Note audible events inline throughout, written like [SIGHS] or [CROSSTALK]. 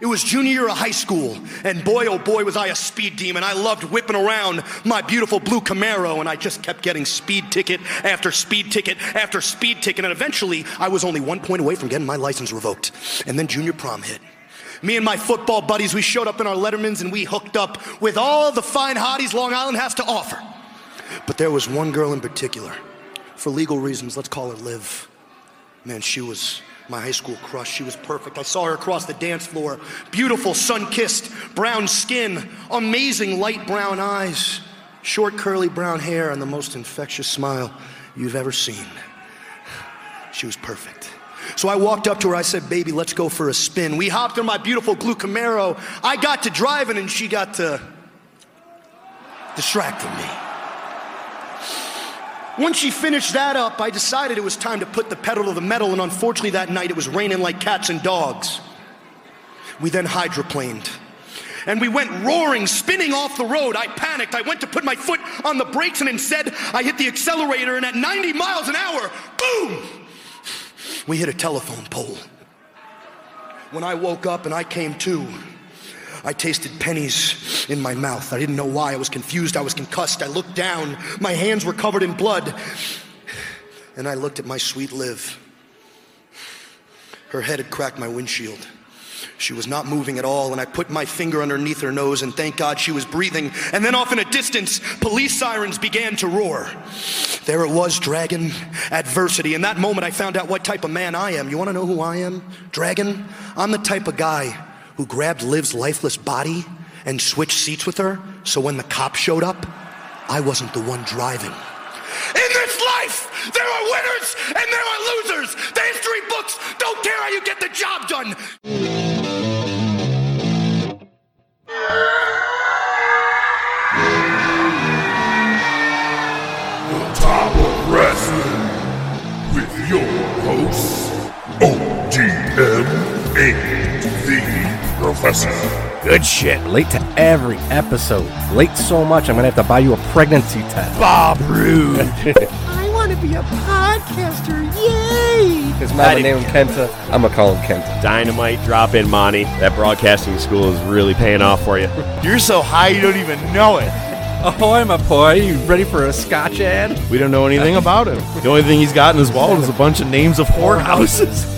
It was junior year of high school, and boy, oh boy, was I a speed demon. I loved whipping around my beautiful blue Camaro, and I just kept getting speed ticket after speed ticket after speed ticket, and eventually I was only one point away from getting my license revoked. And then junior prom hit. Me and my football buddies, we showed up in our Lettermans and we hooked up with all the fine hotties Long Island has to offer. But there was one girl in particular. For legal reasons, let's call her Liv. Man, she was my high school crush. She was perfect. I saw her across the dance floor. Beautiful, sun kissed, brown skin, amazing light brown eyes, short, curly brown hair, and the most infectious smile you've ever seen. She was perfect. So I walked up to her. I said, Baby, let's go for a spin. We hopped in my beautiful blue Camaro. I got to driving, and she got to distracting me. Once she finished that up, I decided it was time to put the pedal to the metal, and unfortunately, that night it was raining like cats and dogs. We then hydroplaned. And we went roaring, spinning off the road. I panicked. I went to put my foot on the brakes, and instead, I hit the accelerator, and at 90 miles an hour, boom! We hit a telephone pole. When I woke up and I came to, I tasted pennies in my mouth. I didn't know why. I was confused. I was concussed. I looked down. My hands were covered in blood. And I looked at my sweet Liv. Her head had cracked my windshield. She was not moving at all, and I put my finger underneath her nose, and thank God she was breathing. And then, off in a distance, police sirens began to roar. There it was, Dragon, adversity. In that moment, I found out what type of man I am. You wanna know who I am? Dragon? I'm the type of guy who grabbed Liv's lifeless body and switched seats with her, so when the cops showed up, I wasn't the one driving. In this life, there are winners and there are losers. The history books don't care how you get the job done. The Top of Wrestling with your and the Professor. Good shit. Late to every episode. Late so much, I'm gonna have to buy you a pregnancy test. Bob Rude. [LAUGHS] I want to be a podcaster. Yay! His mama named him Kenta. I'm gonna call him Kenta. Dynamite drop in, Monty. That broadcasting school is really paying off for you. [LAUGHS] You're so high you don't even know it. Oh, Ahoy, my boy. You ready for a scotch ad? We don't know anything about him. The only thing he's got in his wallet is a bunch of names of whorehouses. [LAUGHS]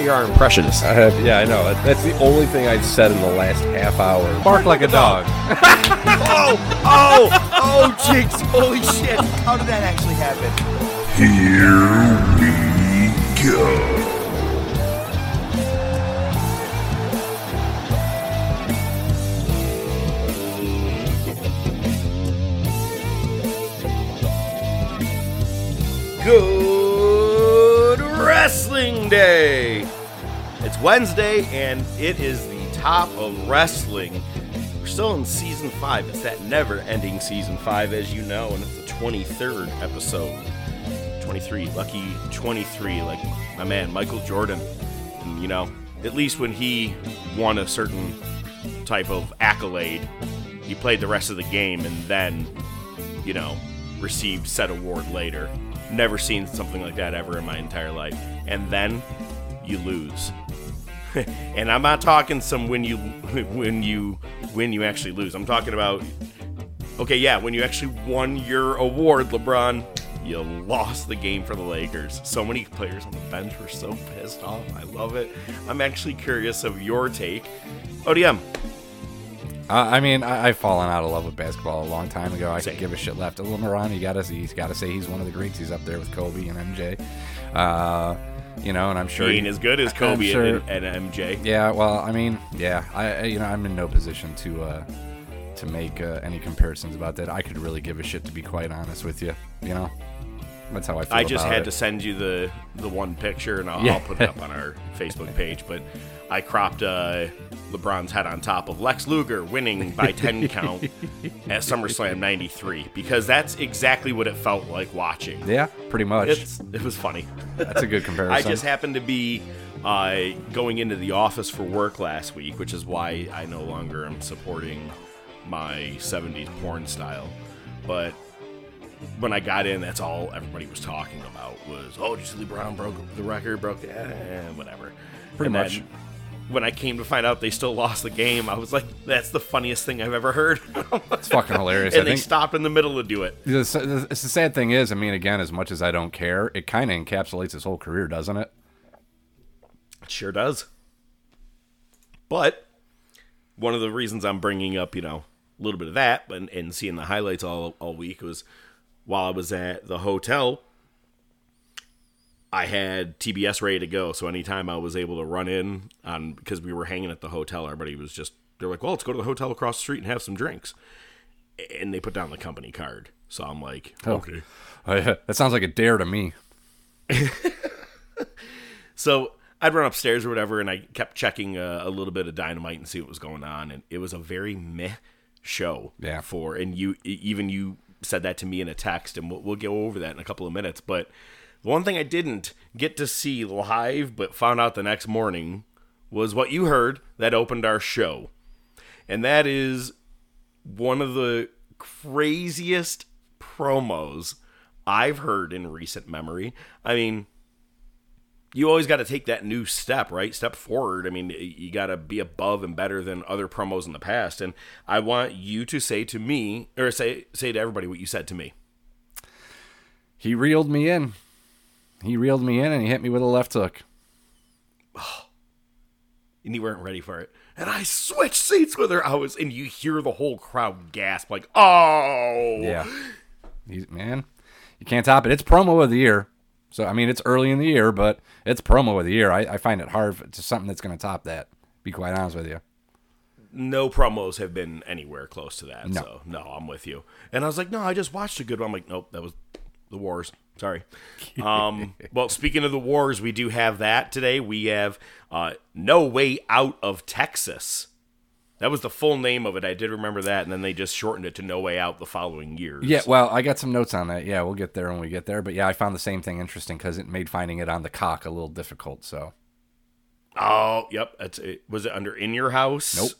You're our impressionist. I have, yeah, I know. That's the only thing I've said in the last half hour. Bark like a dog. Oh, oh, oh, jinx. Holy shit. How did that actually happen? Here we go. Good Wrestling Day! It's Wednesday, and it is the top of wrestling. We're still in season five. It's that never ending season five, as you know, and it's the 23rd episode. 23, lucky 23, like my man Michael Jordan. And, you know, at least when he won a certain type of accolade, he played the rest of the game and then, you know, received said award later. Never seen something like that ever in my entire life. And then you lose. [LAUGHS] and I'm not talking some when you [LAUGHS] when you when you actually lose. I'm talking about okay, yeah, when you actually won your award, LeBron, you lost the game for the Lakers. So many players on the bench were so pissed off. I love it. I'm actually curious of your take. ODM, Uh, I mean, I, I've fallen out of love with basketball a long time ago. I Same. could give a shit left. A little Moran, you gotta he's gotta say he's one of the greats. He's up there with Kobe and MJ. Uh, you know, and I'm sure he as good as Kobe sure- and, and MJ. Yeah, well, I mean, yeah, I I- you know I'm in no position to uh, to make uh, any comparisons about that. I could really give a shit to be quite honest with you. You know, That's how I feel. I just had it. to send you the the one picture, and I'll, Yeah. I'll put it up [LAUGHS] on our Facebook page. But I cropped uh, LeBron's head on top of Lex Luger winning by 10 [LAUGHS] count at SummerSlam 93 because that's exactly what it felt like watching. Yeah, pretty much. It's, it was funny. That's a good comparison. [LAUGHS] I just happened to be uh, going into the office for work last week, which is why I no longer am supporting my 70s porn style. But when I got in, that's all everybody was talking about was, oh, did you see LeBron broke the record, broke the, eh, whatever. Pretty And much. When I came to find out they still lost the game, I was like, "That's the funniest thing I've ever heard." it's fucking hilarious. [LAUGHS] and I they think stopped in the middle to do it. the, the, the sad thing is, I mean, again, as much as I don't care, it kind of encapsulates his whole career, doesn't it? It sure does. But one of the reasons I'm bringing up, you know, a little bit of that and, and seeing the highlights all, all week was while I was at the hotel, I had TBS ready to go. So anytime I was able to run in on because we were hanging at the hotel, everybody was just they're like, "Well, let's go to the hotel across the street and have some drinks." And they put down the company card. So I'm like, okay. that sounds like a dare to me. [LAUGHS] So I'd run upstairs or whatever, and I kept checking uh, a little bit of Dynamite and see what was going on, and it was a very meh show. Yeah. For and you even you said that to me in a text, and we'll, we'll go over that in a couple of minutes. But the one thing I didn't get to see live, but found out the next morning, was what you heard that opened our show, and that is one of the craziest promos I've heard in recent memory. I mean you always got to take that new step, right? Step forward. I mean, you got to be above and better than other promos in the past. And I want you to say to me, or say say to everybody what you said to me. He reeled me in. He reeled me in and he hit me with a left hook. Oh, [SIGHS] And you weren't ready for it. And I switched seats with her. I was, and you hear the whole crowd gasp, like, "Oh, Yeah. He's, man, you can't top it. It's promo of the year. So, I mean, it's early in the year, but it's promo of the year. I, I find it hard to something that's going to top that, be quite honest with you. no promos have been anywhere close to that. No. So no, I'm with you. And I was like, no, I just watched a good one. I'm like, nope, that was the Wars. Sorry. [LAUGHS] Um, well, speaking of the Wars, we do have that today. We have uh, No Way Out of Texas. That was the full name of it. I did remember that, and then they just shortened it to No Way Out the following years. Yeah, well, I got some notes on that. Yeah, we'll get there when we get there. But yeah, I found the same thing interesting because it made finding it on the cock a little difficult. So, Oh, yep. That's it. Was it under In Your House? Nope.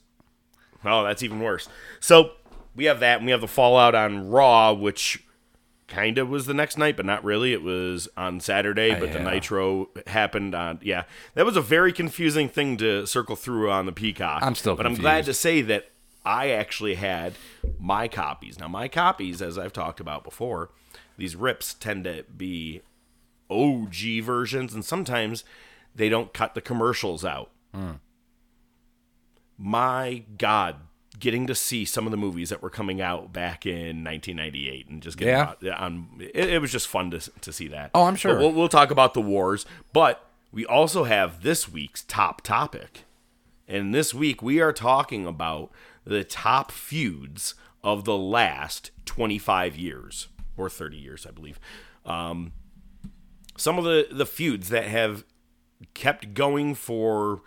Oh, that's even worse. So we have that, and we have the fallout on Raw, which kind of was the next night, but not really. It was on Saturday, ah, but the Nitro happened on. Yeah, that was a very confusing thing to circle through on the Peacock. I'm still but I'm glad to say that I actually had my copies. Now, my copies, as I've talked about before, these rips tend to be OG versions, and sometimes they don't cut the commercials out. Hmm. My God, getting to see some of the movies that were coming out back in 1998 and just getting Yeah. on, it, it was just fun to to see that. Oh, I'm sure. We'll, we'll talk about the wars, but we also have this week's top topic, and this week we are talking about the top feuds of the last 25 years or 30 years, I believe. Um, some of the the feuds that have kept going for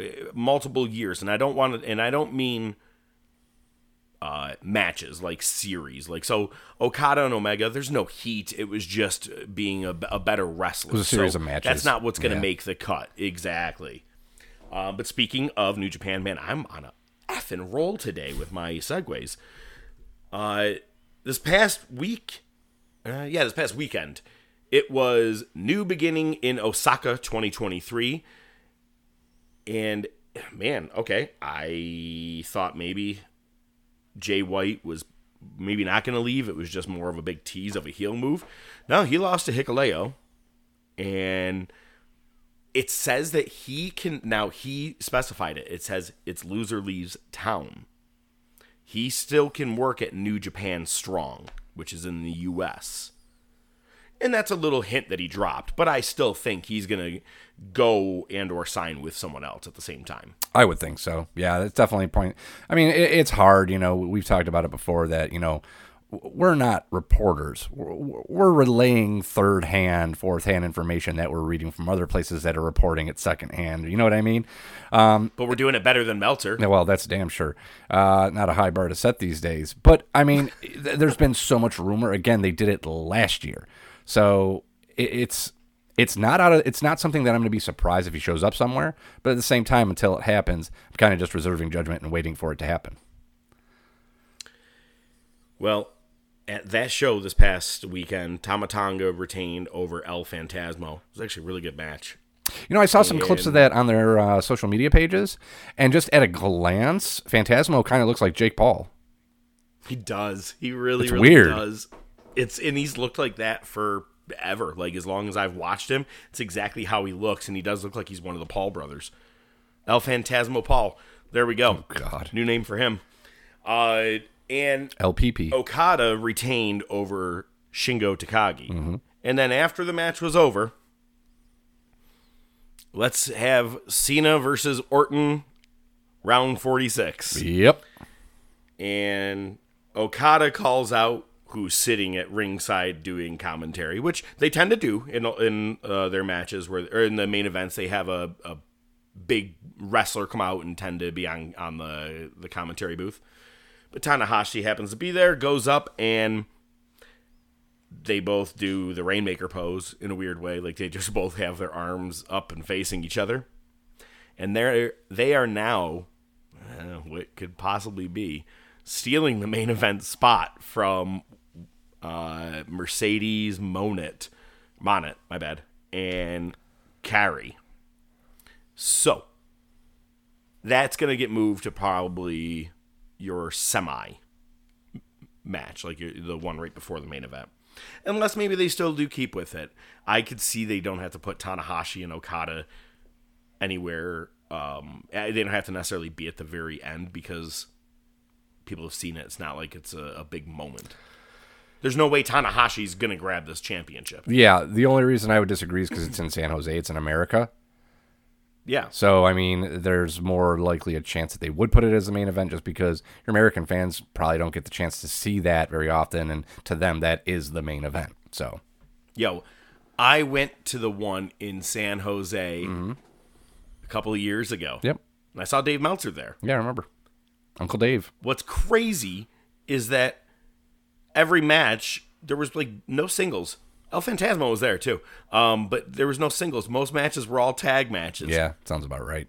uh, multiple years, and I don't want to, and I don't mean uh, matches like series, like so Okada and Omega. There's no heat. It was just being a, a better wrestler. It was a series So of matches. That's not what's going to Yeah. make the cut exactly. Uh, but speaking of New Japan, man, I'm on a effing roll today with my segues. Uh, this past week, uh, yeah, this past weekend, it was New Beginning in Osaka 2023. And man, okay, I thought maybe Jay White was maybe not going to leave. It was just more of a big tease of a heel move. No, he lost to Hikuleo. And it says that he can now he specified it. It says it's loser leaves town. He still can work at New Japan Strong, which is in the US. And that's a little hint that he dropped, but I still think he's going to go and or sign with someone else at the same time. I would think so. Yeah, that's definitely a point. I mean, it, it's hard. You know, we've talked about it before that, you know, we're not reporters. We're, we're relaying third hand, fourth hand information that we're reading from other places that are reporting it second hand. You know what I mean? Um, But we're doing it better than Meltzer. well, that's damn sure. Uh, not a high bar to set these days. But I mean, th- there's been so much rumor. Again, they did it last year, so it, it's it's not out of it's not something that I'm going to be surprised if he shows up somewhere. But at the same time, until it happens, I'm kind of just reserving judgment and waiting for it to happen. Well, at that show this past weekend, Tama Tonga retained over El Phantasmo. It was actually a really good match. You know, I saw some clips of that on their uh, social media pages, and just at a glance, Phantasmo kind of looks like Jake Paul. He does. He really, It's really weird. does. It's and he's looked like that forever. Like as long as I've watched him, it's exactly how he looks, and he does look like he's one of the Paul brothers. El Phantasmo Paul. There we go. Oh, God. New name for him. Uh, and LPP. Okada retained over Shingo Takagi. Mm-hmm. And then after the match was over, let's have Cena versus Orton round 46. Yep. And Okada calls out who's sitting at ringside doing commentary, which they tend to do in in uh, their matches where or in the main events they have a, a big wrestler come out and tend to be on on the the commentary booth. But Tanahashi happens to be there, goes up and they both do the rainmaker pose in a weird way, like they just [LAUGHS] both have their arms up and facing each other. And they're they are now uh, what could possibly be stealing the main event spot from uh, Mercedes Monet, Monet, my bad, and Kairi. So that's gonna get moved to probably your semi match, like the one right before the main event. Unless maybe they still do keep with it. I could see they don't have to put Tanahashi and Okada anywhere. Um, eh, they don't have to necessarily be at the very end because people have seen it. It's not like it's a, a big moment. There's no way Tanahashi's gonna grab this championship. Yeah. The only reason I would disagree is because it's in San Jose. It's in America. Yeah, So, I mean, there's more likely a chance that they would put it as the main event just because your American fans probably don't get the chance to see that very often. And to them, that is the main event. So, yo, I went to the one in San Jose mm-hmm. a couple of years ago. yep. and I saw Dave Meltzer there. Yeah, I remember. Uncle Dave. What's crazy is that every match there was like no singles. El Phantasmo was there too, um, but there was no singles. Most matches were all tag matches. Yeah, sounds about right.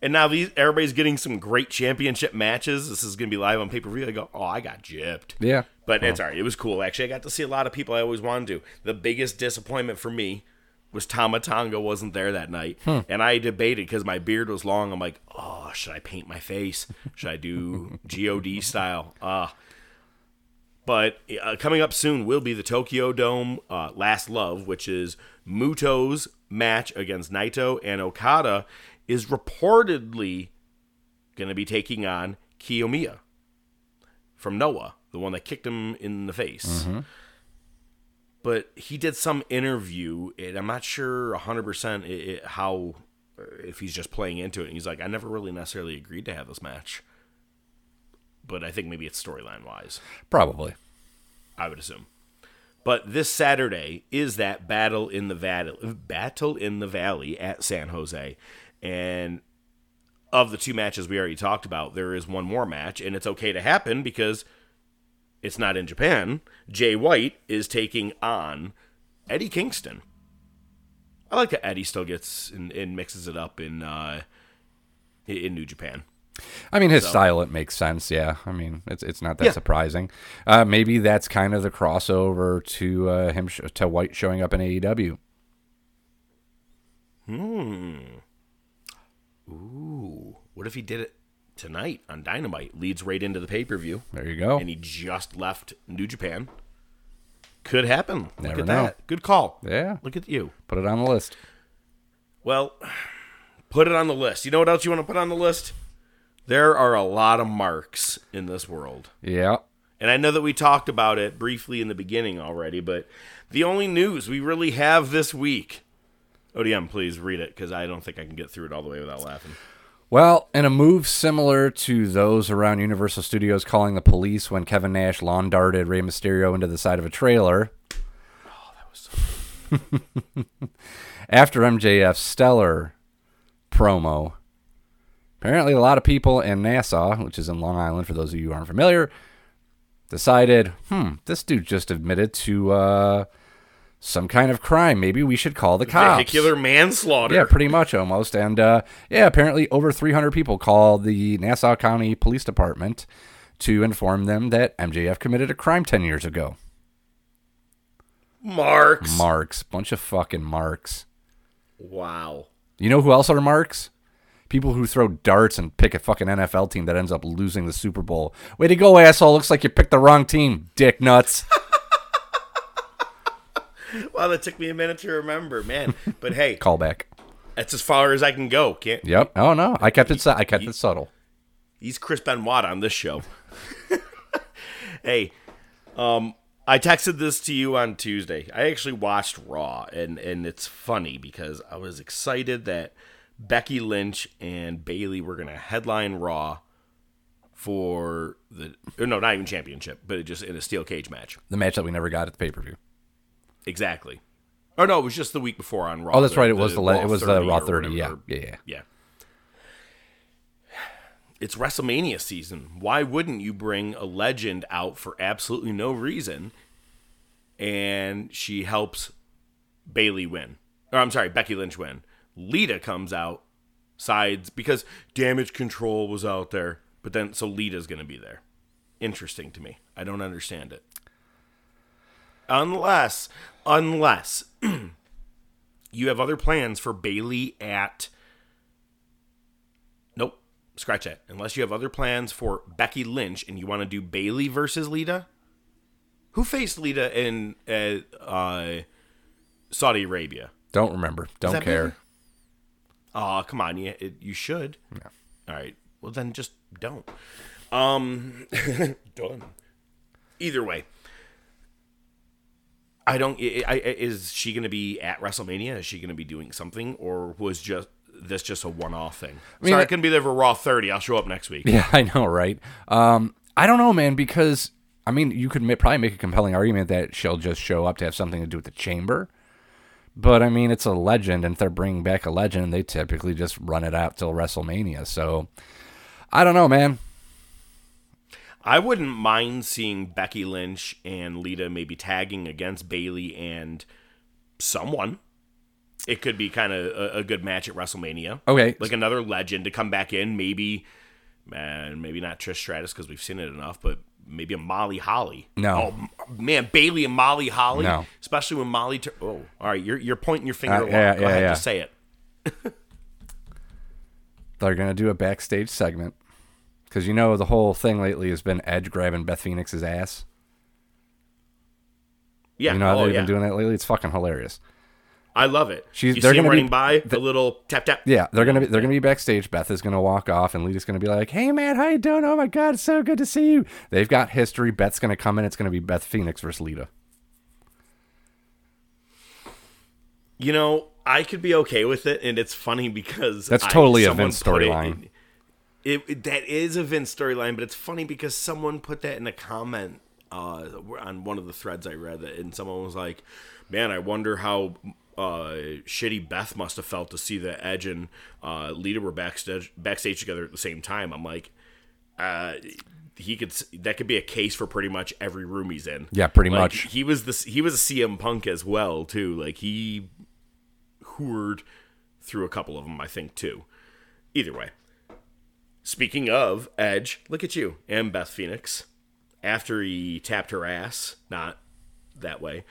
And now these everybody's getting some great championship matches. This is gonna be live on pay per view. I go, oh, I got gypped. Yeah. But it's all right. It was cool. Actually, I got to see a lot of people I always wanted to. The biggest disappointment for me was Tama Tonga wasn't there that night. And I debated because my beard was long. I'm like, oh, should I paint my face? Should I do God style? Uh, but uh, coming up soon will be the Tokyo Dome uh, Last Love, which is Muto's match against Naito. And Okada is reportedly going to be taking on Kiyomiya from Noah, the one that kicked him in the face. But he did some interview, and I'm not sure 100% it, it, how, if he's just playing into it. And he's like, I never really necessarily agreed to have this match. But I think maybe it's storyline wise, Probably. I would assume. But this Saturday is that battle in the valley, battle in the valley at San Jose, and of the two matches we already talked about, there is one more match, and it's okay to happen because it's not in Japan. Jay White is taking on Eddie Kingston. I like that Eddie still gets and, and mixes it up in uh, in New Japan. I mean, his style it makes sense. Yeah, I mean, it's it's not that Yeah. surprising. Uh, maybe that's kind of the crossover to uh, him sh- to White showing up in AEW. Ooh, what if he did it tonight on Dynamite? Leads right into the pay per view, There you go. and he just left New Japan. Could happen. Look Never at know. that. Good call. Yeah, Look at you. put it on the list. Well, [SIGHS] put it on the list. You know what else you want to put on the list? There are a lot of marks in this world. Yeah, And I know that we talked about it briefly in the beginning already, but the only news we really have this week. ODM, please read it because I don't think I can get through it all the way without laughing. Well, in a move similar to those around Universal Studios calling the police when Kevin Nash lawn darted Rey Mysterio into the side of a trailer. Oh, that was so After MJF's stellar promo, apparently a lot of people in Nassau, which is in Long Island for those of you who aren't familiar, decided, hmm, this dude just admitted to uh, some kind of crime. Maybe we should call the cops. Vehicular manslaughter. Yeah, pretty much almost. And uh, yeah, apparently over 300 people called the Nassau County Police Department to inform them that MJF committed a crime 10 years ago. Marks. Marks. Bunch of fucking marks. wow. You know who else are marks? People who throw darts and pick a fucking NFL team that ends up losing the Super Bowl. Way to go, asshole. Looks like you picked the wrong team, dick nuts. [LAUGHS] Wow, that took me a minute to remember, man. But hey, [LAUGHS] Callback. that's as far as I can go. Can't Yep. Oh, no. I kept it, su- I kept it subtle. He's Chris Benoit on this show. [LAUGHS] hey, um, I texted this to you on Tuesday. I actually watched Raw, and and it's funny because I was excited that Becky Lynch and Bayley were gonna headline Raw for the no, not even championship, but just in a steel cage match. The match that we never got at the pay per view. Exactly. Or no, it was just the week before on Raw. Oh, that's right. It was the, le- it was the Raw 30. Yeah. Yeah. Yeah. Yeah. It's WrestleMania season. Why wouldn't you bring a legend out for absolutely no reason and she helps Bayley win? Or I'm sorry, Becky Lynch win. Lita comes out sides because damage control was out there, but then so Lita's going to be there. Interesting to me. I don't understand it. Unless unless [CLEARS THROAT] you have other plans for Bayley at Nope. Scratch that. Unless you have other plans for Becky Lynch and you want to do Bayley versus Lita. Who faced Lita in uh, uh, Saudi Arabia? Don't remember. Don't care. Bayley? Oh, come on. You, it, you should. All right. Well, then just don't. Um, [LAUGHS] done. Either way. I don't. I, I, is she going to be at WrestleMania? Is she going to be doing something, or was just this just a one-off thing? I mean, Sorry, I I- couldn't be there for Raw 30. I'll show up next week. Yeah, [LAUGHS] I know, right? Um, I don't know, man, because I mean, you could ma- probably make a compelling argument that she'll just show up to have something to do with the chamber. But I mean, it's a legend, and if they're bringing back a legend, they typically just run it out till WrestleMania. So I don't know, man. I wouldn't mind seeing Becky Lynch and Lita maybe tagging against Bayley and someone. It could be kind of a, a good match at WrestleMania. Okay. like another legend to come back in. Maybe, man, maybe not Trish Stratus because we've seen it enough, but maybe a Molly Holly. No. oh man, Bayley and Molly Holly. No. especially when Molly. Tur- oh, all right, you're you're pointing your finger. Uh, along. yeah, Go yeah, ahead, yeah. just say it. [LAUGHS] They're gonna do a backstage segment because you know the whole thing lately has been Edge grabbing Beth Phoenix's ass. Yeah, You know how oh, they've yeah. been doing that lately? It's fucking hilarious. I love it. She's- you they're gonna be- running by the- little tap tap. Yeah, they're gonna be they're gonna be backstage. Beth is gonna walk off, and Lita's gonna be like, "Hey man, how you doing? Oh my god, it's so good to see you." They've got history. Beth's gonna come in. It's gonna be Beth Phoenix versus Lita. You know, I could be okay with it, and it's funny because That's totally a Vince storyline. It, it- that is a Vince storyline, but it's funny because someone put that in a comment uh, on one of the threads I read, that, and someone was like, "Man, I wonder how." Uh, shitty Beth must have felt to see that Edge and uh, Lita were backstage backstage together at the same time. I'm like, uh, he could s- that could be a case for pretty much every room he's in. Yeah, pretty Like, much. He was this. he was a CM Punk as well too. Like he hoored through a couple of them, I think too. Either way. Speaking of Edge, look at you and Beth Phoenix. After he tapped her ass, not that way.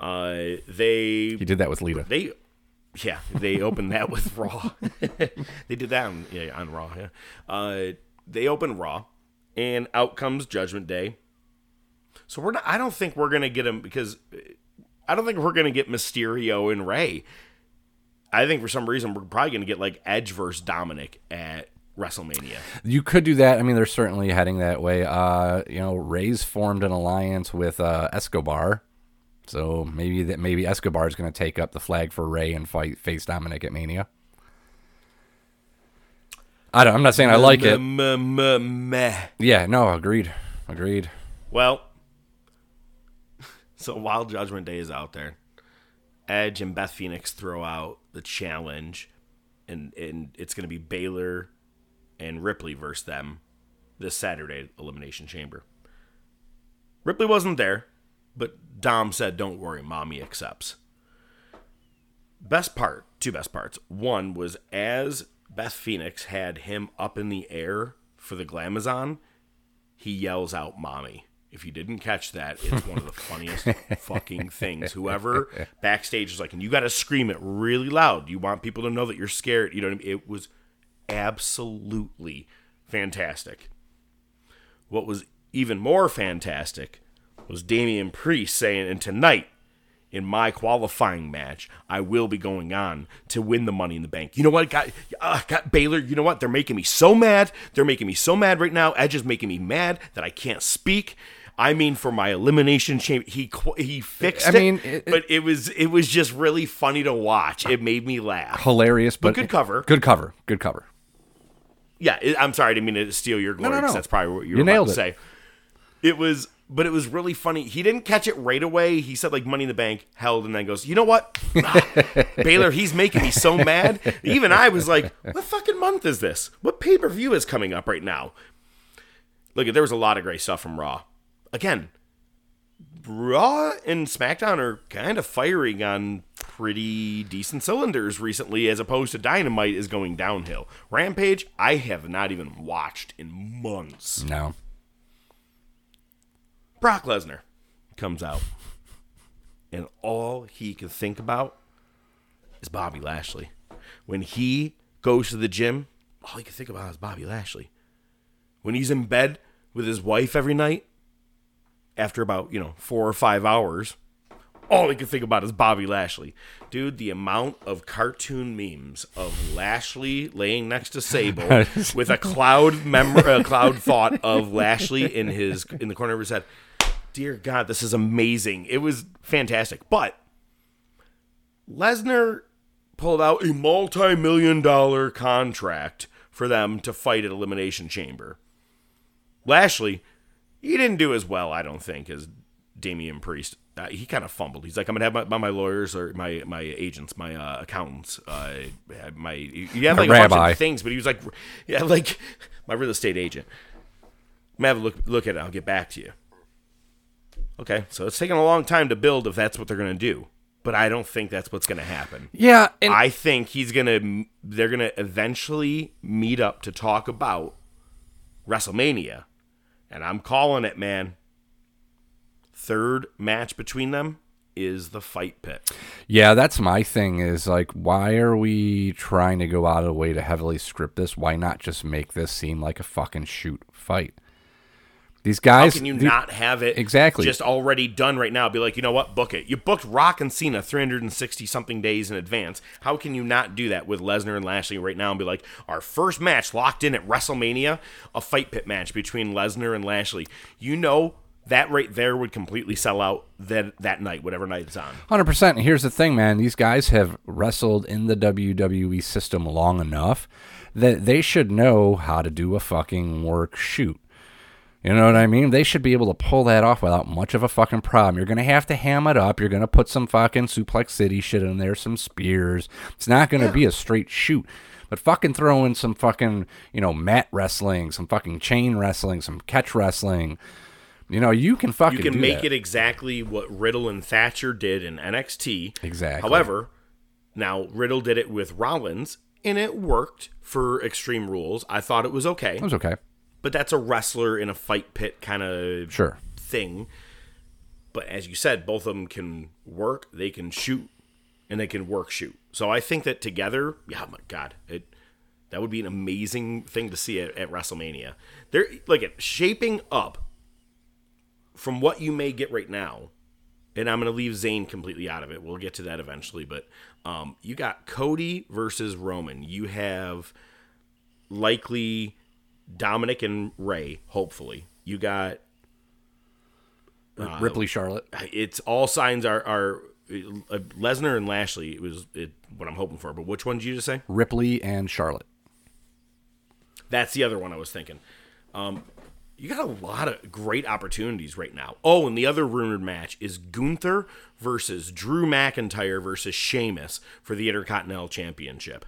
Uh, they He did that with Lita. they yeah they opened that with [LAUGHS] raw [LAUGHS] they did that on, yeah, on raw yeah uh, they opened raw and out comes judgment day so we're not i don't think we're gonna get him because i don't think we're gonna get mysterio and ray i think for some reason we're probably gonna get like edge versus dominic at wrestlemania You could do that. I mean, they're certainly heading that way. Uh, you know, Rey's formed an alliance with uh, Escobar, so maybe that maybe Escobar is going to take up the flag for Rey and fight face Dominik at Mania. I don't, I'm not saying I like it. Meh. Yeah, no, agreed. Agreed. Well, [LAUGHS] so while Judgment Day is out there, Edge and Beth Phoenix throw out the challenge, and and it's going to be Balor and Ripley versus them this Saturday Elimination Chamber. Ripley wasn't there, but Dom said, "Don't worry, mommy accepts." Best part, two best parts. One was as Beth Phoenix had him up in the air for the Glamazon, he yells out "mommy." If you didn't catch that, it's one of the funniest [LAUGHS] fucking things. Whoever backstage is like, and you got to scream it really loud. You want people to know that you're scared. You know what I mean? It was absolutely fantastic. What was even more fantastic was Damian Priest saying, and tonight, in my qualifying match, I will be going on to win the Money in the Bank. You know what? Got, uh, got Balor. You know what? They're making me so mad. They're making me so mad right now. Edge is making me mad that I can't speak. I mean, for my elimination chamber, he he fixed I it, mean, it- but it was it was just really funny to watch. It made me laugh. Hilarious, but, good cover. Good cover. Good cover. Yeah, I'm sorry, I didn't mean to steal your glory. no, no. no. That's probably what you You were about to it. say. It was, but it was really funny. He didn't catch it right away. He said like Money in the Bank held, and then goes, you know what, Ah, [LAUGHS] Balor, he's making me so mad. Even I was like, what fucking month is this? What pay per view is coming up right now? Look, there was a lot of great stuff from Raw. Again, Raw and SmackDown are kind of firing on pretty decent cylinders recently, as opposed to Dynamite is going downhill. Rampage, I have not even watched in months. No. Brock Lesnar comes out, and all he can think about is Bobby Lashley. When he goes to the gym, all he can think about is Bobby Lashley. When he's in bed with his wife every night, after about, you know, four or five hours, all he can think about is Bobby Lashley. Dude, the amount of cartoon memes of Lashley laying next to Sable [LAUGHS] with a cloud mem- a cloud [LAUGHS] thought of Lashley in his in the corner of his head. Dear God, this is amazing. It was fantastic. But Lesnar pulled out a multi-million dollar contract for them to fight at Elimination Chamber. Lashley, he didn't do as well, I don't think, as Damian Priest. Uh, he kind of fumbled. He's like, I'm gonna have my, my, my lawyers or my my agents, my uh, accountants, uh, my you have like a bunch of things, but he was like, yeah, like [LAUGHS] my real estate agent. I'm gonna have a look look at it. I'll get back to you. Okay, so it's taking a long time to build if that's what they're gonna do, but I don't think that's what's gonna happen. Yeah, and I think he's gonna they're gonna eventually meet up to talk about WrestleMania, and I'm calling it, man. Third match between them is the fight pit. Yeah, that's my thing is like why are we trying to go out of the way to heavily script this? Why not just make this seem like a fucking shoot fight? These guys, How can you the- not have it Exactly. just already done right now? Be like, you know what, book it. You booked Rock and Cena 360 something days in advance. How can you not do that with Lesnar and Lashley right now and be like, our first match locked in at WrestleMania, a fight pit match between Lesnar and Lashley? You know that right there would completely sell out that that night, whatever night it's on. Hundred percent. Here's the thing, man. These guys have wrestled in the WWE system long enough that they should know how to do a fucking work shoot. You know what I mean? They should be able to pull that off without much of a fucking problem. You're gonna have to ham it up. You're gonna put some fucking suplex city shit in there, some spears. It's not gonna be a straight shoot. But fucking throw in some fucking, you know, mat wrestling, some fucking chain wrestling, some catch wrestling. You know, you can fucking You can make that. it exactly what Riddle and Thatcher did in NXT. Exactly. However, now Riddle did it with Rollins, and it worked for Extreme Rules. I thought it was okay, It was okay. But that's a wrestler in a fight pit kind of Sure. thing. But as you said, both of them can work, they can shoot, and they can work shoot. So I think that together, yeah, my God, it that would be an amazing thing to see at, at WrestleMania. They're like it shaping up from what you may get right now. And I'm going to leave Zayn completely out of it. We'll get to that eventually, but um, you got Cody versus Roman. You have likely Dominik and Rey. Hopefully, you got Ripley Charlotte. it's all signs are are uh, Lesnar and Lashley it was it, what I'm hoping for. But which one did you just say? Ripley and Charlotte. That's the other one I was thinking. Um, you got a lot of great opportunities right now. Oh, and the other rumored match is Gunther versus Drew McIntyre versus Sheamus for the Intercontinental Championship.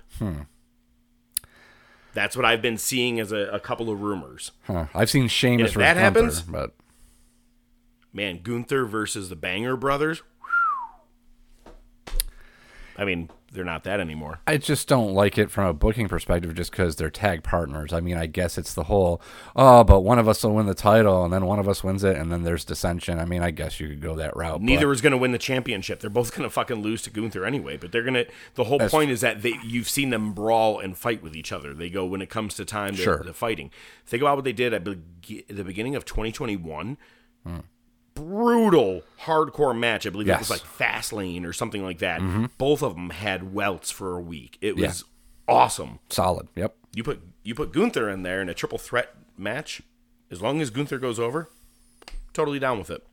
That's what I've been seeing as a, a couple of rumors. Huh. I've seen Sheamus versus that Gunther, happens- but Man, Gunther versus the Banger Brothers. I mean, they're not that anymore. I just don't like it from a booking perspective just because they're tag partners. I mean, I guess it's the whole, oh, but one of us will win the title and then one of us wins it and then there's dissension. I mean, I guess you could go that route. but- Neither is going to win the championship. They're both going to fucking lose to Gunther anyway. But they're going to. The whole point is that they you've seen them brawl and fight with each other. They go when it comes to time to, Sure. to fighting. Think about what they did at, be- at the beginning of 2021. Hmm. Brutal hardcore match. I believe it was Yes. like Fastlane or something like that. Both of them had welts for a week. It Yeah. was awesome. Solid. Yep. You put you put Gunther in there in a triple threat match. As long as Gunther goes over, totally down with it.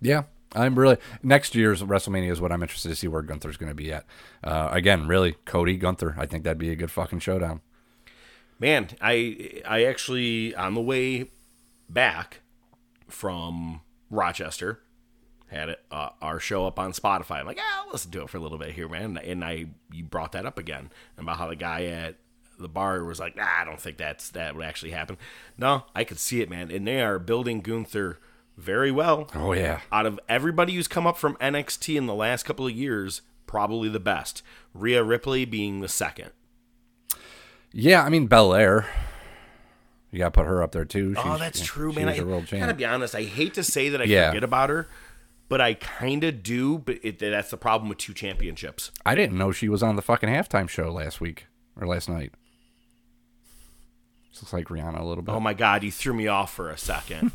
Yeah. I'm really next year's WrestleMania is what I'm interested to see where Gunther's going to be at. Uh, again, really, Cody Gunther. I think that'd be a good fucking showdown. Man, I I actually on the way back from Rochester had it, uh, our show up on Spotify. I'm like, yeah, I'll listen to it for a little bit here, man. And I you brought that up again about how the guy at the bar was like, nah, I don't think that's that would actually happen. No, I could see it, man. And they are building Gunther very well. Oh yeah. Out of everybody who's come up from NXT in the last couple of years, probably the best. Rhea Ripley being the second. Yeah, I mean Belair. You got to put her up there too. Oh, that's true, man. I a world gotta be honest. I hate to say that I Yeah. forget about her, but I kind of do. But it, that's the problem with two championships. I didn't know she was on the fucking halftime show last week or last night. Looks like Rihanna a little bit. Oh my god, you threw me off for a second.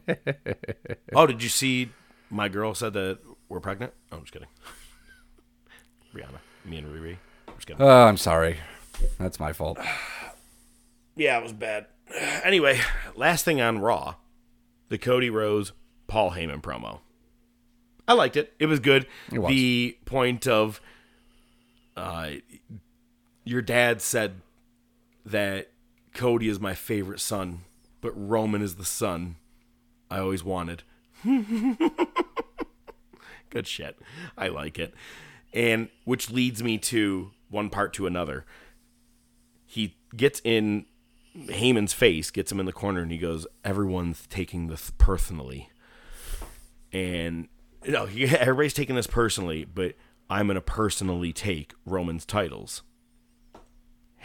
[LAUGHS] oh, did you see? My girl said that we're pregnant. Oh, I'm just kidding. [LAUGHS] Rihanna, me and Riri. I'm just kidding. Oh, I'm sorry. That's my fault. [SIGHS] Yeah, it was bad. Anyway, last thing on Raw, the Cody Rhodes Paul Heyman promo. I liked it. It was good. It was. The point of uh, your dad said that Cody is my favorite son, but Roman is the son I always wanted. [LAUGHS] Good shit. I like it. And which leads me to one part to another. He gets in Heyman's face, gets him in the corner, and he goes, "Everyone's taking this personally." And you he, [LAUGHS] everybody's taking this personally, but I'm gonna personally take Roman's titles.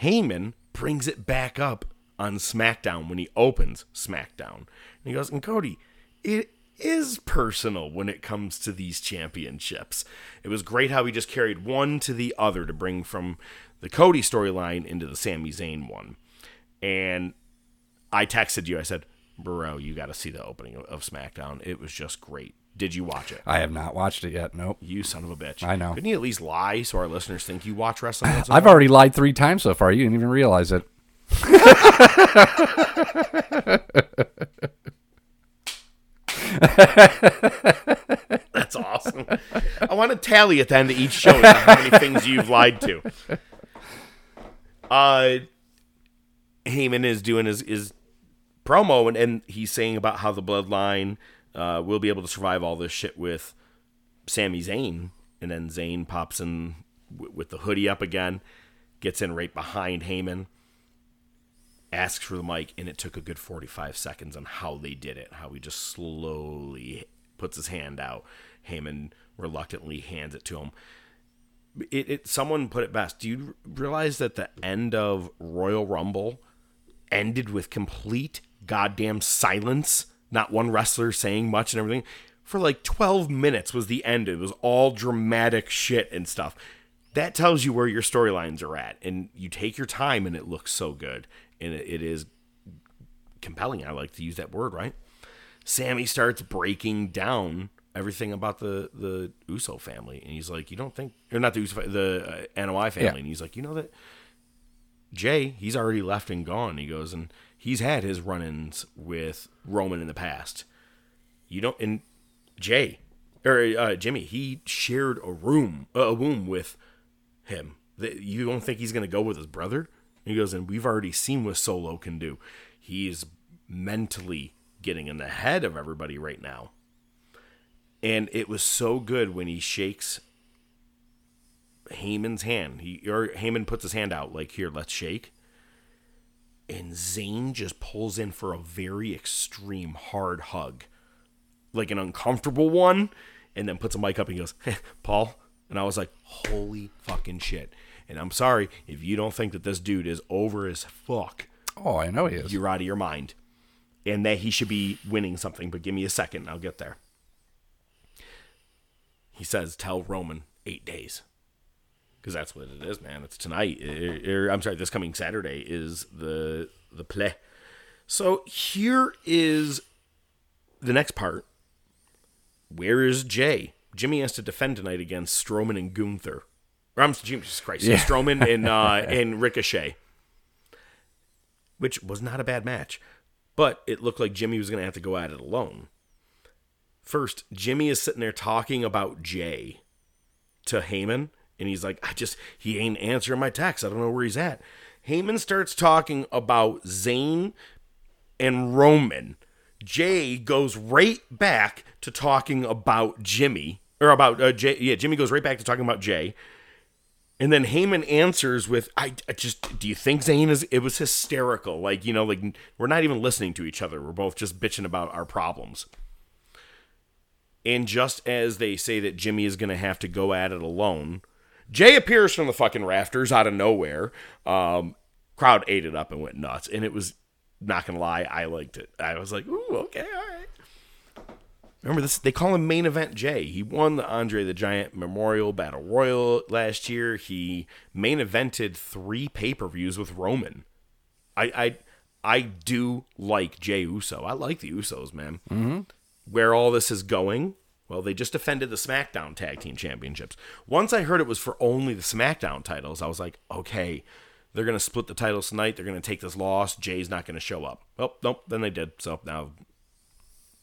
Heyman brings it back up on SmackDown when he opens SmackDown. And he goes, and Cody, it is personal when it comes to these championships. It was great how he just carried one to the other to bring from the Cody storyline into the Sami Zayn one. And I texted you, I said, Bro, you got to see the opening of- of SmackDown. It was just great. Did you watch it? I have not watched it yet. Nope. You son of a bitch. I know. Couldn't you at least lie so our listeners think you watch wrestling? once in a I've already lied three times so far. You didn't even realize it. [LAUGHS] That's awesome. I want to tally at the end of each show how many things you've lied to. Uh, Heyman is doing his, his promo, and, and he's saying about how the bloodline uh, will be able to survive all this shit with Sami Zayn. And then Zayn pops in w- with the hoodie up again, gets in right behind Heyman, asks for the mic, and it took a good 45 seconds on how they did it. How he just slowly puts his hand out. Heyman reluctantly hands it to him. It, it someone put it best. Do you realize that the end of Royal Rumble ended with complete goddamn silence? Not one wrestler saying much and everything. For like 12 minutes was the end. It was all dramatic shit and stuff. That tells you where your storylines are at. And you take your time and it looks so good. And it, is compelling. I like to use that word, right? Sami starts breaking down everything about the the Uso family, and he's like, "You don't think, or not the Uso, the uh, NOI family?" Yeah. And he's like, "You know that Jey, he's already left and gone." He goes, and he's had his run-ins with Roman in the past. You don't, and Jey or uh, Jimmy, he shared a room, a womb with him. You don't think he's gonna go with his brother? He goes, and we've already seen what Solo can do. He's mentally getting in the head of everybody right now. And it was so good when he shakes Heyman's hand. He or Heyman puts his hand out like, "Here, let's shake." And Zayn just pulls in for a very extreme hard hug, like an uncomfortable one, and then puts a mic up and goes, hey, "Paul." And I was like, "Holy fucking shit!" And I'm sorry if you don't think that this dude is over as fuck. Oh, I know he is. You're out of your mind, and that he should be winning something. But give me a second, and I'll get there. He says, "Tell Roman eight days." Because that's what it is, man. It's tonight. Er, er, I'm sorry, this coming Saturday is the the play. So here is the next part. Where is Jey? Jimmy has to defend tonight against Strowman and Gunther. Or I'm Jesus Christ, Yeah. Strowman and uh, [LAUGHS] and Ricochet, which was not a bad match, but it looked like Jimmy was going to have to go at it alone. First, Jimmy is sitting there talking about Jey to Heyman, and he's like, I just, he ain't answering my text. I don't know where he's at. Heyman starts talking about Zayn and Roman. Jey goes right back to talking about Jimmy, or about uh, Jey. Yeah, Jimmy goes right back to talking about Jey. And then Heyman answers with, I, I just, do you think Zayn is, it was hysterical. Like, you know, like we're not even listening to each other. We're both just bitching about our problems. And just as they say that Jimmy is going to have to go at it alone, Jey appears from the fucking rafters out of nowhere. Um, crowd ate it up and went nuts. And it was, not to lie, I liked it. I was like, ooh, okay, all right. Remember this? They call him main event Jey. He won the Andre the Giant Memorial Battle Royal last year. He main evented three pay per views with Roman. I, I I do like Jey Uso. I like the Usos, man. Mm-hmm. Where all this is going? Well, they just defended the SmackDown Tag Team Championships. Once I heard it was for only the SmackDown titles, I was like, okay, they're gonna split the titles tonight. They're gonna take this loss. Jey's not gonna show up. Oh, nope. Then they did. So now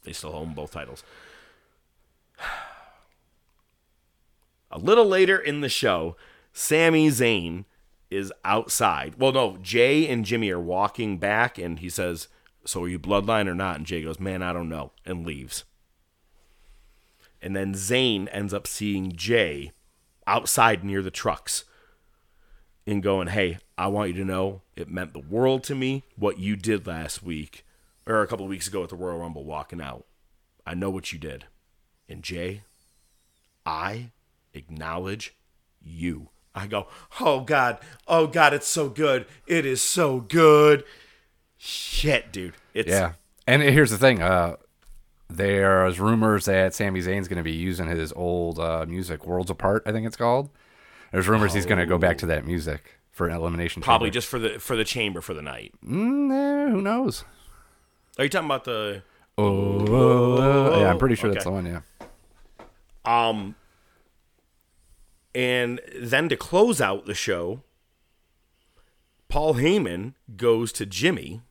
they still own both titles. [SIGHS] A little later in the show, Sami Zayn is outside. Well, no, Jey and Jimmy are walking back, and he says, So are you bloodline or not? And Jey goes, Man, I don't know, and leaves. And then Zayn ends up seeing Jey outside near the trucks and going, Hey, I want you to know it meant the world to me what you did last week or a couple weeks ago at the Royal Rumble walking out. I know what you did. And Jey, I acknowledge you. I go, oh God, oh God, it's so good. It is so good. Shit, dude. It's Yeah. And here's the thing. Uh, there's rumors that Sami Zayn's going to be using his old uh, music, Worlds Apart, I think it's called. There's rumors he's going to go back to that music for an elimination. probably chamber. just for the for the chamber for the night. Mm, eh, who knows? Are you talking about the Oh, yeah, I'm pretty sure that's the one. Yeah. Um, and then to close out the show, Paul Heyman goes to Jimmy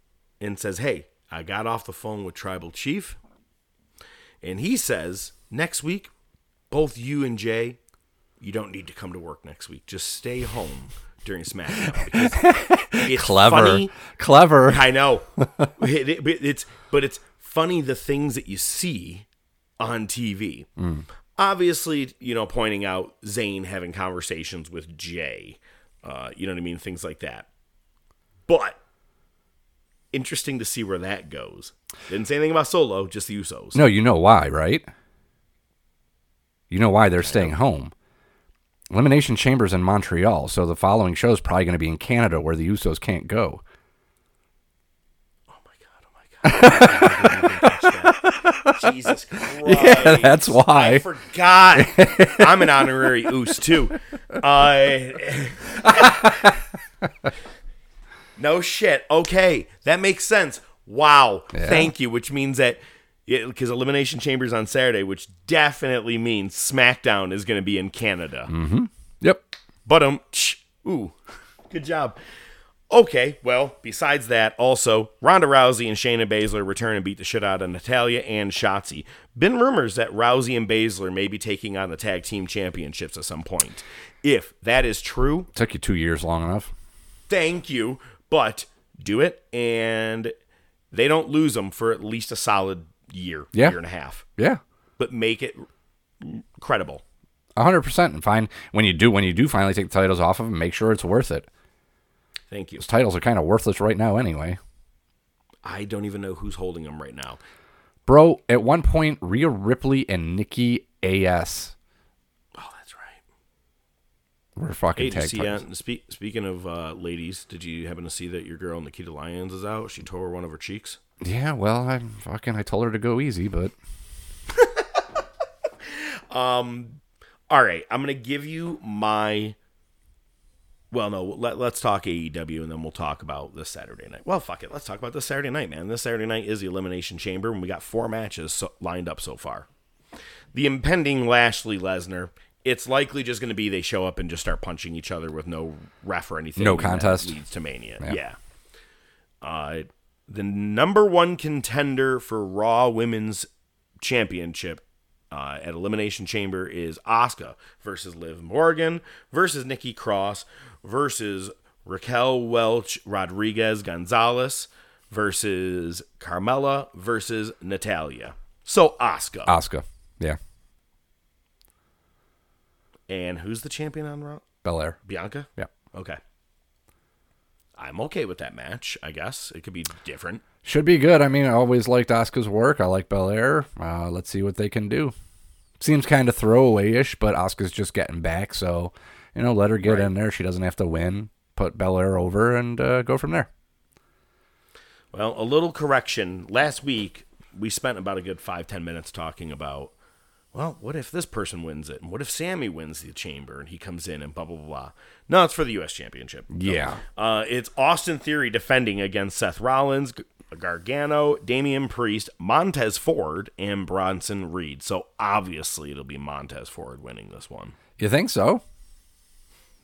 and says, Hey, I got off the phone with Tribal Chief. And he says, Next week, both you and Jey, you don't need to come to work next week. Just stay home during SmackDown. [LAUGHS] It's Clever. funny Clever. I know. It- it- but it's but it's funny the things that you see on TV. Obviously, you know, pointing out Zayn having conversations with Jey. Uh, you know what I mean? Things like that. But interesting to see where that goes. Didn't say anything about Solo, just the Usos. No, you know why, right? You know why they're staying home. Elimination Chambers in Montreal, so the following show is probably going to be in Canada where the Usos can't go. Oh my god! Oh my god! I didn't even catch that. [LAUGHS] Jesus Christ! Yeah, that's why. I forgot. I'm an honorary Oos too. [LAUGHS] Uh, [LAUGHS] no shit. Okay, that makes sense. Wow. Thank you. Which means that because Elimination Chambers on Saturday, which definitely means SmackDown is going to be in Canada. Yep. But um, ooh, good job. Okay, well, besides that, also Ronda Rousey and Shayna Baszler return and beat the shit out of Natalya and Shotzi. Been rumors that Rousey and Baszler may be taking on the tag team championships at some point. If that is true, Took you two years long enough. thank you, but do it, and they don't lose them for at least a solid year, Yeah. year and a half, Yeah. but make it credible. A hundred percent, and fine when you do when you do finally take the titles off of them, make sure it's worth it. Thank you. Those titles are kind of worthless right now, anyway. I don't even know who's holding them right now. Bro, at one point, Rhea Ripley and Nikki AS. Were fucking Hey, you tag see, uh, speaking of uh, ladies, did you happen to see that your girl Nikita Lyons is out? She tore one of her cheeks. Yeah, well, I'm fucking I told her to go easy, but [LAUGHS] um, All right, I'm gonna give you my. Well, no, let, let's talk AEW and then we'll talk about this Saturday night. Well, fuck it, let's talk about this Saturday night, man. This Saturday night is the Elimination Chamber, and we got four matches so, lined up so far. The impending Lashley Lesnar. It's likely just going to be they show up and just start punching each other with no ref or anything. No contest. leads to Mania. Yeah. yeah. Uh, the number one contender for Raw Women's Championship uh, at Elimination Chamber is Asuka versus Liv Morgan versus Nikki Cross versus Raquel Welch Rodriguez Gonzalez versus Carmella versus Natalya. So Asuka. Asuka, yeah, and who's the champion on Raw? Belair, Bianca? yeah. Okay. I'm okay with that match, I guess. It could be different. Should be good. I mean, I always liked Asuka's work. I like Belair. Uh, let's see what they can do. Seems kind of throwaway-ish, but Asuka's just getting back, so you know, let her get in there. She doesn't have to win. Put Belair over and uh, go from there. Well, a little correction. Last week, we spent about a good five, ten minutes talking about, well, what if this person wins it? And what if Sami wins the chamber and he comes in and blah, blah, blah, blah. No, it's for the U.S. Championship. Yeah. Uh, it's Austin Theory defending against Seth Rollins, Gargano, Damian Priest, Montez Ford, and Bronson Reed. So obviously it'll be Montez Ford winning this one. You think so?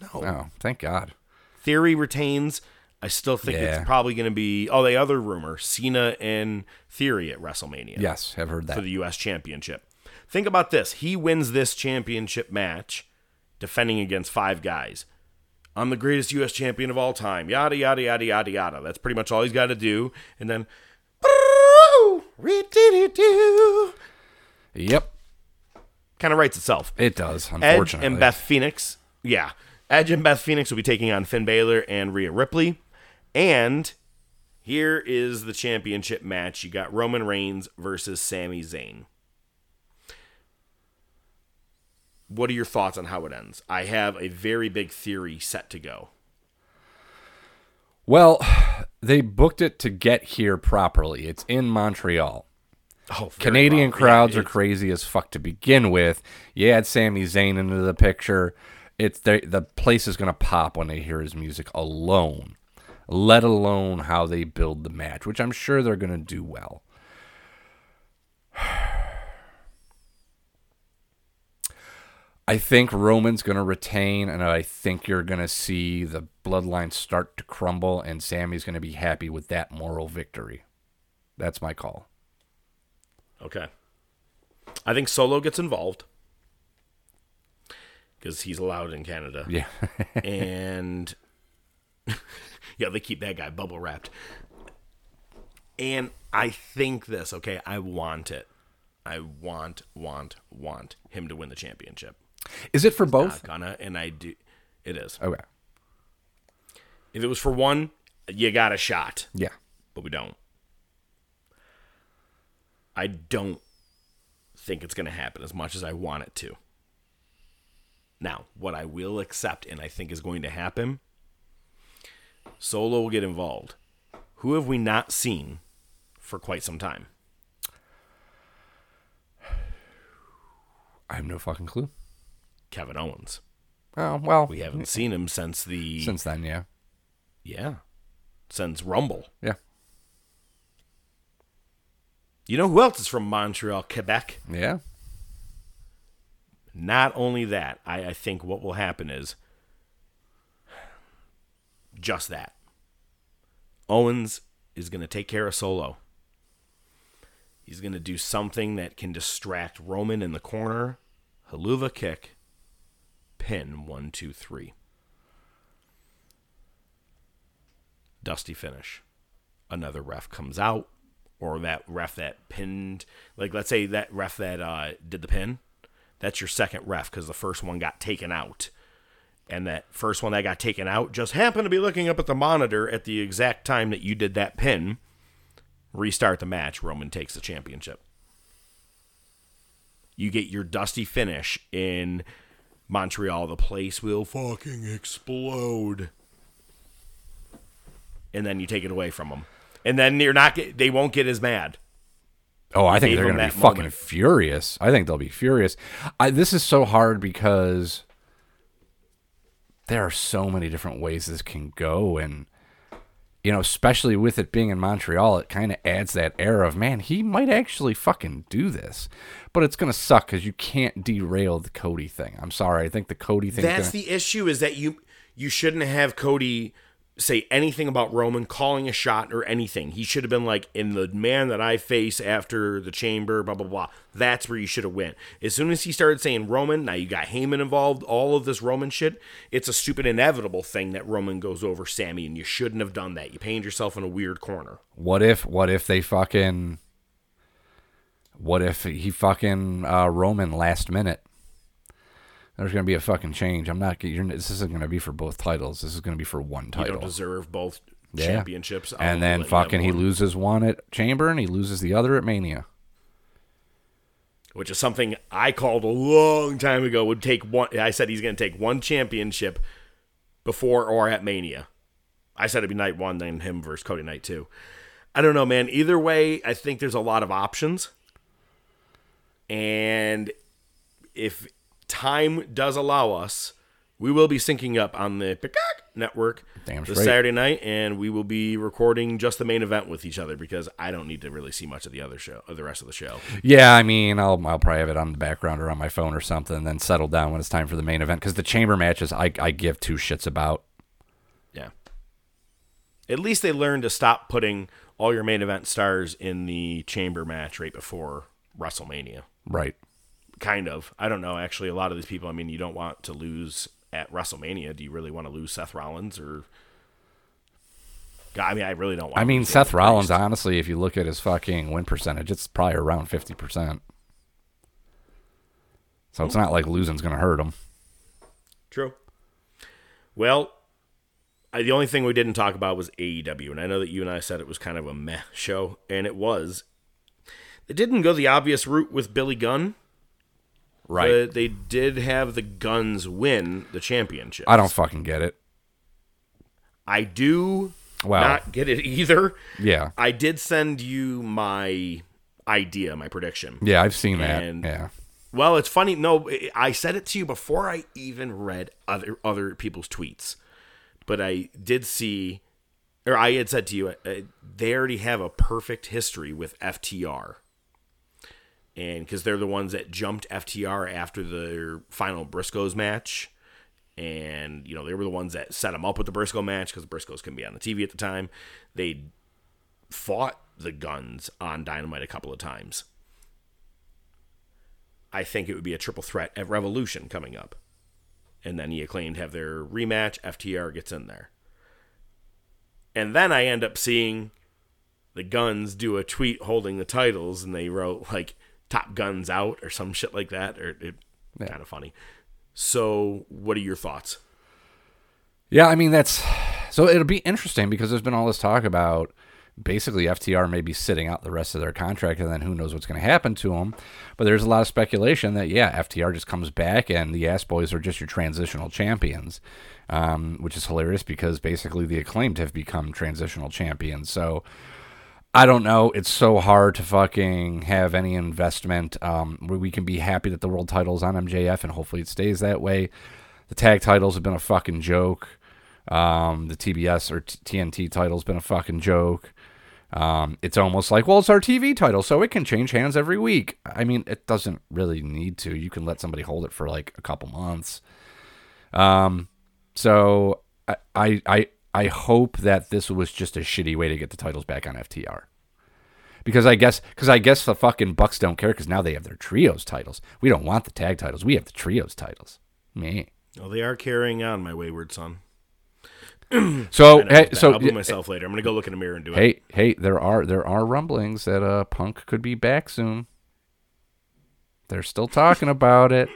No. Oh, thank God. Theory retains. I still think Yeah. it's probably going to be. Oh, the other rumor: Cena and Theory at WrestleMania. Yes, I've heard that. for the U.S. Championship. Think about this: he wins this championship match, defending against five guys. I'm the greatest U.S. champion of all time. Yada yada yada yada yada. That's pretty much all he's got to do, and then. [LAUGHS] Yep, Kind of writes itself. it does. Edge and Beth Phoenix. Yeah. Edge and Beth Phoenix will be taking on Finn Balor and Rhea Ripley. And here is the championship match. You got Roman Reigns versus Sami Zayn. What are your thoughts on how it ends? I have a very big theory set to go. Well, [SIGHS] they booked it to get here properly. It's in Montreal. Oh, Canadian well. crowds Yeah, are crazy as fuck to begin with. You add Sami Zayn into the picture, it's the the place is gonna pop when they hear his music alone. Let alone how they build the match, which I'm sure they're gonna do well. [SIGHS] I think Roman's going to retain, and I think you're going to see the bloodline start to crumble, and Sami's going to be happy with that moral victory. That's my call. Okay. I think Solo gets involved because he's allowed in Canada. Yeah. [LAUGHS] and [LAUGHS] yeah, they keep that guy bubble wrapped. And I think this, okay, I want it. I want, want, want him to win the championship. Is it for both? Not gonna, and I do. It is. Okay. If it was for one, you got a shot, Yeah. but we don't. I don't think it's going to happen as much as I want it to. Now, what I will accept and I think is going to happen Solo will get involved. Who have we not seen for quite some time? I have no fucking clue. Kevin Owens. Oh, well. We haven't seen him since the Since then, yeah. yeah, since Rumble. Yeah. You know who else is from Montreal, Quebec? Yeah. Not only that, I, I think what will happen is just that. Owens is going to take care of Solo. He's going to do something that can distract Roman in the corner. Helluva kick. Pin one, two, three. dusty finish. Another ref comes out, or that ref that pinned, like let's say that ref that uh, did the pin, that's your second ref because the first one got taken out. And that first one that got taken out just happened to be looking up at the monitor at the exact time that you did that pin. Restart the match. Roman takes the championship. You get your dusty finish in Montreal. The place will fucking explode. And then you take it away from them. And then you're not get, they won't get as mad. Oh, I think they're going to be fucking moment. furious. I think they'll be furious. I, this is so hard because there are so many different ways this can go, and you know, especially with it being in Montreal, it kind of adds that air of man, he might actually fucking do this. But it's going to suck because you can't derail the Cody thing. I'm sorry. I think the Cody thing. That's the issue is that you you shouldn't have Cody say anything about Roman calling a shot or anything. He should have been like in the man that I face after the chamber, blah blah blah. That's where you should have went. As soon as he started saying Roman, now you got Heyman involved, all of this Roman shit. It's a stupid inevitable thing that Roman goes over Sami, and you shouldn't have done that. You painted yourself in a weird corner. What if? What if they fucking? What if he fucking uh, Roman last minute? There's gonna be a fucking change. I'm not. You're, this isn't gonna be for both titles. This is gonna be for one title. You don't deserve both Yeah. championships. I'll and then let you have fucking he loses one at Chamber and he loses the other at Mania. which is something I called a long time ago. Would take one. I said he's going to take one championship before or at Mania. I said it'd be night one, then him versus Cody night two. I don't know, man. Either way, I think there's a lot of options, and if time does allow us, we will be syncing up on the Peacock network Damn this straight. Saturday night, and we will be recording just the main event with each other because I don't need to really see much of the other show, of the rest of the show. Yeah, I mean, I'll I'll probably have it on the background or on my phone or something, and then settle down when it's time for the main event. Because the Chamber matches, I I give two shits about. Yeah. At least they learned to stop putting all your main event stars in the chamber match right before WrestleMania. Right. Kind of. I don't know. Actually, a lot of these people, I mean, you don't want to lose at WrestleMania. Do you really want to lose Seth Rollins or. God, I mean, I really don't want to I mean, lose Seth Rollins, Priest. honestly, if you look at his fucking win percentage, it's probably around 50%. So it's not like losing's going to hurt him. True. Well, I, the only thing we didn't talk about was AEW, and I know that you and I said it was kind of a meh show, and it was. They didn't go the obvious route with Billy Gunn. But they did have the Gunns win the championship. I don't fucking get it. I do Wow. not get it either. Yeah. I did send you my idea, my prediction. Yeah, I've seen that. And- yeah. Well, it's funny. No, I said it to you before I even read other other people's tweets, but I did see, or I had said to you, uh, they already have a perfect history with FTR, and because they're the ones that jumped FTR after their final Briscoes match, and you know they were the ones that set them up with the Briscoe match because Briscoes can be on the TV at the time. They fought the Gunns on Dynamite a couple of times. I think it would be a triple threat at Revolution coming up. And then the acclaimed have their rematch. FTR gets in there. And then I end up seeing the Gunns do a tweet holding the titles, and they wrote like "Top Guns out" or some shit like that, or it kind of funny. So, what are your thoughts? Yeah, I mean that's so it'll be interesting because there's been all this talk about basically FTR maybe sitting out the rest of their contract and then who knows what's going to happen to them. But there's a lot of speculation that yeah, FTR just comes back and the Ass Boys are just your transitional champions, um, which is hilarious because basically the acclaimed have become transitional champions. So I don't know. It's so hard to fucking have any investment. Um, where we can be happy that the world title's on MJF and hopefully it stays that way. The tag titles have been a fucking joke. Um, the TBS or TNT title's been a fucking joke. Um, it's almost like, well, it's our TV title, so it can change hands every week. I mean, it doesn't really need to. You can let somebody hold it for like a couple months. Um, so I, I, I hope that this was just a shitty way to get the titles back on FTR. Because I guess, because I guess the fucking Bucks don't care because now they have their trios titles. We don't want the tag titles. We have the trios titles. Me. Well, they are carrying on, my wayward son. [CLEARS THROAT] So hey, so I'll boo myself later. I'm gonna go look in the mirror and do it. hey, hey, there are there are rumblings that uh Punk could be back soon. They're still talking about it.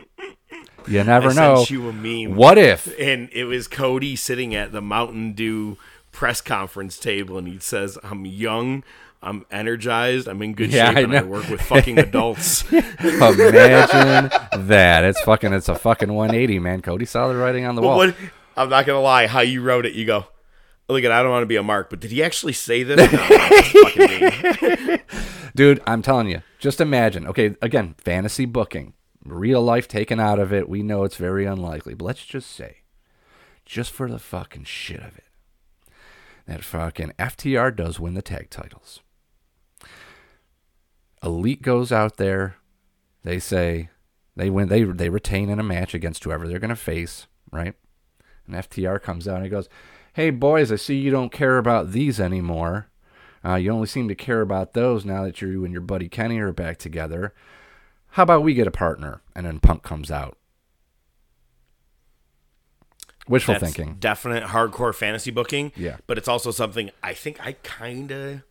You never I know. you a meme. What if? And it was Cody sitting at the Mountain Dew press conference table, and he says, "I'm young." I'm energized. I'm in good Yeah, shape, I and I work with fucking adults. [LAUGHS] Imagine that. It's fucking. It's a fucking 180, man. Cody saw the writing on the But wall. what? I'm not gonna lie. How you wrote it, you go. Look at. I don't want to be a mark, but did he actually say this? No, fucking. [LAUGHS] Dude, I'm telling you, just imagine. Okay, again, fantasy booking, real life taken out of it. We know it's very unlikely, but let's just say, just for the fucking shit of it, that fucking FTR does win the tag titles. Elite goes out there. They say they win. They they retain in a match against whoever they're gonna face, right? And FTR comes out and he goes, "Hey boys, I see you don't care about these anymore. Uh, you only seem to care about those now that you and your buddy Kenny are back together. How about we get a partner?" And then Punk comes out. Wishful That's thinking. definite hardcore fantasy booking. Yeah. but it's also something I think I kind of.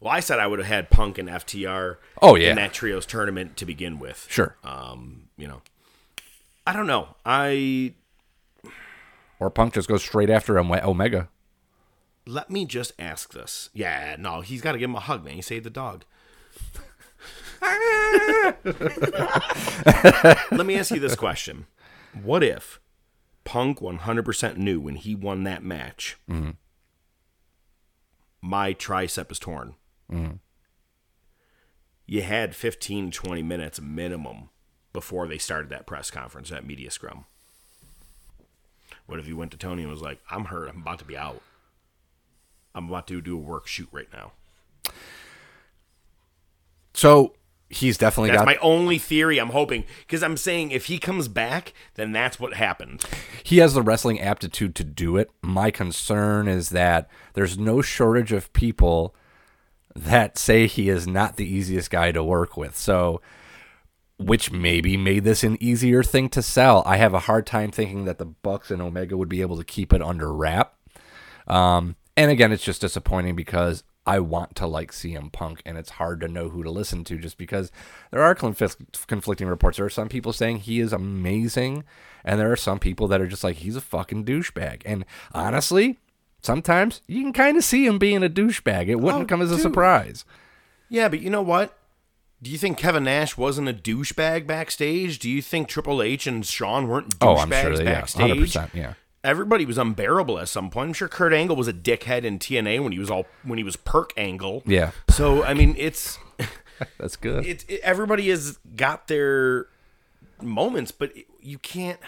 Well, I said I would have had Punk and FTR. Oh, yeah. in that trios tournament to begin with. Sure. Um, you know, I don't know. I Or Punk just goes straight after Ome- Omega. let me just ask this. Yeah, no, he's got to give him a hug, man. He saved the dog. [LAUGHS] let me ask you this question: What if Punk 100% knew when he won that match? Mm-hmm. My tricep is torn. Mm-hmm. You had 15, 20 minutes minimum before they started that press conference, that media scrum. What if you went to Tony and was like, I'm hurt. I'm about to be out. I'm about to do a work shoot right now. So he's definitely That's got my only theory. I'm hoping because I'm saying if he comes back, then that's what happened. he has the wrestling aptitude to do it. My concern is that there's no shortage of people that say he is not the easiest guy to work with. So which maybe made this an easier thing to sell. I have a hard time thinking that the Bucks and Omega would be able to keep it under wrap. Um, and again, it's just disappointing because I want to like CM Punk, and it's hard to know who to listen to just because there are conflict- conflicting reports. There are some people saying he is amazing, and there are some people that are just like he's a fucking douchebag. And honestly, sometimes you can kind of see him being a douchebag. It wouldn't Oh, come as a dude. surprise. Yeah, but you know what? Do you think Kevin Nash wasn't a douchebag backstage? Do you think Triple H and Shawn weren't douchebags Oh, I'm sure that yeah, hundred percent, yeah. Everybody was unbearable at some point. I'm sure Kurt Angle was a dickhead in TNA when he was all when he was Perk Angle. Yeah. So I mean, it's [LAUGHS] That's good. it, it everybody has got their moments, but you can't.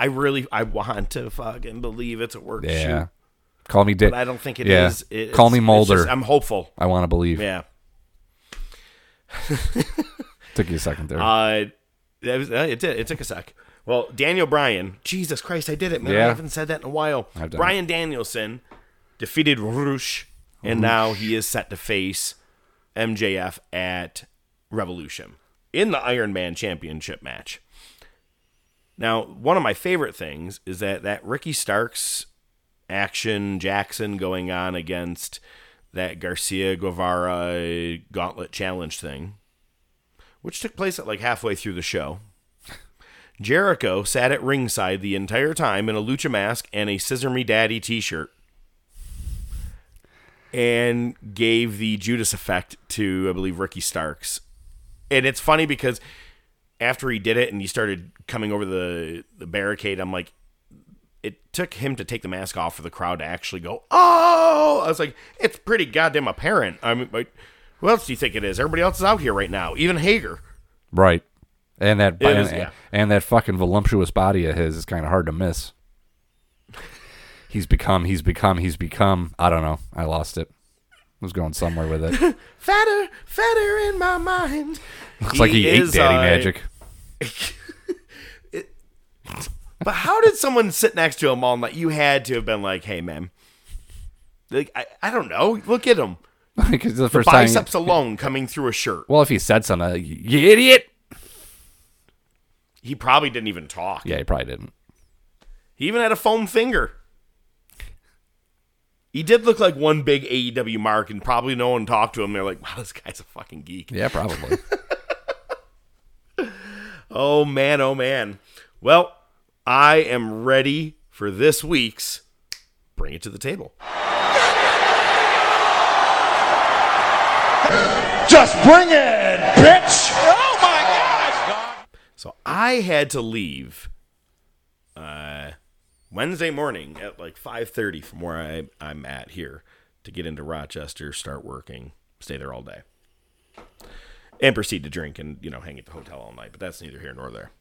I really I want to fucking believe it's a work yeah. shoot, Call me Dick. but I don't think it yeah. is. It- Call me Mulder. just- I'm hopeful. I want to believe. Yeah. Took you a second there. Uh, that was, uh, it did. It took a sec. Well, Daniel Bryan. Jesus Christ, I did it, man. I haven't said that in a while. I've done Bryan Danielson defeated Rush, and now he is set to face MJF at Revolution in the Iron Man Championship match. Now, one of my favorite things is that that Ricky Starks action Jackson going on against that Garcia Guevara Gauntlet Challenge thing which took place at like halfway through the show. Jericho sat at ringside the entire time in a lucha mask and a Scissor Me Daddy t shirt. And gave the Judas effect to, I believe, Ricky Starks. And it's funny because after he did it and he started coming over the, the barricade, I'm like, it took him to take the mask off for the crowd to actually go, oh! I was like, it's pretty goddamn apparent. I mean, like, who else do you think it is? Everybody else is out here right now, even Hager. right. And that and, is, yeah. and that fucking voluptuous body of his is kind of hard to miss. He's become. He's become. He's become. I don't know. I lost it. I was going somewhere with it. [LAUGHS] Fatter, fatter in my mind. Looks like he ate Daddy uh, Magic. [LAUGHS] But how did someone sit next to him all night? You had to have been like, hey, man. Like, I, I don't know. Look at him. [LAUGHS] Because the first time. Biceps alone coming through a shirt. Well, if he said something, like, you idiot. He probably didn't even talk. Yeah, he probably didn't. He even had a foam finger. He did look like one big AEW mark, and probably no one talked to him. They're like, "Wow, this guy's a fucking geek." Yeah, probably. [LAUGHS] Oh man, oh man. Well, I am ready for this week's Bring It to the Table. Just bring it, bitch! So I had to leave uh, Wednesday morning at like 5:30 from where I, I'm at here to get into Rochester, start working, stay there all day, and proceed to drink and you know hang at the hotel all night. But that's neither here nor there.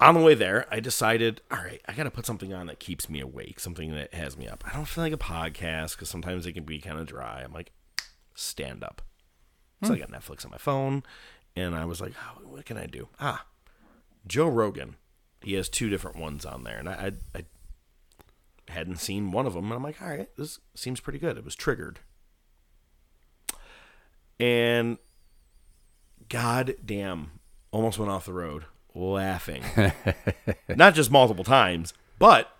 On the way there, I decided, all right, I got to put something on that keeps me awake, something that has me up. I don't feel like a podcast because sometimes it can be kind of dry. I'm like, stand up. So I got Netflix on my phone, and I was like, oh, what can I do? Ah, Joe Rogan. He has two different ones on there, and I, I, I hadn't seen one of them, and I'm like, all right, this seems pretty good. It was triggered, and god damn, almost went off the road laughing, [LAUGHS] not just multiple times, but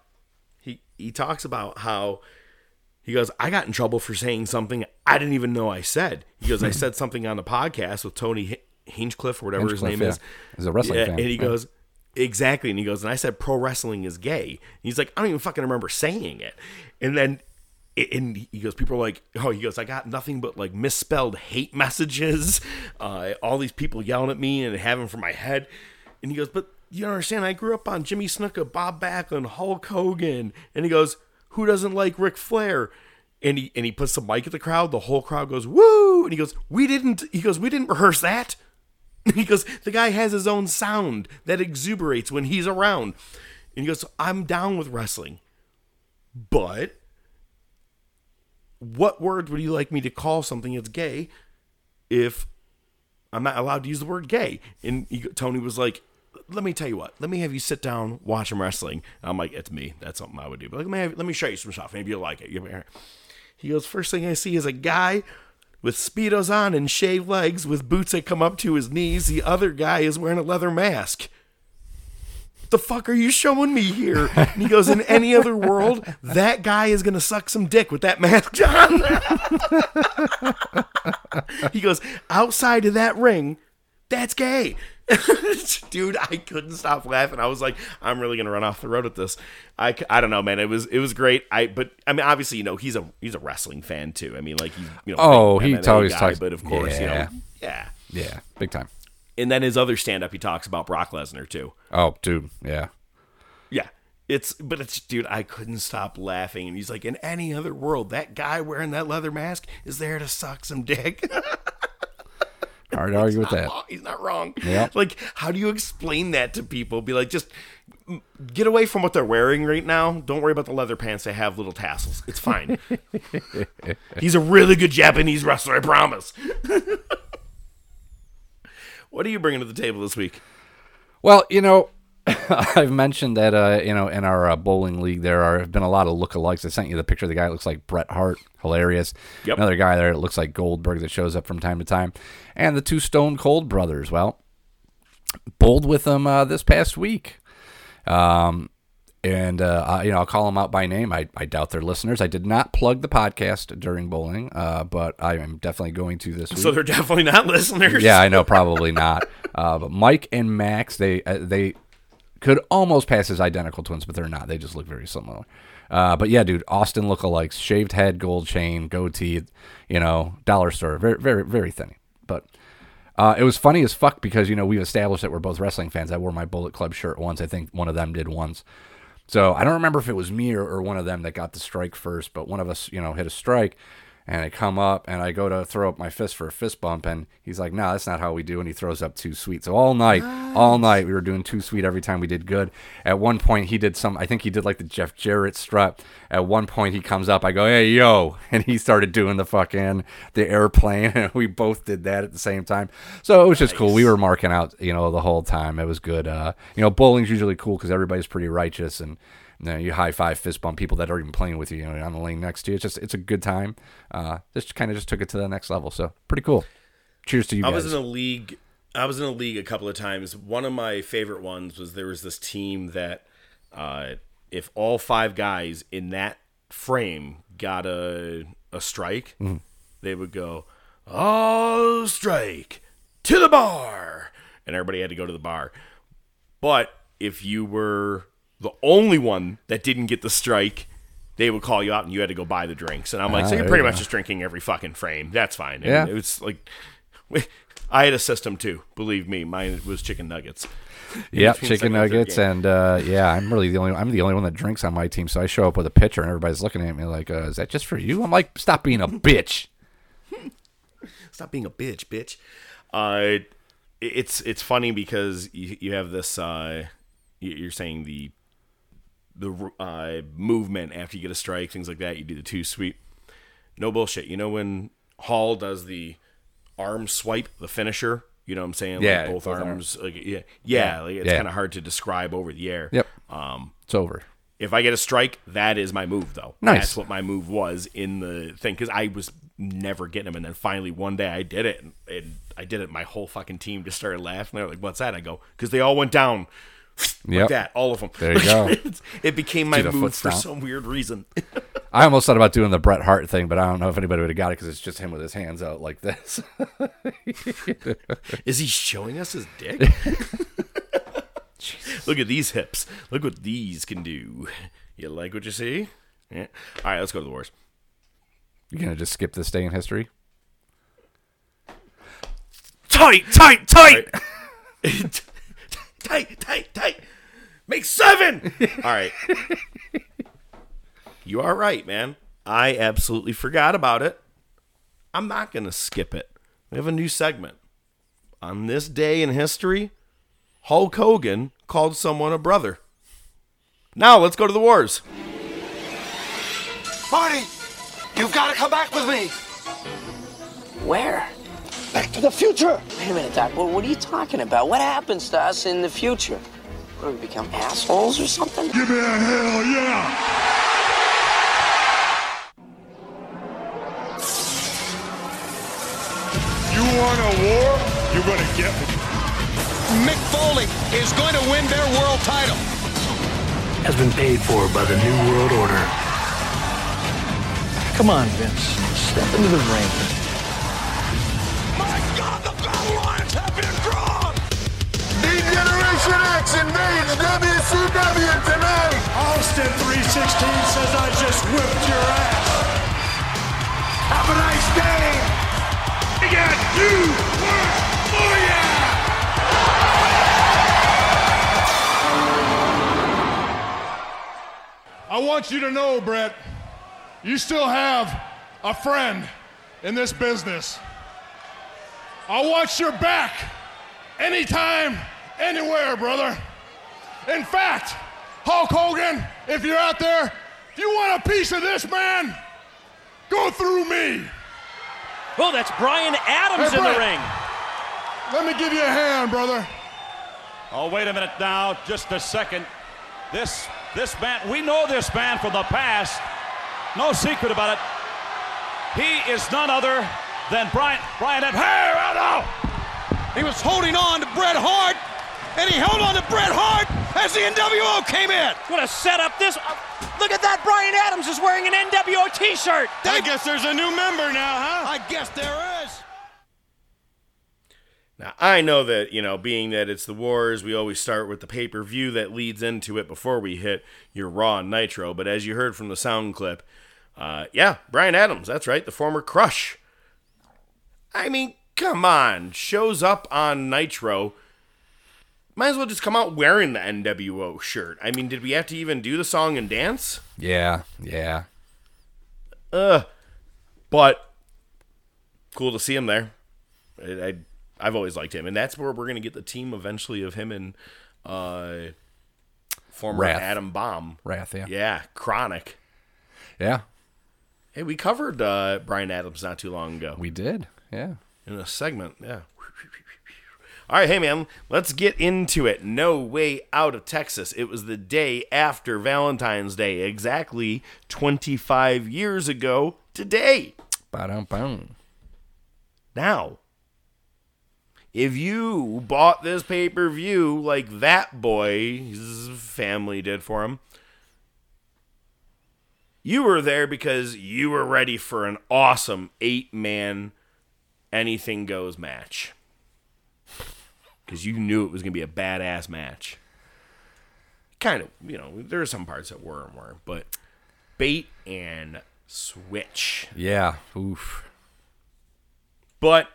he he talks about how he goes, I got in trouble for saying something I didn't even know I said. He goes, I said [LAUGHS] something on the podcast with Tony Hinchcliffe or whatever his name yeah. is. He's a wrestling Yeah, fan. And he Yeah. goes, exactly. And he goes, and I said pro wrestling is gay. He's like, I don't even fucking remember saying it. And then, and he goes, people are like, oh, he goes, I got nothing but like misspelled hate messages, [LAUGHS] uh, all these people yelling at me and having for my head. And he goes, but you don't understand. I grew up on Jimmy Snuka, Bob Backlund, Hulk Hogan. And he goes, who doesn't like Ric Flair? And he and he puts the mic at the crowd. The whole crowd goes woo. And he goes, we didn't. He goes, we didn't rehearse that. [LAUGHS] He goes, the guy has his own sound that exuberates when he's around. And he goes, I'm down with wrestling, but what word would you like me to call something that's gay if I'm not allowed to use the word gay? And he, Tony was like, let me tell you what. Let me have you sit down, watch him wrestling. And I'm like, it's me. That's something I would do. But let me have, let me show you some stuff. Maybe you'll like it. He goes, first thing I see is a guy with speedos on and shaved legs with boots that come up to his knees. The other guy is wearing a leather mask. The fuck are you showing me here? And he goes, in any other world, that guy is gonna suck some dick with that mask on. [LAUGHS] he goes, outside of that ring, that's gay. [LAUGHS] Dude, I couldn't stop laughing. I was like, I'm really gonna run off the road with this. I, I don't know, man. It was it was great. I but I mean, obviously, you know, he's a he's a wrestling fan too. I mean, like he's you know, Oh, big he MMA always guy, talks- But of course, you Yeah. know, yeah. yeah, big time. And then his other stand up, he talks about Brock Lesnar too. Oh, dude, yeah. Yeah. It's but it's dude, I couldn't stop laughing. And he's like, in any other world, that guy wearing that leather mask is there to suck some dick. [LAUGHS] Hard to argue with that. wrong. He's not wrong. Yep. [LAUGHS] Like, how do you explain that to people? Be like, just get away from what they're wearing right now. Don't worry about the leather pants. They have little tassels. It's fine. [LAUGHS] He's a really good Japanese wrestler, I promise. [LAUGHS] what are you bringing to the table this week? Well, you know, [LAUGHS] I've mentioned that uh, you know in our uh, bowling league there are have been a lot of lookalikes. I sent you the picture of the guy that looks like Bret Hart, hilarious. Yep. Another guy there that looks like Goldberg that shows up from time to time, and the two Stone Cold brothers. Well, bowled with them uh, this past week. Um, and uh, I, you know, I'll call them out by name. I, I doubt they're listeners. I did not plug the podcast during bowling, uh, but I am definitely going to this week. So they're definitely not [LAUGHS] listeners. Yeah, I know, probably not. Uh, but Mike and Max, they uh, they could almost pass as identical twins, but they're not. They just look very similar. Uh, but yeah, dude, Austin lookalikes, shaved head, gold chain, goatee, you know, dollar store, very, very, very thin. But uh, it was funny as fuck because you know we've established that we're both wrestling fans. I wore my Bullet Club shirt once. I think one of them did once. So I don't remember if it was me or, or one of them that got the strike first, but one of us, you know, hit a strike. And I come up and I go to throw up my fist for a fist bump, and he's like, "No, that's not how we do." And he throws up too sweet. So all night, all night, we were doing too sweet every time we did good. At one point, he did some. I think he did like the Jeff Jarrett strut. At one point, he comes up. I go, "Hey, yo!" [LAUGHS] And he started doing the fucking the airplane, [LAUGHS] and we both did that at the same time. So it was just cool. We were marking out, you know, the whole time. It was good. Uh, you know, bowling's usually cool because everybody's pretty righteous and you, know, you high five, fist bump people that are even playing with you, you know, on the lane next to you. It's just it's a good time. Uh, this kind of just took it to the next level. So pretty cool. Cheers to you I guys. was in a league. I was in a league a couple of times. One of my favorite ones was there was this team that, uh, if all five guys in that frame got a a strike, Mm-hmm. they would go, "Oh, strike to the bar," and everybody had to go to the bar. But if you were the only one that didn't get the strike, they would call you out and you had to go buy the drinks. And I'm like, Ah, so you're pretty you much go. just drinking every fucking frame. That's fine. And Yeah. it was like, [LAUGHS] I had a system too. Believe me, mine was chicken nuggets. [LAUGHS] Yep, between chicken second and third nuggets, and uh, yeah, I'm really the only I'm the only one that drinks on my team. So I show up with a pitcher, and everybody's looking at me like, uh, "Is that just for you?" I'm like, "Stop being a bitch." [LAUGHS] Stop being a bitch, bitch. Uh, it's it's funny because you, you have this. Uh, you're saying the the uh, movement after you get a strike, things like that. You do the two sweep. No bullshit. You know when Hall does the arm swipe, the finisher. You know what I'm saying? Yeah, like both, both arms. Like, yeah, yeah. Like it's Yeah. kind of hard to describe over the air. Yep, Um, it's over. if I get a strike, that is my move, though. Nice. That's what my move was in the thing because I was never getting them, and then finally one day I did it, and, and I did it. My whole fucking team just started laughing. They're like, "What's that?" I go, "Because they all went down [LAUGHS] like Yep. that, all of them." There you go. [LAUGHS] it became my move for some weird reason. [LAUGHS] I almost thought about doing the Bret Hart thing, but I don't know if anybody would have got it because it's just him with his hands out like this. is he showing us his dick? Look at these hips. Look what these can do. You like what you see? Yeah. All right, let's go to the wars. You're gonna just skip this day in history? tight, tight, tight, tight, tight, tight. Make seven. [LAUGHS] All right. You are right, man. I absolutely forgot about it. I'm not going to skip it. We have a new segment. On this day in history, Hulk Hogan called someone a brother. Now let's go to the wars. Marty, you've got to come back with me. Where? Back to the future. Wait a minute, Doc. What, what are you talking about? What happens to us in the future? What, do we become assholes or something? Give me a hell yeah. You want a war? You're gonna get me. Mick Foley is going to win their world title. has been paid for by the New World Order. Come on, Vince. Step into the ring. My God, the battle lines have been drawn. D-Generation X invades WCW tonight. Austin 316 says I just whipped your ass. Have a nice day. We got two words for ya. I want you to know, Bret, you still have a friend in this business. I watch your back anytime, anywhere, brother. In fact, Hulk Hogan, if you're out there, if you want a piece of this man, go through me. Oh, that's Brian Adams Hey, in the ring. Let me give you a hand, brother. Oh, wait a minute now, just a second. This this man, we know this man from the past. No secret about it. He is none other than Brian Brian Adams. Hey, right now! He was holding on to Bret Hart, and he held on to Bret Hart as the NWO came in. What a setup this. uh, look at that. Brian Adams is wearing an NWO t shirt. I guess there's a new member now, huh? I guess there is. Now, I know that, you know, being that it's the wars, we always start with the pay per view that leads into it before we hit your Raw and Nitro. But as you heard from the sound clip, uh, yeah, Brian Adams, that's right, the former Crush. I mean, come on, shows up on Nitro. Might as well just come out wearing the NWO shirt. I mean, did we have to even do the song and dance? Yeah, yeah. Uh, but cool to see him there. I, I I've always liked him, and that's where we're gonna get the team eventually of him and uh, former Wrath. Adam Bomb. Wrath, yeah. Yeah, Chronic. Yeah, Hey, we covered uh, Brian Adams not too long ago we did. Yeah. in a segment. Yeah. All right, hey man, let's get into it. No way out of Texas. It was the day after Valentine's Day, exactly 25 years ago today. Ba-dum-bum. Now, if you bought this pay per view like that boy's family did for him, You were there because you were ready for an awesome eight man anything goes match. Because you knew it was going to be a badass match. Kind of, you know, there are some parts that were and weren't, but bait and switch. Yeah. Oof. But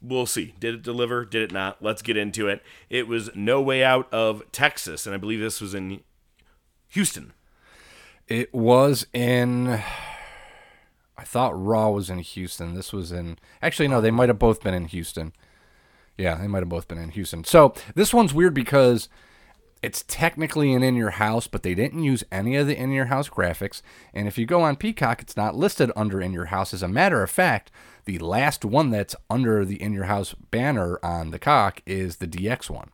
we'll see. Did it deliver? Did it not? Let's get into it. It was No Way Out of Texas, and I believe this was in Houston. It was in. I thought Raw was in Houston. This was in. Actually, no, they might have both been in Houston. Yeah, they might have both been in Houston. So this one's weird because it's technically an in your house, but they didn't use any of the in your house graphics. And if you go on Peacock, it's not listed under in your house. As a matter of fact, the last one that's under the in your house banner on the cock is the DX one.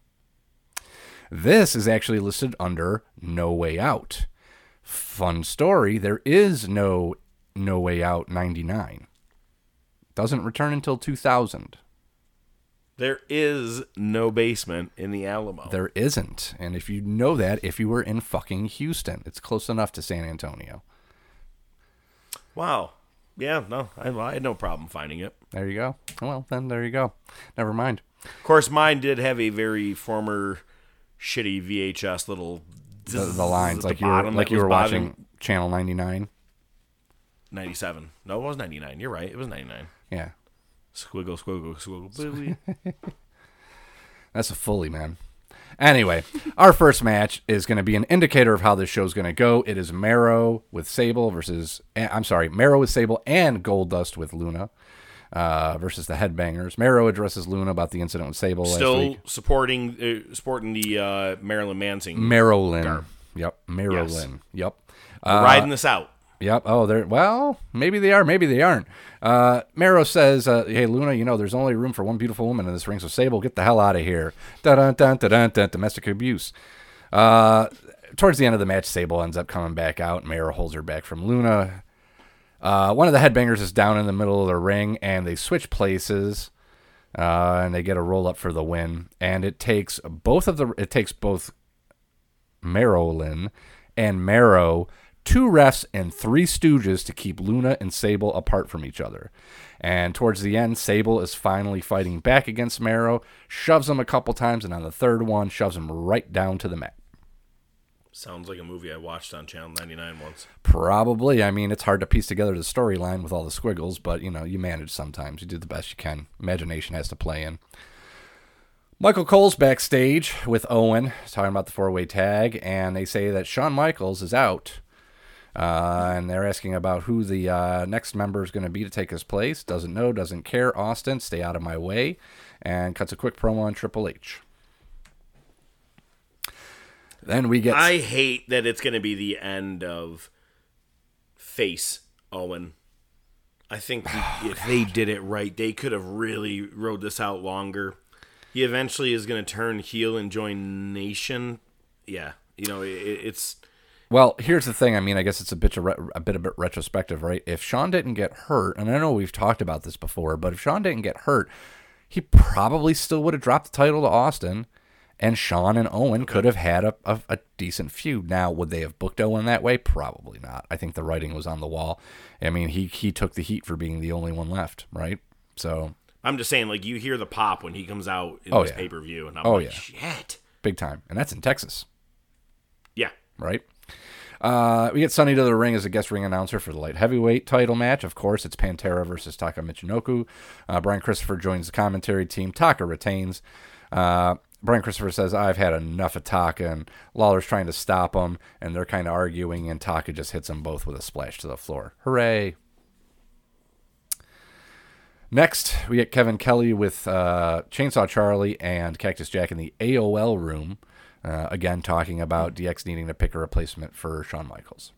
This is actually listed under No Way Out. Fun story, there is no No Way Out 99. Doesn't return until 2000. There is no basement in the Alamo. There isn't. And if you know that, if you were in fucking Houston, it's close enough to San Antonio. Wow. Yeah, no, I, I had no problem finding it. There you go. Well, then there you go. Never mind. Of course, mine did have a very former shitty VHS little The, the lines like you were like you were watching Channel 99. 97. No, it was 99. You're right. It was 99. Yeah. Squiggle, squiggle, squiggle, booey. [LAUGHS] That's a fully man. Anyway, our first match is going to be an indicator of how this show's going to go. It is Mero with Sable versus, eh, I'm sorry, Mero with Sable and Goldust with Luna uh, versus the Headbangers. Mero addresses Luna about the incident with Sable last Still supporting uh, supporting the uh, Marilyn Manson. Marilyn. Yep. Marilyn. Yep. Uh, riding this out. Yep. Oh, they're well. Maybe they are. Maybe they aren't. Uh, Mero says, uh, "Hey, Luna, you know there's only room for one beautiful woman in this ring, so Sable, get the hell out of here." Dun dun dun dun dun. domestic abuse. Uh, towards the end of the match, Sable ends up coming back out. Mero holds her back from Luna. Uh, one of the headbangers is down in the middle of the ring, and they switch places, uh, and they get a roll up for the win. And it takes both of the it takes both Marilyn and Mero, two refs and three stooges to keep Luna and Sable apart from each other. And towards the end, Sable is finally fighting back against Mero, shoves him a couple times, and on the third one, shoves him right down to the mat. Sounds like a movie I watched on Channel 99 once. Probably. I mean, it's hard to piece together the storyline with all the squiggles, but you know, you manage sometimes. You do the best you can. Imagination has to play in. Michael Cole's backstage with Owen, talking about the four way tag, and they say that Shawn Michaels is out. Uh, and they're asking about who the uh, next member is going to be to take his place. Doesn't know, doesn't care. Austin, stay out of my way. And cuts a quick promo on Triple H. Then we get. I hate that it's going to be the end of Face Owen. I think [SIGHS] Oh, if they did it right, they could have really rode this out longer. He eventually is going to turn heel and join Nation. Yeah, you know, it, it's Well, here's the thing. I mean, I guess it's a bit of re- a bit a bit retrospective, right? If Shawn didn't get hurt, and I know we've talked about this before, but if Shawn didn't get hurt, he probably still would have dropped the title to Austin, and Shawn and Owen could have had a, a, a decent feud. Now, would they have booked Owen that way? Probably not. I think the writing was on the wall. I mean, he he took the heat for being the only one left, right? So I'm just saying, like you hear the pop when he comes out in Oh, this yeah. pay per view, and I'm oh like, yeah, shit. big time, and that's in Texas. Yeah. right? Uh, we get Sunny to the ring as a guest ring announcer for the light heavyweight title match. Of course, it's Pantera versus Taka Michinoku. Uh, Brian Christopher joins the commentary team. Taka retains. Uh, Brian Christopher says, I've had enough of Taka, and Lawler's trying to stop him, and they're kind of arguing, and Taka just hits them both with a splash to the floor. Hooray! Next, we get Kevin Kelly with uh, Chainsaw Charlie and Cactus Jack in the AOL room. Uh, again, talking about DX needing to pick a replacement for Shawn Michaels.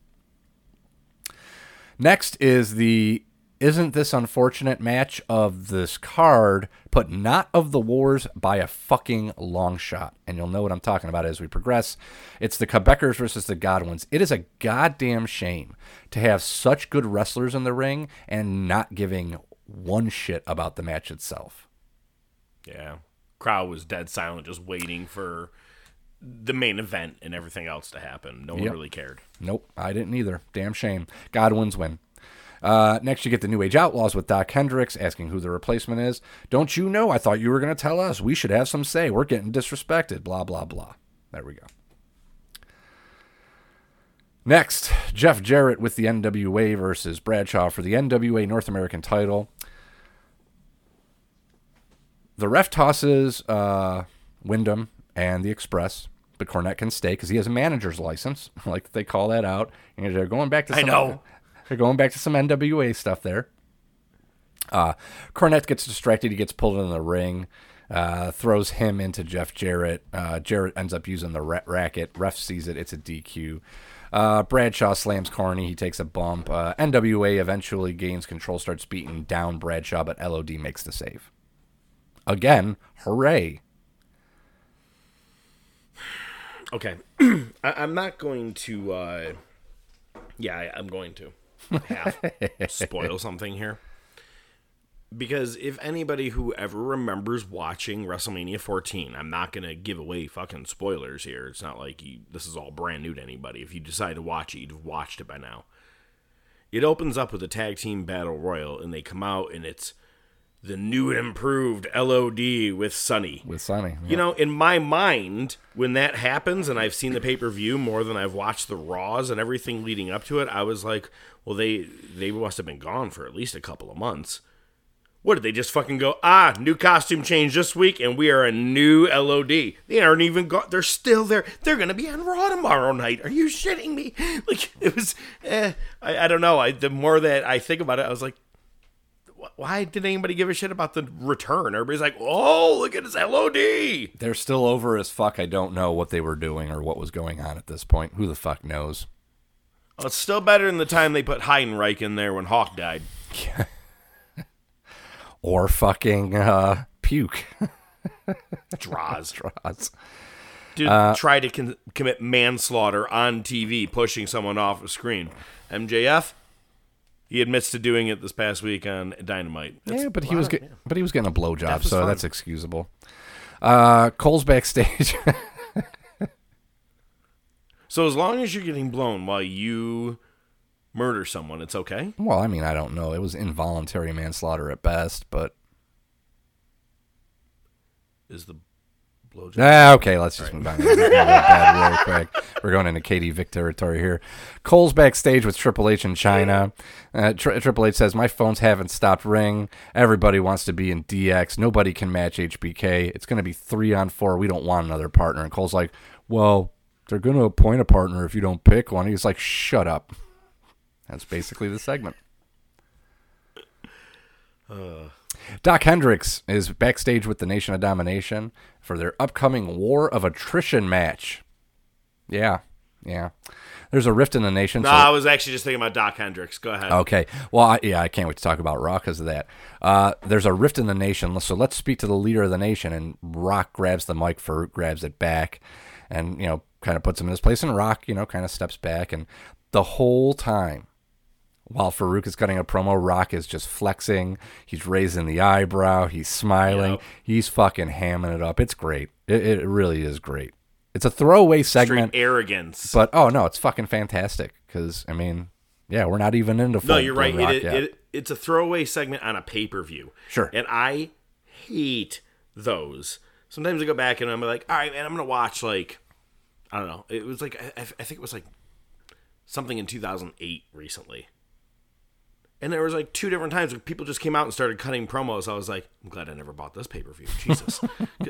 Next is the Isn't This Unfortunate match of this card, but not of the Wars by a fucking long shot. And you'll know what I'm talking about as we progress. It's the Quebecers versus the Godwins. It is a goddamn shame to have such good wrestlers in the ring and not giving one shit about the match itself. Yeah. Crowd was dead silent, just waiting for the main event and everything else to happen. No one Yep. really cared. Nope, I didn't either. Damn shame. Godwin's win. Uh, next, you get the New Age Outlaws with Dok Hendrix asking who the replacement is. Don't you know? I thought you were going to tell us. We should have some say. We're getting disrespected. Blah, blah, blah. There we go. Next, Jeff Jarrett with the NWA versus Bradshaw for the NWA North American title. The ref tosses uh, Windham and the Express, but Cornette can stay because he has a manager's license. [LAUGHS] I like they call that out. And they're going back to I some, know. They're going back to some NWA stuff there. Uh, Cornette gets distracted. He gets pulled in the ring, uh, throws him into Jeff Jarrett. Uh, Jarrett ends up using the ra- racket. Ref sees it. It's a DQ. Uh, Bradshaw slams Carney. He takes a bump. Uh, NWA eventually gains control, starts beating down Bradshaw, but LOD makes the save. Again, hooray. Okay, [CLEARS THROAT] I, I'm not going to. Uh, yeah, I, I'm going to half [LAUGHS] spoil something here because if anybody who ever remembers watching WrestleMania 14, I'm not gonna give away fucking spoilers here. It's not like you, this is all brand new to anybody. If you decide to watch it, you'd have watched it by now. It opens up with a tag team battle royal, and they come out, and it's the new and improved LOD with Sunny. With Sunny. You know, in my mind, when that happens, and I've seen the pay per view more than I've watched the Raws and everything leading up to it, I was like, well, they they must have been gone for at least a couple of months. What did they just fucking go? Ah, new costume change this week, and we are a new LOD. They aren't even gone. They're still there. They're gonna be on Raw tomorrow night. Are you shitting me? [LAUGHS] Like it was. Eh, I, I don't know. I the more that I think about it, I was like, why did anybody give a shit about the return? Everybody's like, oh, look at his LOD. They're still over as fuck. I don't know what they were doing or what was going on at this point. Who the fuck knows? Well, it's still better than the time they put Heidenreich in there when Hawk died. [LAUGHS] Or fucking uh, puke. [LAUGHS] Droz. Droz. Dude, Uh, try to con- commit manslaughter on TV, pushing someone off a screen. MJF, he admits to doing it this past week on Dynamite. That's yeah, but he was of- get, yeah. but he was getting a blowjob, Death is so fun. that's excusable. Uh, Cole's backstage. [LAUGHS] So as long as you're getting blown while you murder someone, it's okay. well, I mean, I don't know. It was involuntary manslaughter at best, but Is the blowjob? Ah, okay, let's just move on. We're gonna bad real [LAUGHS] quick. We're going into Katie Vick territory here. Cole's backstage with Triple H in Chyna. Uh, Tri- Triple H says, "My phones haven't stopped ringing. Everybody wants to be in DX. Nobody can match HBK. It's going to be three on four. We don't want another partner." And Cole's like, "Well, they're going to appoint a partner if you don't pick one." He's like, "Shut up." That's basically the segment. Dok Hendrix is backstage with the Nation of Domination for their upcoming War of Attrition match. Yeah, yeah. There's a rift in the nation. No, so- I was actually just thinking about Dok Hendrix. Go ahead. Okay. Well, I, yeah, I can't wait to talk about Raw because of that. Uh, there's a rift in the nation, so let's speak to the leader of the nation. And Rock grabs the mic, for grabs it back, and you know, kind of puts him in his place. And Rock, you know, kind of steps back, and the whole time, while Farouk is cutting a promo, Rock is just flexing. He's raising the eyebrow. He's smiling. Yep. He's fucking hamming it up. It's great. It, it really is great. It's a throwaway segment. Straight arrogance. But oh no, it's fucking fantastic because I mean, yeah, we're not even into no, you're right. It, it, it's a throwaway segment on a pay per view. Sure. And I hate those. Sometimes I go back and I'm like, all right, man, I'm gonna watch like, I don't know. It was like I, I think it was like something in 2008 recently. And there was like two different times where people just came out and started cutting promos. I was like, I'm glad I never bought this pay per view. [LAUGHS] Jesus,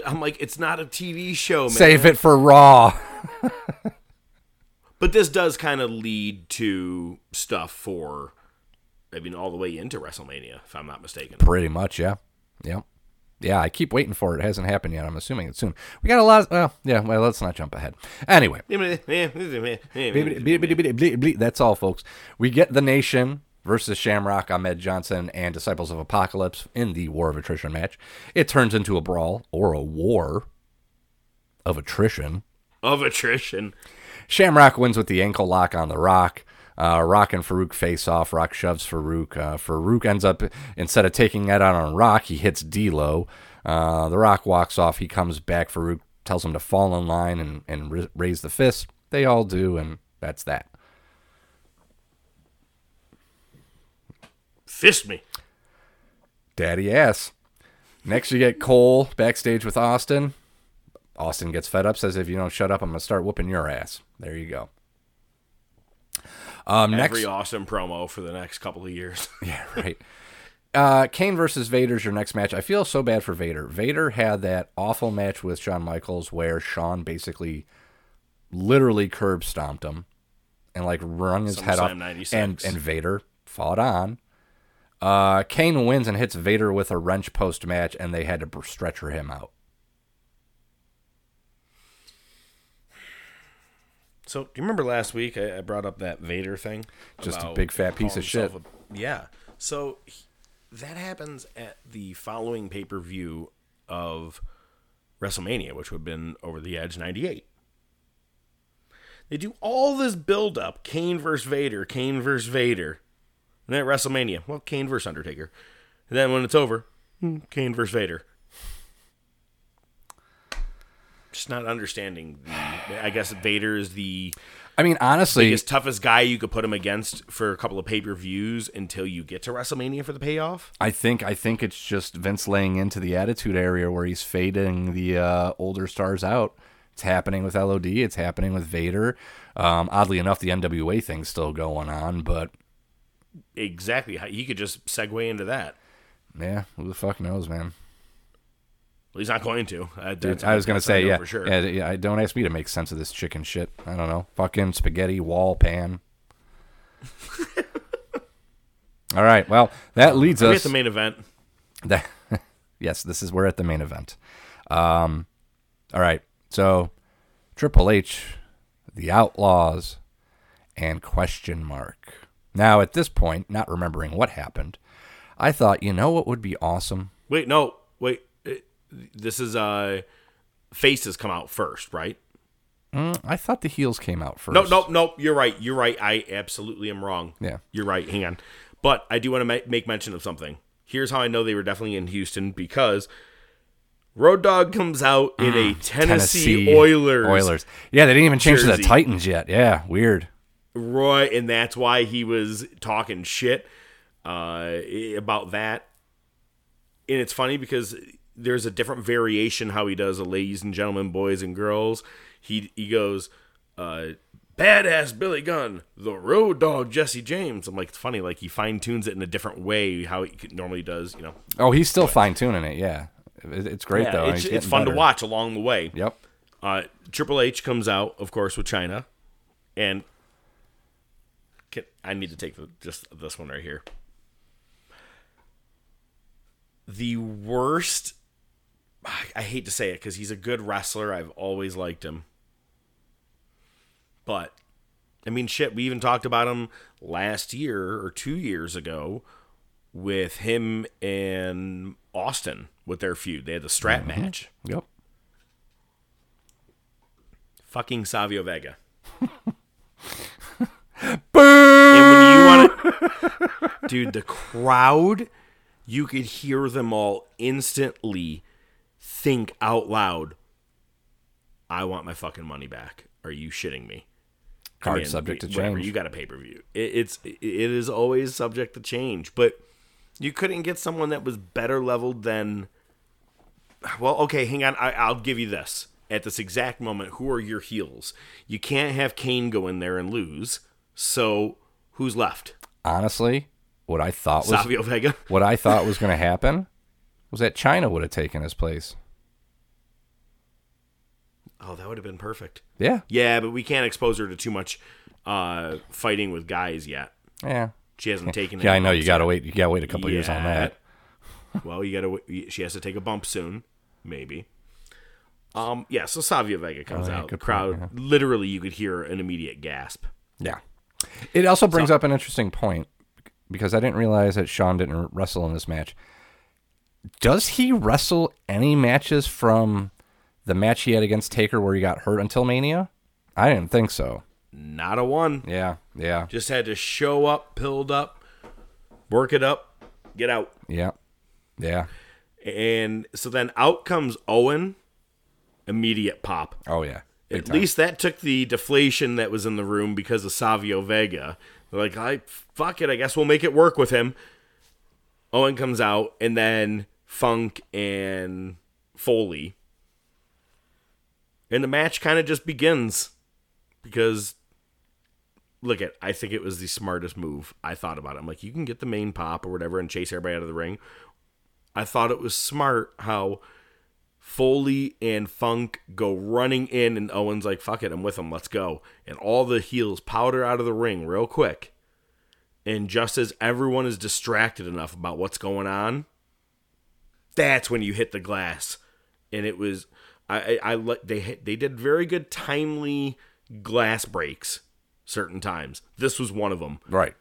I'm like, it's not a TV show, man. Save it for Raw. [LAUGHS] But this does kind of lead to stuff for, I mean, all the way into WrestleMania, if I'm not mistaken. Pretty much, yeah, yeah, yeah. I keep waiting for it. It hasn't happened yet. I'm assuming it's soon. We got a lot. Of, well, yeah. Well, let's not jump ahead. Anyway, [LAUGHS] that's all, folks. We get the Nation versus Shamrock, Ahmed Johnson, and Disciples of Apocalypse in the War of Attrition match. It turns into a brawl or a war of attrition. of attrition. Shamrock wins with the ankle lock on the Rock. Uh, Rock and Farouk face off. Rock shoves Farouk. Uh, Farouk ends up, instead of taking that out on Rock, he hits D'Lo. Uh, the Rock walks off. He comes back. Farouk tells him to fall in line and, and ra- raise the fist. They all do, and that's that. Fist me. Daddy ass. Next, you get Cole backstage with Austin. Austin gets fed up, says, "If you don't shut up, I'm gonna start whooping your ass." There you go. Um, Every next, awesome promo for the next couple of years. [LAUGHS] yeah, right. Uh, Kane versus Vader's your next match. I feel so bad for Vader. Vader had that awful match with Shawn Michaels where Shawn basically, literally curb stomped him, and like rung his head off. SummerSlam 96. And and Vader fought on. Uh, Kane wins and hits Vader with a wrench post match, and they had to stretcher him out. So, do you remember last week I, I brought up that Vader thing? Just a big fat piece of shit. a- yeah. So he- that happens at the following pay per view of WrestleMania, which would have been Over the Edge '98. They do all this build up: Kane versus Vader, Kane versus Vader, and then at WrestleMania, well, Kane versus Undertaker. And then when it's over, hmm, Kane versus Vader. Just not understanding the. I guess Vader is the I mean, honestly, biggest, toughest guy you could put him against for a couple of pay per views until you get to WrestleMania for the payoff. I think I think it's just Vince laying into the attitude area where he's fading the uh, older stars out. It's happening with LOD. It's happening with Vader. Um, oddly enough, the NWA thing's still going on, but Exactly. How- He could just segue into that. yeah, who the fuck knows, man? Well, he's not going to. Uh, Dude, I was gonna say, yeah, for sure. yeah, yeah. Don't ask me to make sense of this chicken shit. I don't know. Fucking spaghetti wall pan. [LAUGHS] All right. Well, that leads Are us at the main event. That, [LAUGHS] yes, this is we're at the main event. Um, all right, so Triple H, the Outlaws, and question mark. Now at this point, not remembering what happened, I thought, you know what would be awesome? Wait, no, wait. It- This is uh, faces come out first, right? Mm, I thought the heels came out first. No, no, no. You're right. You're right. I absolutely am wrong. Yeah. You're right. Hang on. But I do want to ma- make mention of something. Here's how I know they were definitely in Houston because Road Dog comes out in a Tennessee, Oilers. Mm, Oilers. Yeah, they didn't even change to the. Titans yet. Yeah, weird. Roy, and that's why he was talking shit uh, about that. And it's funny because there's a different variation how he does a ladies and gentlemen, boys and girls. He he goes, uh, badass Billy Gunn, the road dog Jesse James. I'm like, it's funny, like he fine tunes it in a different way how he normally does, you know. Oh, he's still fine tuning it. Yeah, it's great Yeah, though. It's, it's fun to watch along the way. Yep. Uh, Triple H comes out, of course, with Chyna, and can, I need to take the, just this one right here. The worst. I, I hate to say it because he's a good wrestler. I've always liked him, but I mean, shit. We even talked about him last year or two years ago with him and Austin with their feud. They had the strap mm-hmm. match. Yep. Fucking Savio Vega. [LAUGHS] Boo! And when you want to, dude, the crowd, you could hear them all instantly think out loud. I want my fucking money back. Are you shitting me? Card subject to whatever, change. You got a pay per view. It, it's it is always subject to change, but you couldn't get someone that was better leveled than. Well, okay, hang on. I, I'll give you this. At this exact moment, who are your heels? You can't have Kane go in there and lose. So who's left? Honestly, what I thought was Savio Vega. [LAUGHS] what I thought was going to happen was that Chyna would have taken his place. Oh, that would have been perfect. Yeah. Yeah, but we can't expose her to too much uh, fighting with guys yet. Yeah. She hasn't taken. Yeah, any I know. You got to wait. You got to wait a couple years on that. well, you got to. She has to take a bump soon, maybe. Um. Yeah. So Savio Vega comes Oh, yeah, out. The crowd, point, literally, you could hear an immediate gasp. Yeah. It also brings up an interesting point because I didn't realize that Shawn didn't wrestle in this match. Does he wrestle any matches from the match he had against Taker where he got hurt until Mania? I didn't think so. Not a one. Yeah, yeah, Just had to show up, pilled up, work it up, get out. yeah, yeah. And so then out comes Owen immediate pop. Oh yeah. Big At time. least that took the deflation that was in the room because of Savio Vega. They're like, I fuck it, I guess we'll make it work with him. Owen comes out, and then Funk and Foley. And the match kind of just begins because look at I think it was the smartest move. I thought about it. I'm like, you can get the main pop or whatever and chase everybody out of the ring. I thought it was smart how Foley and Funk go running in, and Owen's like, fuck it, I'm with them, let's go. And all the heels powder out of the ring real quick. And just as everyone is distracted enough about what's going on, that's when you hit the glass. And it was, I, I, I they they did very good timely glass breaks certain times. This was one of them. Right.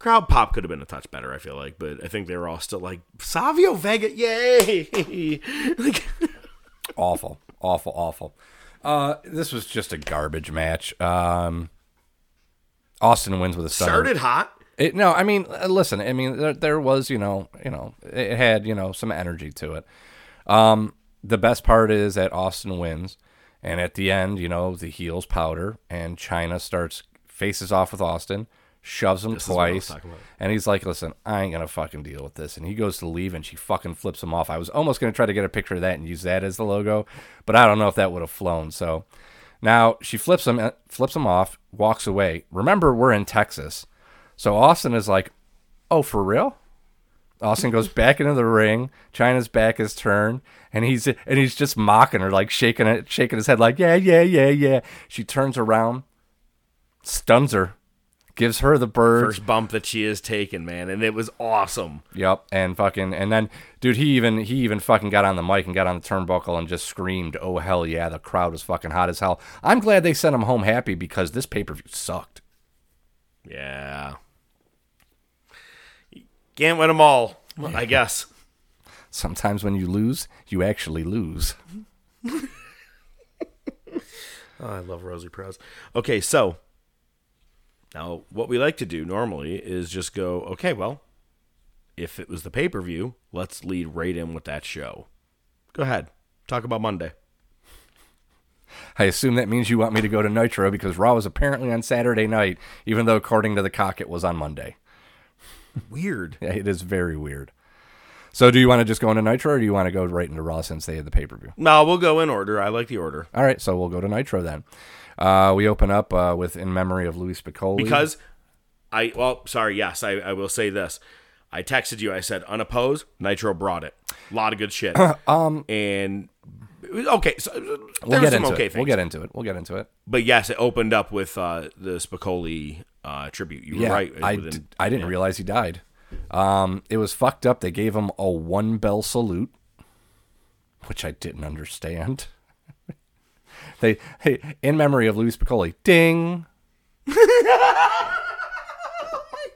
Crowd pop could have been a touch better, I feel like, but I think they were all still like Savio Vega, yay! [LAUGHS] like, awful, awful, awful. Uh, this was just a garbage match. Um, Austin wins with a stunner. started hot. It, no, I mean, uh, listen. I mean, there, there was, you know, you know, it had, you know, some energy to it. Um, the best part is that Austin wins, and at the end, you know, the heels powder, and Chyna starts faces off with Austin, shoves him This is what I was twice, and he's like, "Listen, I ain't gonna fucking deal with this." And he goes to leave, and she fucking flips him off. I was almost gonna try to get a picture of that and use that as the logo, but I don't know if that would have flown. So now she flips him, uh, flips him off, walks away. Remember, we're in Texas, so Austin is like, "Oh, for real?" Austin goes back into the ring. Chyna's back his turn, and he's and he's just mocking her, like shaking it, shaking his head, like yeah, yeah, yeah, yeah. She turns around, stuns her, gives her the bird. First bump that she has taken, man, and it was awesome. Yep, and fucking and then dude, he even he even fucking got on the mic and got on the turnbuckle and just screamed, "Oh hell yeah!" The crowd was fucking hot as hell. I'm glad they sent him home happy because this pay per view sucked. Yeah. You Can't win them all, I guess. Sometimes when you lose, you actually lose. Oh, [LAUGHS] I love Rosie Perez. Okay, so now what we like to do normally is just go, okay, well, if it was the pay per view, let's lead right in with that show. Go ahead. Talk about Monday. I assume that means you want me to go to Nitro because Raw was apparently on Saturday night, even though according to the cock it was on Monday. Weird. Yeah, it is very weird. So, do you want to just go into Nitro, or do you want to go right into Raw since they had the pay per view? No, we'll go in order. I like the order. All right, so we'll go to Nitro then. Uh, we open up uh, with "In Memory of Louie Spicolli" Because I, well, sorry, yes, I, I will say this. I texted you. I said unopposed. Nitro brought it. A lot of good shit. [LAUGHS] um, and okay, so we'll get into okay it. things. We'll get into it. We'll get into it. But yes, it opened up with uh, the Spicolli uh, tribute. You were yeah, right. I, within- d- I didn't realize he died. Um, it was fucked up. They gave him a one bell salute, which I didn't understand. They hey, in memory of Louie Spicolli. Ding. Oh my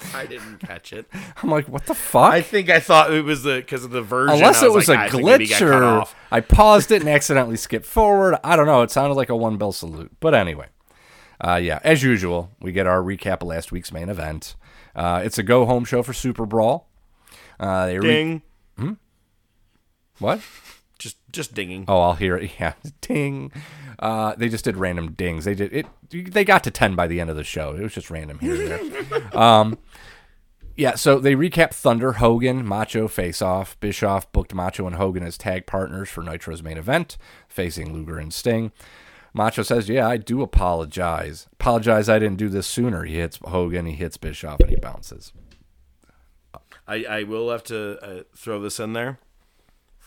god. I didn't catch it. [LAUGHS] I'm like, what the fuck? I think I thought it was the because of the version. Unless it was like, a I think maybe it got glitch or. I paused it and accidentally skipped forward. I don't know. It sounded like a one bell salute. But anyway, uh, yeah, as usual, we get our recap of last week's main event. Uh, it's a go home show for Super Brawl. Uh, they re- Ding. Hmm? What? Just just dinging. Oh, I'll hear it. [LAUGHS] Yeah, ding. Uh, they just did random dings. They did it. They got to ten by the end of the show. It was just random here and there. [LAUGHS] um, yeah. So they recap Thunder, Hogan, Macho face off. Bischoff booked Macho and Hogan as tag partners for Nitro's main event, facing Luger and Sting. Macho says, "Yeah, I do apologize. Apologize, I didn't do this sooner." He hits Hogan, he hits Bischoff, and he bounces. I, I will have to uh, throw this in there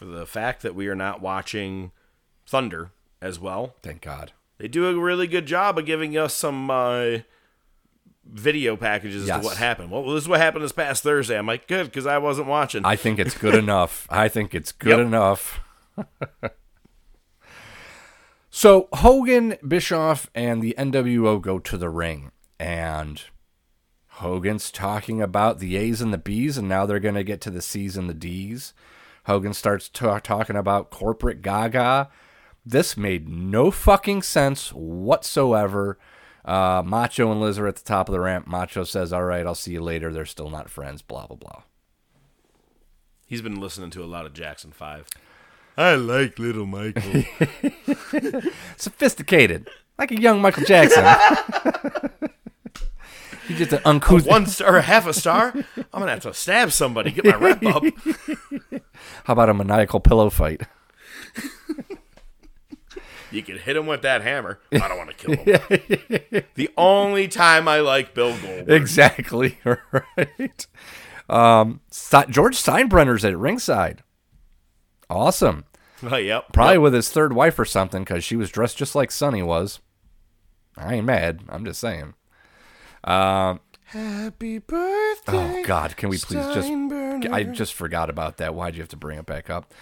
for the fact that we are not watching Thunder as well. Thank God. They do a really good job of giving us some uh, video packages as Yes. to what happened. Well, this is what happened this past Thursday. I'm like, good, because I wasn't watching. I think it's good [LAUGHS] enough. I think it's good Yep. enough. [LAUGHS] so Hogan, Bischoff, and the NWO go to the ring, and Hogan's talking about the A's and the B's, and now they're going to get to the C's and the D's. Hogan starts ta- talking about corporate gaga. This made no fucking sense whatsoever. Uh, Macho and Liz are at the top of the ramp. Macho says, All right, I'll see you later. They're still not friends, blah, blah, blah. He's been listening to a lot of Jackson 5. I like Little Michael. [LAUGHS] Sophisticated, like a young Michael Jackson. [LAUGHS] you just an uncouth. One star, or half a star? I'm going to have to stab somebody, get my rep up. [LAUGHS] How about a maniacal pillow fight? You can hit him with that hammer. I don't want to kill him. [LAUGHS] the only time I like Bill Goldberg. Exactly [LAUGHS] right. Um, George Steinbrenner's at ringside. Awesome. Oh, yep. Probably Yep. with his third wife or something, because she was dressed just like Sunny was. I ain't mad. I'm just saying. Um, Happy birthday. oh God, can we please just? I just forgot about that. Why'd you have to bring it back up?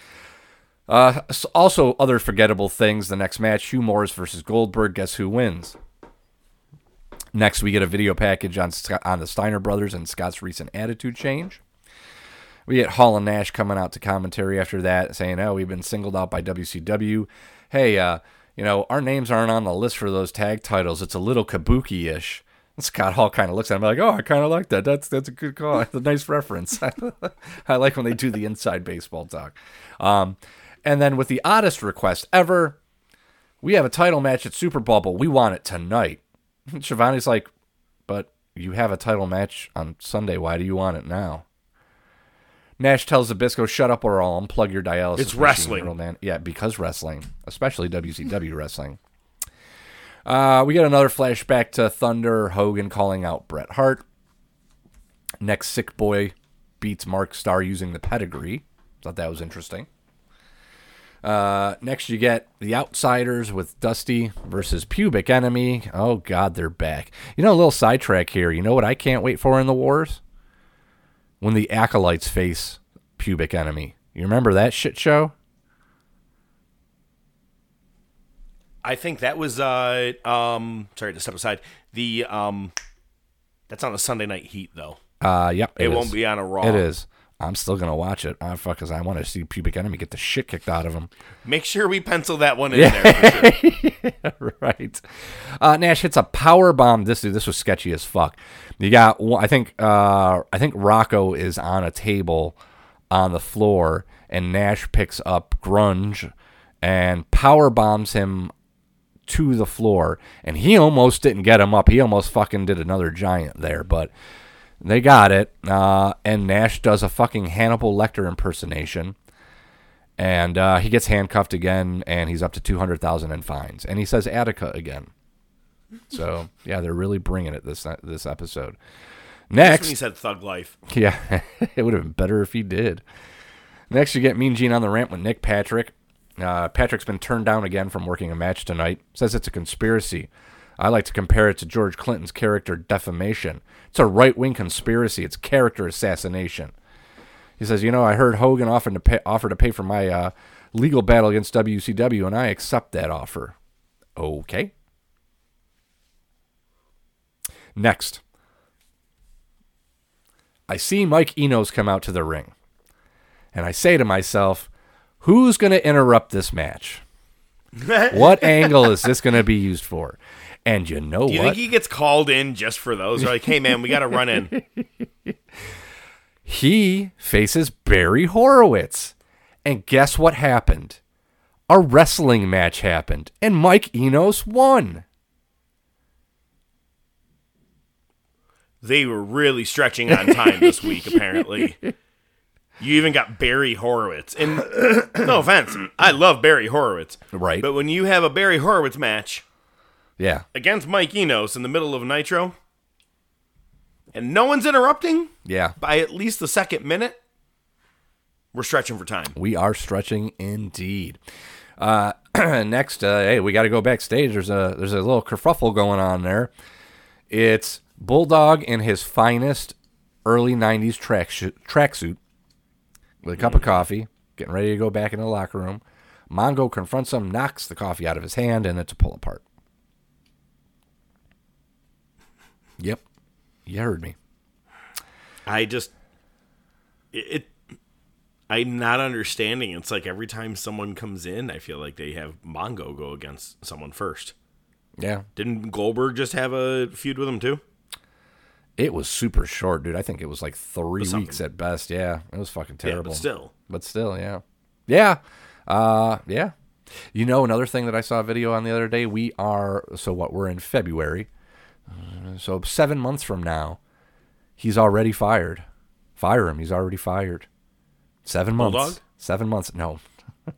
Uh, also, other forgettable things. The next match: Hugh Morris versus Goldberg. Guess who wins? Next, we get a video package on on the Steiner brothers and Scott's recent attitude change. We get Hall and Nash coming out to commentary after that, saying, "Oh, we've been singled out by WCW. Hey, uh, you know, our names aren't on the list for those tag titles. It's a little kabuki-ish." Scott Hall kind of looks at him like, "Oh, I kind of like that. That's that's a good call. That's a nice reference. [LAUGHS] I like when they do the inside baseball talk." Um, and then with the oddest request ever, we have a title match at Super Bubble. we want it tonight. [LAUGHS] Schiavone's like, but you have a title match on Sunday. Why do you want it now? Nash tells Zbyszko, shut up or I'll unplug your dialysis. It's wrestling. Man. Yeah, because wrestling, especially WCW wrestling. Uh, we get another flashback to Thunder Hogan calling out Bret Hart. Next, Sick Boy beats Mark Starr using the pedigree. Thought that was interesting. Uh, next, you get the Outsiders with Dusty versus Pubic Enemy. Oh, God, they're back. You know, a little sidetrack here. You know what I can't wait for in the Wars? When the Acolytes face Pubic Enemy. You remember that shit show? I think that was uh um sorry to step aside. The um that's on a Sunday night heat though. Uh, yep. it won't be on a Raw. It is. I'm still gonna watch it. I fuck, cause I want to see Pubic Enemy get the shit kicked out of him. Make sure we pencil that one in there for sure. [LAUGHS] right. Uh, Nash hits a power bomb. This dude, this was sketchy as fuck. You got I think uh, I think Rocco is on a table on the floor, and Nash picks up Grunge and power bombs him to the floor, and he almost didn't get him up. He almost fucking did another giant there, but they got it. Uh, and Nash does a fucking Hannibal Lecter impersonation and uh, he gets handcuffed again, and he's up to two hundred thousand in fines, and he says Attica again. So yeah, they're really bringing it this this episode. Next, when he said thug life. yeah, [LAUGHS] it would have been better if he did. Next, you get Mean Gene on the ramp with Nick Patrick. Uh, Patrick's been turned down again from working a match tonight. Says it's a conspiracy. I like to compare it to George Clinton's character defamation. It's a right wing conspiracy. It's character assassination. He says, "You know, I heard Hogan offer to pay, offer to pay for my uh, legal battle against WCW, and I accept that offer." Okay. Next, I see Mike Enos come out to the ring, and I say to myself, "Who's going to interrupt this match? what [LAUGHS] angle is this going to be used for?" And you know Do you what? think he gets called in just for those? They're like, hey man, we got to run in. [LAUGHS] he faces Barry Horowitz. And guess what happened? A wrestling match happened, and Mike Enos won. They were really stretching on time this week, apparently. [LAUGHS] You even got Barry Horowitz. And no offense, I love Barry Horowitz. Right. But when you have a Barry Horowitz match Yeah. against Mike Enos in the middle of Nitro, and no one's interrupting Yeah. by at least the second minute, we're stretching for time. We are stretching indeed. Uh, [CLEARS THROAT] next, uh, hey, we got to go backstage. There's a there's a little kerfuffle going on there. It's Bulldog in his finest early '90s track tracksuit with a cup of coffee, getting ready to go back into the locker room. Mongo confronts him, knocks the coffee out of his hand, and it's a pull apart. Yep, you heard me. I just it, it I'm not understanding. It's like every time someone comes in, I feel like they have Mongo go against someone first. Yeah, Didn't Goldberg just have a feud with him too? It was super short, dude. I think it was like three weeks at best. Yeah, it was fucking Yeah, but terrible. still. but still, yeah, yeah, uh, yeah. You know, another thing that I saw a video on the other day. We are so what? We're in February, Uh, so seven months from now, he's already fired. Fire him. He's already fired. Seven months. Bulldog? Seven months. No. [LAUGHS]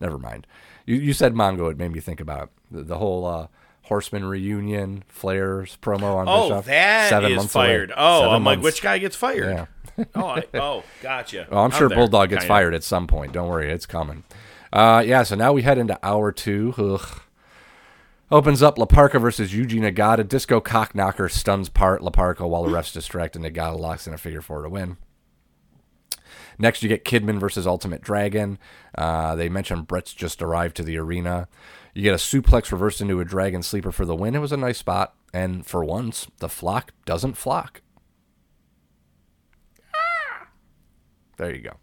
Never mind. You you said Mongo. It made me think about the, the whole uh, Horseman reunion, Flair's promo on Oh, Bischoff. that Seven is months away. fired. Oh, Seven I'm like, which guy gets fired? Yeah. oh, I, oh, gotcha. Well, I'm sure there, Bulldog gets kinda. fired at some point. Don't worry, it's coming. Uh, yeah, so now we head into hour two. Ugh. Opens up La Parca versus Yuji Nagata. Disco cock knocker stuns part La Parca while the refs distract and Nagata locks in a figure four to win. Next, you get Kidman versus Ultimate Dragon. Uh, they mentioned Bret's just arrived to the arena. You get a suplex reversed into a Dragon Sleeper for the win. It was a nice spot. And for once, the flock doesn't flock. There you go.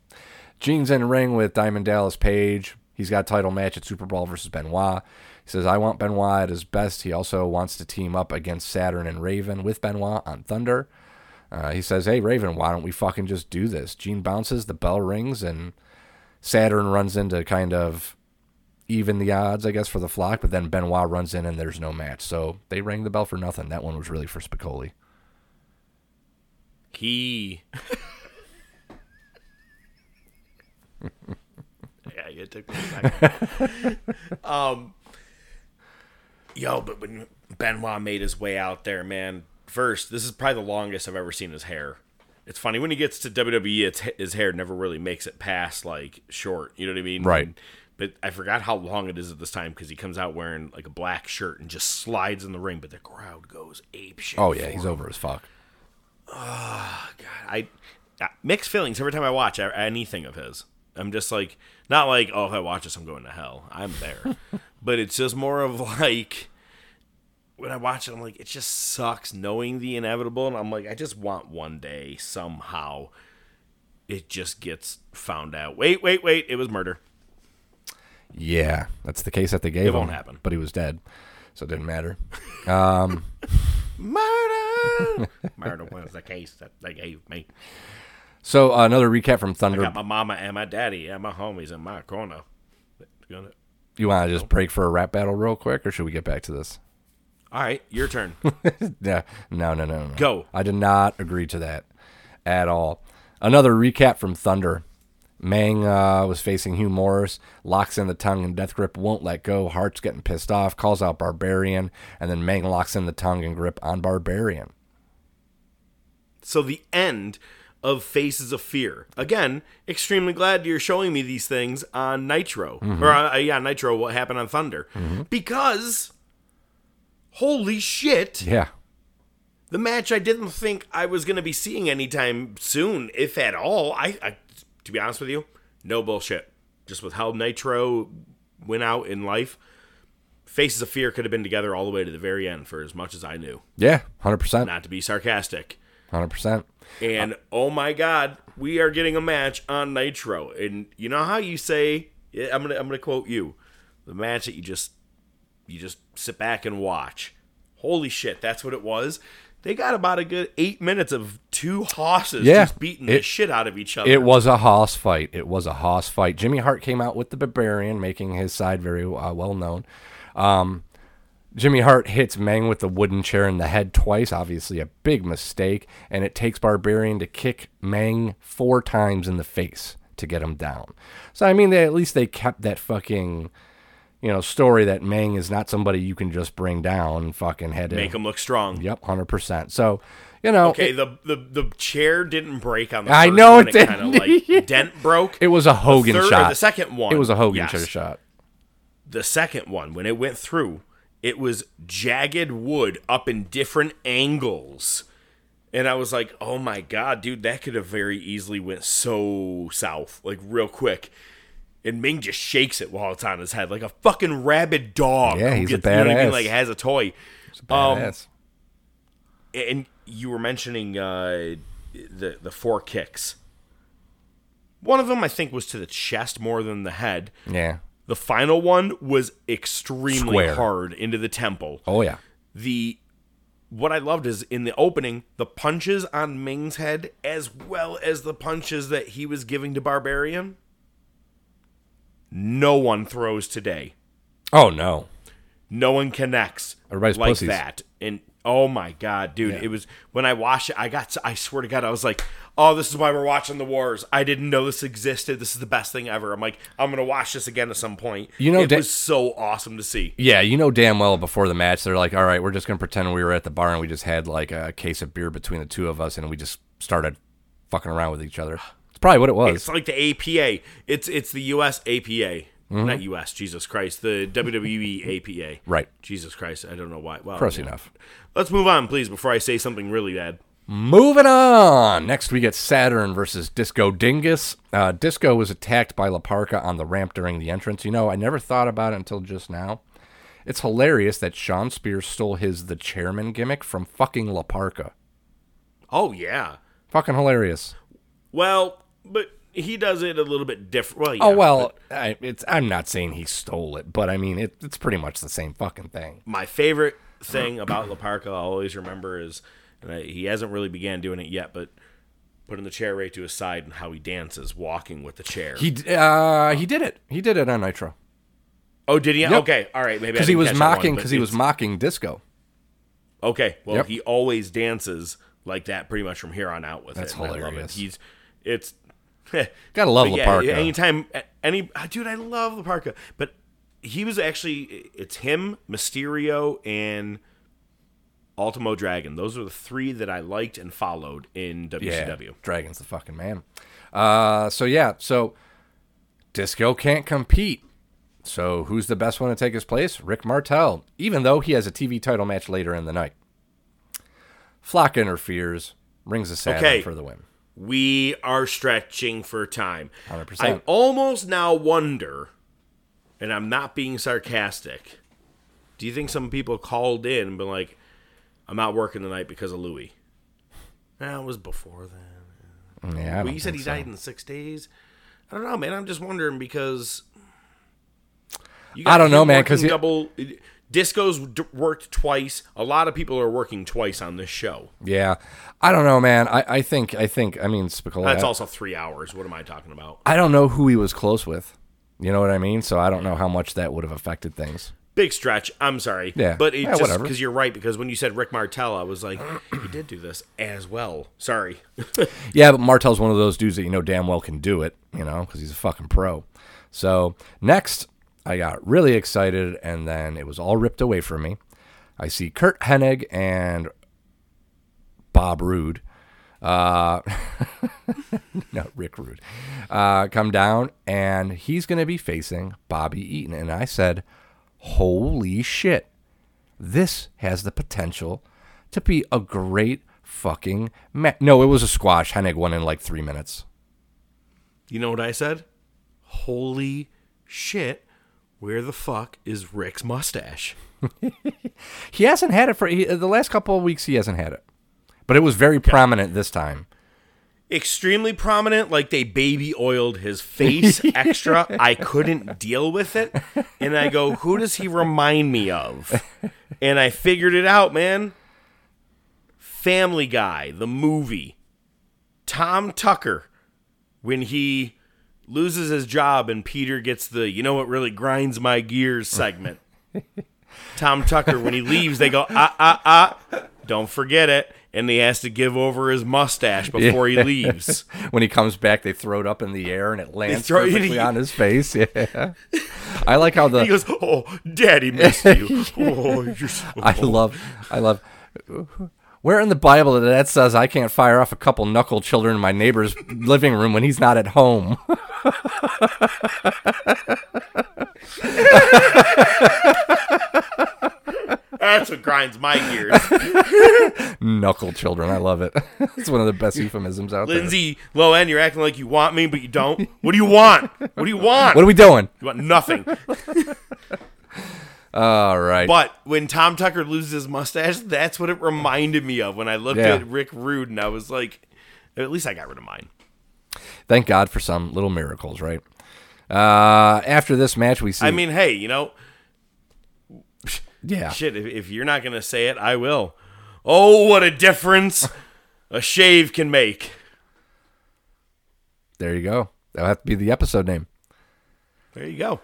Gene's in the ring with Diamond Dallas Page. He's got a title match at Super Bowl versus Benoit. He says, I want Benoit at his best. He also wants to team up against Saturn and Raven with Benoit on Thunder. Uh, he says, Hey, Raven, why don't we fucking just do this? Gene bounces, the bell rings, and Saturn runs into kind of even the odds, I guess, for the flock. But then Benoit runs in and there's no match. So they rang the bell for nothing. That one was really for Spicolli. He. [LAUGHS] yeah, you took me a second. um, yo, but when Benoit made his way out there, man, first, this is probably the longest I've ever seen his hair. It's funny when he gets to WWE, it's, his hair never really makes it past like short. You know what I mean? Right. And- but I forgot how long it is at this time because he comes out wearing like a black shirt and just slides in the ring, but the crowd goes ape shit. Oh, yeah, he's him. over as fuck. Oh God, I uh, mixed feelings every time I watch anything of his. I'm just like, not like, oh, if I watch this, I'm going to hell. I'm there, [LAUGHS] but it's just more of like when I watch it, I'm like, it just sucks knowing the inevitable, and I'm like, I just want one day somehow it just gets found out. Wait, wait, wait! It was murder. Yeah, that's the case that they gave It won't happen. But he was dead, so it didn't matter. [LAUGHS] Um, Murder. [LAUGHS] murder was the case that they gave me. so uh, another recap from Thunder. I Thunder. got my mama and my daddy and my homies in my corner. You want to just break for a rap battle real quick, or should we get back to this? All right, your turn. [LAUGHS] yeah, no, no, no, no. Go. I did not agree to that at all. Another recap from Thunder. Meng uh, was facing Hugh Morris, locks in the tongue, and Death Grip won't let go. Hart's getting pissed off, calls out Barbarian, and then Meng locks in the tongue and grip on Barbarian. So the end of Faces of Fear. Again, extremely glad you're showing me these things on Nitro Mhm. or uh, yeah, Nitro. What happened on Thunder? Because holy shit, Yeah. the match I didn't think I was going to be seeing anytime soon, if at all. I, I, to be honest with you, no bullshit. Just with how Nitro went out in life, Faces of Fear could have been together all the way to the very end for as much as I knew. Yeah, 100%. Not to be sarcastic. 100%. And oh my god, we are getting a match on Nitro. And you know how you say I'm gonna I'm gonna quote you. The match that you just you just sit back and watch. Holy shit, that's what it was. They got about a good eight minutes of two hosses Yeah. just beating the shit out of each other. It was a hoss fight. It was a hoss fight. Jimmy Hart came out with the Barbarian, making his side very uh, well known. Um, Jimmy Hart hits Meng with the wooden chair in the head twice, obviously a big mistake, and it takes Barbarian to kick Meng four times in the face to get him down. So I mean, they at least they kept that fucking, you know, story that Meng is not somebody you can just bring down. and Fucking had to Make him look strong. Yep, hundred percent. So you know, Okay, it- the, the the chair didn't break on the I know it It kind of didn't. like [LAUGHS] dent broke. It was a Hogan the third, shot. The second one. It was a Hogan yes. shot. the second one when it went through it was jagged wood up in different angles and i was like oh my god dude that could have very easily went so south like real quick and Meng just shakes it while it's on his head like a fucking rabid dog Yeah, he's a gets- you know what I mean? badass. like has a toy Um, Badass. and you were mentioning uh, the the four kicks one of them i think was to the chest more than the head yeah. the final one was extremely Square. hard into the temple. Oh yeah. The what I loved is in the opening, the punches on Meng's head, as well as the punches that he was giving to Barbarian. No one throws today. Oh no. No one connects Everybody's like pussies. that. And oh my god, dude, Yeah. it was when I watched it. I got. I swear to God, I was like, "Oh, this is why we're watching the wars." I didn't know this existed. This is the best thing ever. I'm like, I'm gonna watch this again at some point. You know, it da- was so awesome to see. Yeah, you know damn well before the match they're like, all right, we're just gonna pretend we were at the bar and we just had like a case of beer between the two of us and we just started fucking around with each other. Probably what it was. It's like the APA. It's it's the US APA. Mhm. Not US, Jesus Christ. The WWE APA. Right. Jesus Christ. I don't know why. Well, Close yeah. enough. Let's move on, please, before I say something really bad. Moving on. Next, we get Saturn versus Disco Dingus. Uh, Disco was attacked by La Parca on the ramp during the entrance. You know, I never thought about it until just now. It's hilarious that Shawn Spears stole his the chairman gimmick from fucking La Parca. Oh yeah. Fucking hilarious. Well, but he does it a little bit different. Well, yeah, oh well, I, it's. I'm not saying he stole it, but I mean it, it's pretty much the same fucking thing. my favorite thing about La Parca, I'll always remember is, and I, he hasn't really began doing it yet, but putting the chair right to his side and how he dances, walking with the chair. He uh, he did it. He did it on Nitro. oh, did he? Yep. Okay, all right, maybe because he was catch that one, mocking because he was mocking Disco. Okay, well, Yep. he always dances like that pretty much from here on out with That's it. I love it. hilarious. He's it's Gotta love but La Parca. Anytime, any dude, I love La Parca, but he was actually it's him, Mysterio, and Ultimo Dragon. Those are the three that I liked and followed in WCW. Yeah, Dragon's the fucking man. Uh, so yeah, so Disco can't compete. So who's the best one to take his place? Rick Martel, even though he has a TV title match later in the night. Flock interferes, rings a Saturn Okay. for the win. We are stretching for time. 100%. I almost now wonder, and I'm not being sarcastic. Do you think some people called in and been like, "I'm not working tonight because of Louis"? That was before then. Yeah, well, you said he so. died in six days. I don't know, man. I'm just wondering because I don't know, man, working 'cause he- double disco's d- worked twice. A lot of people are working twice on this show. Yeah, I don't know, man. I, I think I think I mean Spicolli. That's I- also three hours. What am I talking about? I don't know who he was close with. You know what I mean? So I don't know how much that would have affected things. Big stretch. I'm sorry. Yeah. But it Yeah, just because you're right. Because when you said Rick Martel, I was like, [CLEARS THROAT] he did do this as well. Sorry. [LAUGHS] Yeah, but Martel's one of those dudes that you know damn well can do it, you know, because he's a fucking pro. So next, I got really excited, and then it was all ripped away from me. I see Curt Hennig and Bob Roode, uh, [LAUGHS] no, Rick Rude, uh, come down, and he's going to be facing Bobby Eaton. And I said, holy shit, this has the potential to be a great fucking match. No, it was a squash. Hennig won in like three minutes. you know what I said? Holy shit. Where the fuck is Rick's mustache? [LAUGHS] He hasn't had it for he, the last couple of weeks. He hasn't had it, but it was very prominent this time. Extremely prominent, like they baby oiled his face [LAUGHS] extra. I couldn't deal with it. And I go, who does he remind me of? And I figured it out, man. Family Guy, the movie. Tom Tucker, when he loses his job and Peter gets the, you know what really grinds my gears segment. [LAUGHS] Tom Tucker, when he leaves, they go, ah, ah, ah, don't forget it. And he has to give over his mustache before he [LAUGHS] leaves. when he comes back, they throw it up in the air and it lands perfectly on his face. [LAUGHS] Yeah, I like how the he goes, oh, daddy missed you. Oh, you're so I love, I love. Where in the Bible that that says I can't fire off a couple knuckle children in my neighbor's living room when he's not at home? That's what grinds my gears. knuckle children, I love it. [LAUGHS] it's one of the best euphemisms out there. Lindsay Lohan, you're acting like you want me, but you don't. What do you want? What do you want? What are we doing? You want nothing. [LAUGHS] All right. But when Tom Tucker loses his mustache, that's what it reminded me of when I looked Yeah. at Rick Rude and I was like, at least I got rid of mine. Thank God for some little miracles, right? Uh, after this match, we see. I mean, hey, you know, [LAUGHS] yeah. shit, if, if you're not going to say it, I will. Oh, what a difference a shave can make. There you go. That'll have to be the episode name. There you go.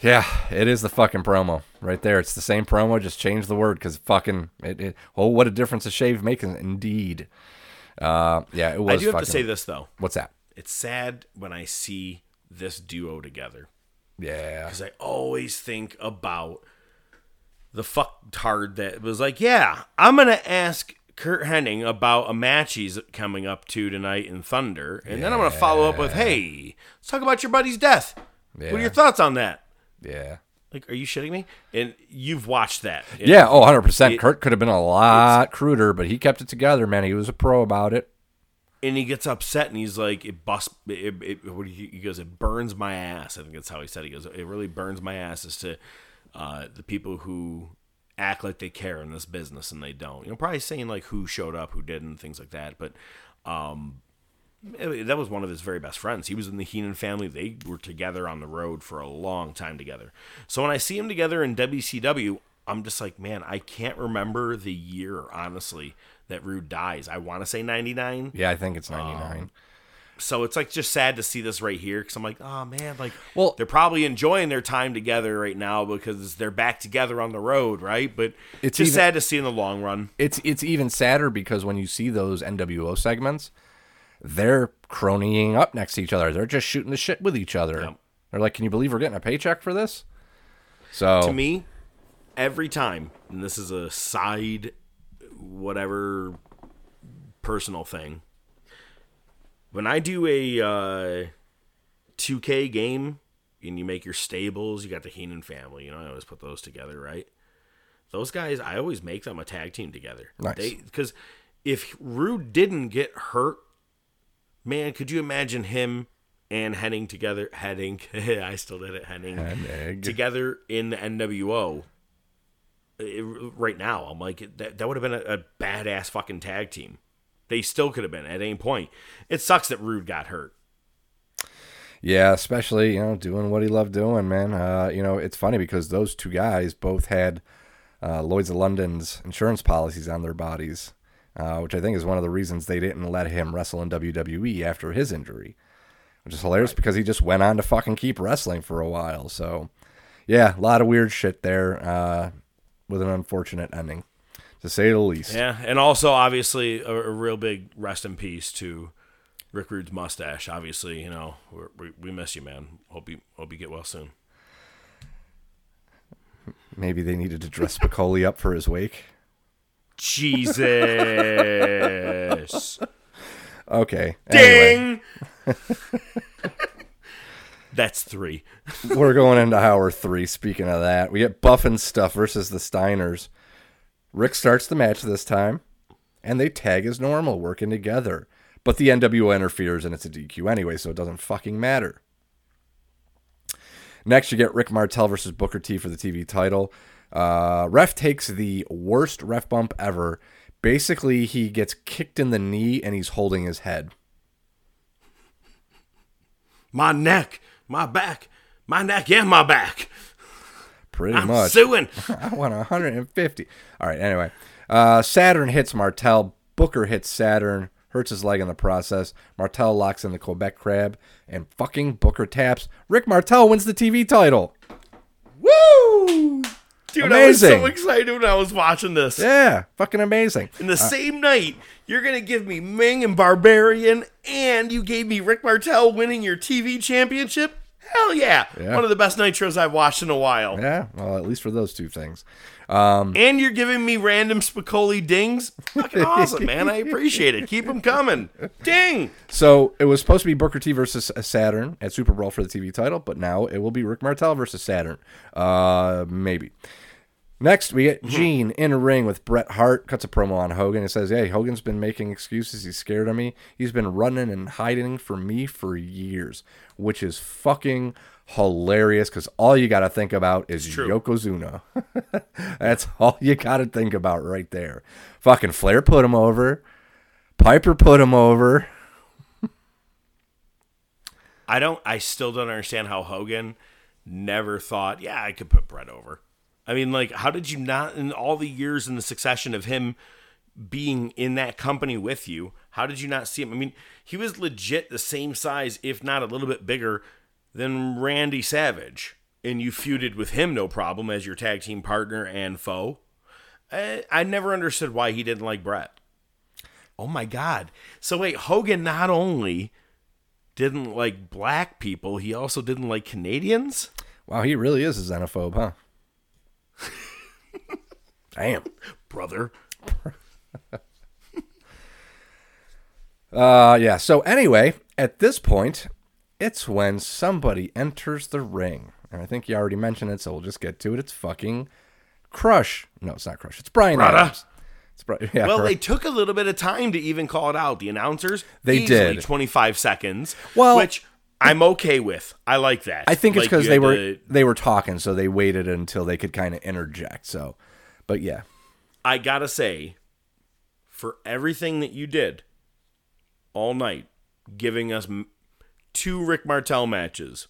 Yeah, it is the fucking promo right there. It's the same promo, just change the word because fucking it, it. Oh, what a difference a shave makes! Indeed. Uh, yeah, it was. I do have fucking- to say this though. What's that? It's sad when I see this duo together. Yeah. Because I always think about the fucktard that was like, yeah, I'm gonna ask Curt Hennig about a match he's coming up to tonight in Thunder, and then I'm gonna follow up with, hey, let's talk about your buddy's death. What are Yeah. your thoughts on that? Yeah. Like, are you shitting me? And you've watched that. Yeah, oh, 100%. it- Curt could have been a lot cruder, but he kept it together, man. He was a pro about it. and he gets upset and he's like, it busts. It, it, what he, goes, it burns my ass. I think that's how he said. It. He goes, it really burns my ass as to uh, the people who act like they care in this business and they don't. You know, probably saying like who showed up, who didn't, things like that. But um, it- that was one of his very best friends. He was in the Heenan family. They were together on the road for a long time together. So when I see him together in WCW, I'm just like, man, I can't remember the year, honestly, that Rude dies. I want to say 99. Yeah, I think it's 99. Um, so it's like just sad to see this right here because I'm like, oh man, like, Well- they're probably enjoying their time together right now because they're back together on the road, right? But It's it's just even- sad to see in the long run. It's it's even sadder because when you see those NWO segments, they're cronying up next to each other. They're just shooting the shit with each other. They're like, "Can you believe we're getting a paycheck for this?" So to me, every time, and this is a side, whatever personal thing. When I do a uh, 2K game and you make your stables, you got the Heenan family. You know, I always put those together, right? Those guys, I always make them a tag team together. Nice. Because if Rude didn't get hurt, man, could you imagine him and Henning together? Henning, [LAUGHS] I still did it. Henning Hennig. together in the NWO. It- right now, I'm like that. That would have been a, a badass fucking tag team. They still could have been at any point. It sucks that Rude got hurt. Yeah, especially you know doing what he loved doing, man. Uh, you know, it's funny because those two guys both had uh, Lloyd's of London's insurance policies on their bodies, uh, which I think is one of the reasons they didn't let him wrestle in WWE after his injury, which is hilarious because he just went on to fucking keep wrestling for a while. So, yeah, a lot of weird shit there uh, with an unfortunate ending, to say the least. Yeah, and also obviously a, a real big rest in peace to Rick Rude's mustache. Obviously, you know we're, we we miss you, man. Hope you hope you get well soon. Maybe they needed to dress Spicolli up for his wake. Jesus. [LAUGHS] Okay. Ding. [LAUGHS] That's three. [LAUGHS] We're going into hour three. Speaking of that, we get Buff and Stuff versus the Steiners. Rick starts the match this time, and they tag as normal, working together. But the NWO interferes, and it's a DQ anyway, so it doesn't fucking matter. Next, you get Rick Martel versus Booker T for the TV title. Uh, ref takes the worst ref bump ever. Basically, he gets kicked in the knee and he's holding his head. My neck, my back, my neck, and my back. Pretty I'm much. suing. [LAUGHS] I want 150. All right. Anyway, uh, Saturn hits Martel. Booker hits Saturn. Hurts his leg in the process. Martel locks in the Quebec crab, and fucking Booker taps. Rick Martel wins the TV title. Woo! Dude, I was so excited when I was watching this. Yeah, fucking amazing. In the Uh, same night, you're gonna give me Meng and Barbarian, and you gave me Rick Martel winning your TV championship. Hell yeah. Yeah. One of the best nitros I've watched in a while. Yeah, well, at least for those two things. Um, And you're giving me random Spicolli dings. Fucking [LAUGHS] awesome, man. I appreciate it. Keep them coming. Ding. So it was supposed to be Booker T versus Saturn at Super Brawl for the TV title, but now it will be Rick Martel versus Saturn. Uh, maybe. Next, we get mm-hmm. Gene in a ring with Bret Hart. Cuts a promo on Hogan. It says, "Hey, Hogan's been making excuses. He's scared of me. He's been running and hiding from me for years, which is fucking hilarious. Because all you got to think about is Yokozuna. [LAUGHS] That's all you got to think about right there. Fucking Flair put him over. Piper put him over. I don't I still don't understand how Hogan never thought, yeah, I could put Bret over. I mean, like, how did you not, in all the years in the succession of him being in that company with you, how did you not see him? I mean, he was legit the same size, if not a little bit bigger, than Randy Savage. And you feuded with him no problem as your tag team partner and foe. I, I never understood why he didn't like Bret. Oh my God. So, wait, Hogan not only didn't like black people, he also didn't like Canadians? Wow, he really is a xenophobe, huh? [LAUGHS] Damn. Brother. [LAUGHS] Uh, yeah. So anyway, at this point, it's when somebody enters the ring, and I think you already mentioned it, so we'll just get to it. It's fucking Crush. No, it's not Crush. It's Brian Brother. Adams. [LAUGHS] Yeah, well, right. they took a little bit of time to even call it out. The announcers, They did. 25 seconds. Well- which I'm okay with. I like that. I think it's because you they were to- they were talking, so they waited until they could kind of interject. So, but yeah, I gotta say, for everything that you did all night, giving us two Rick Martel matches,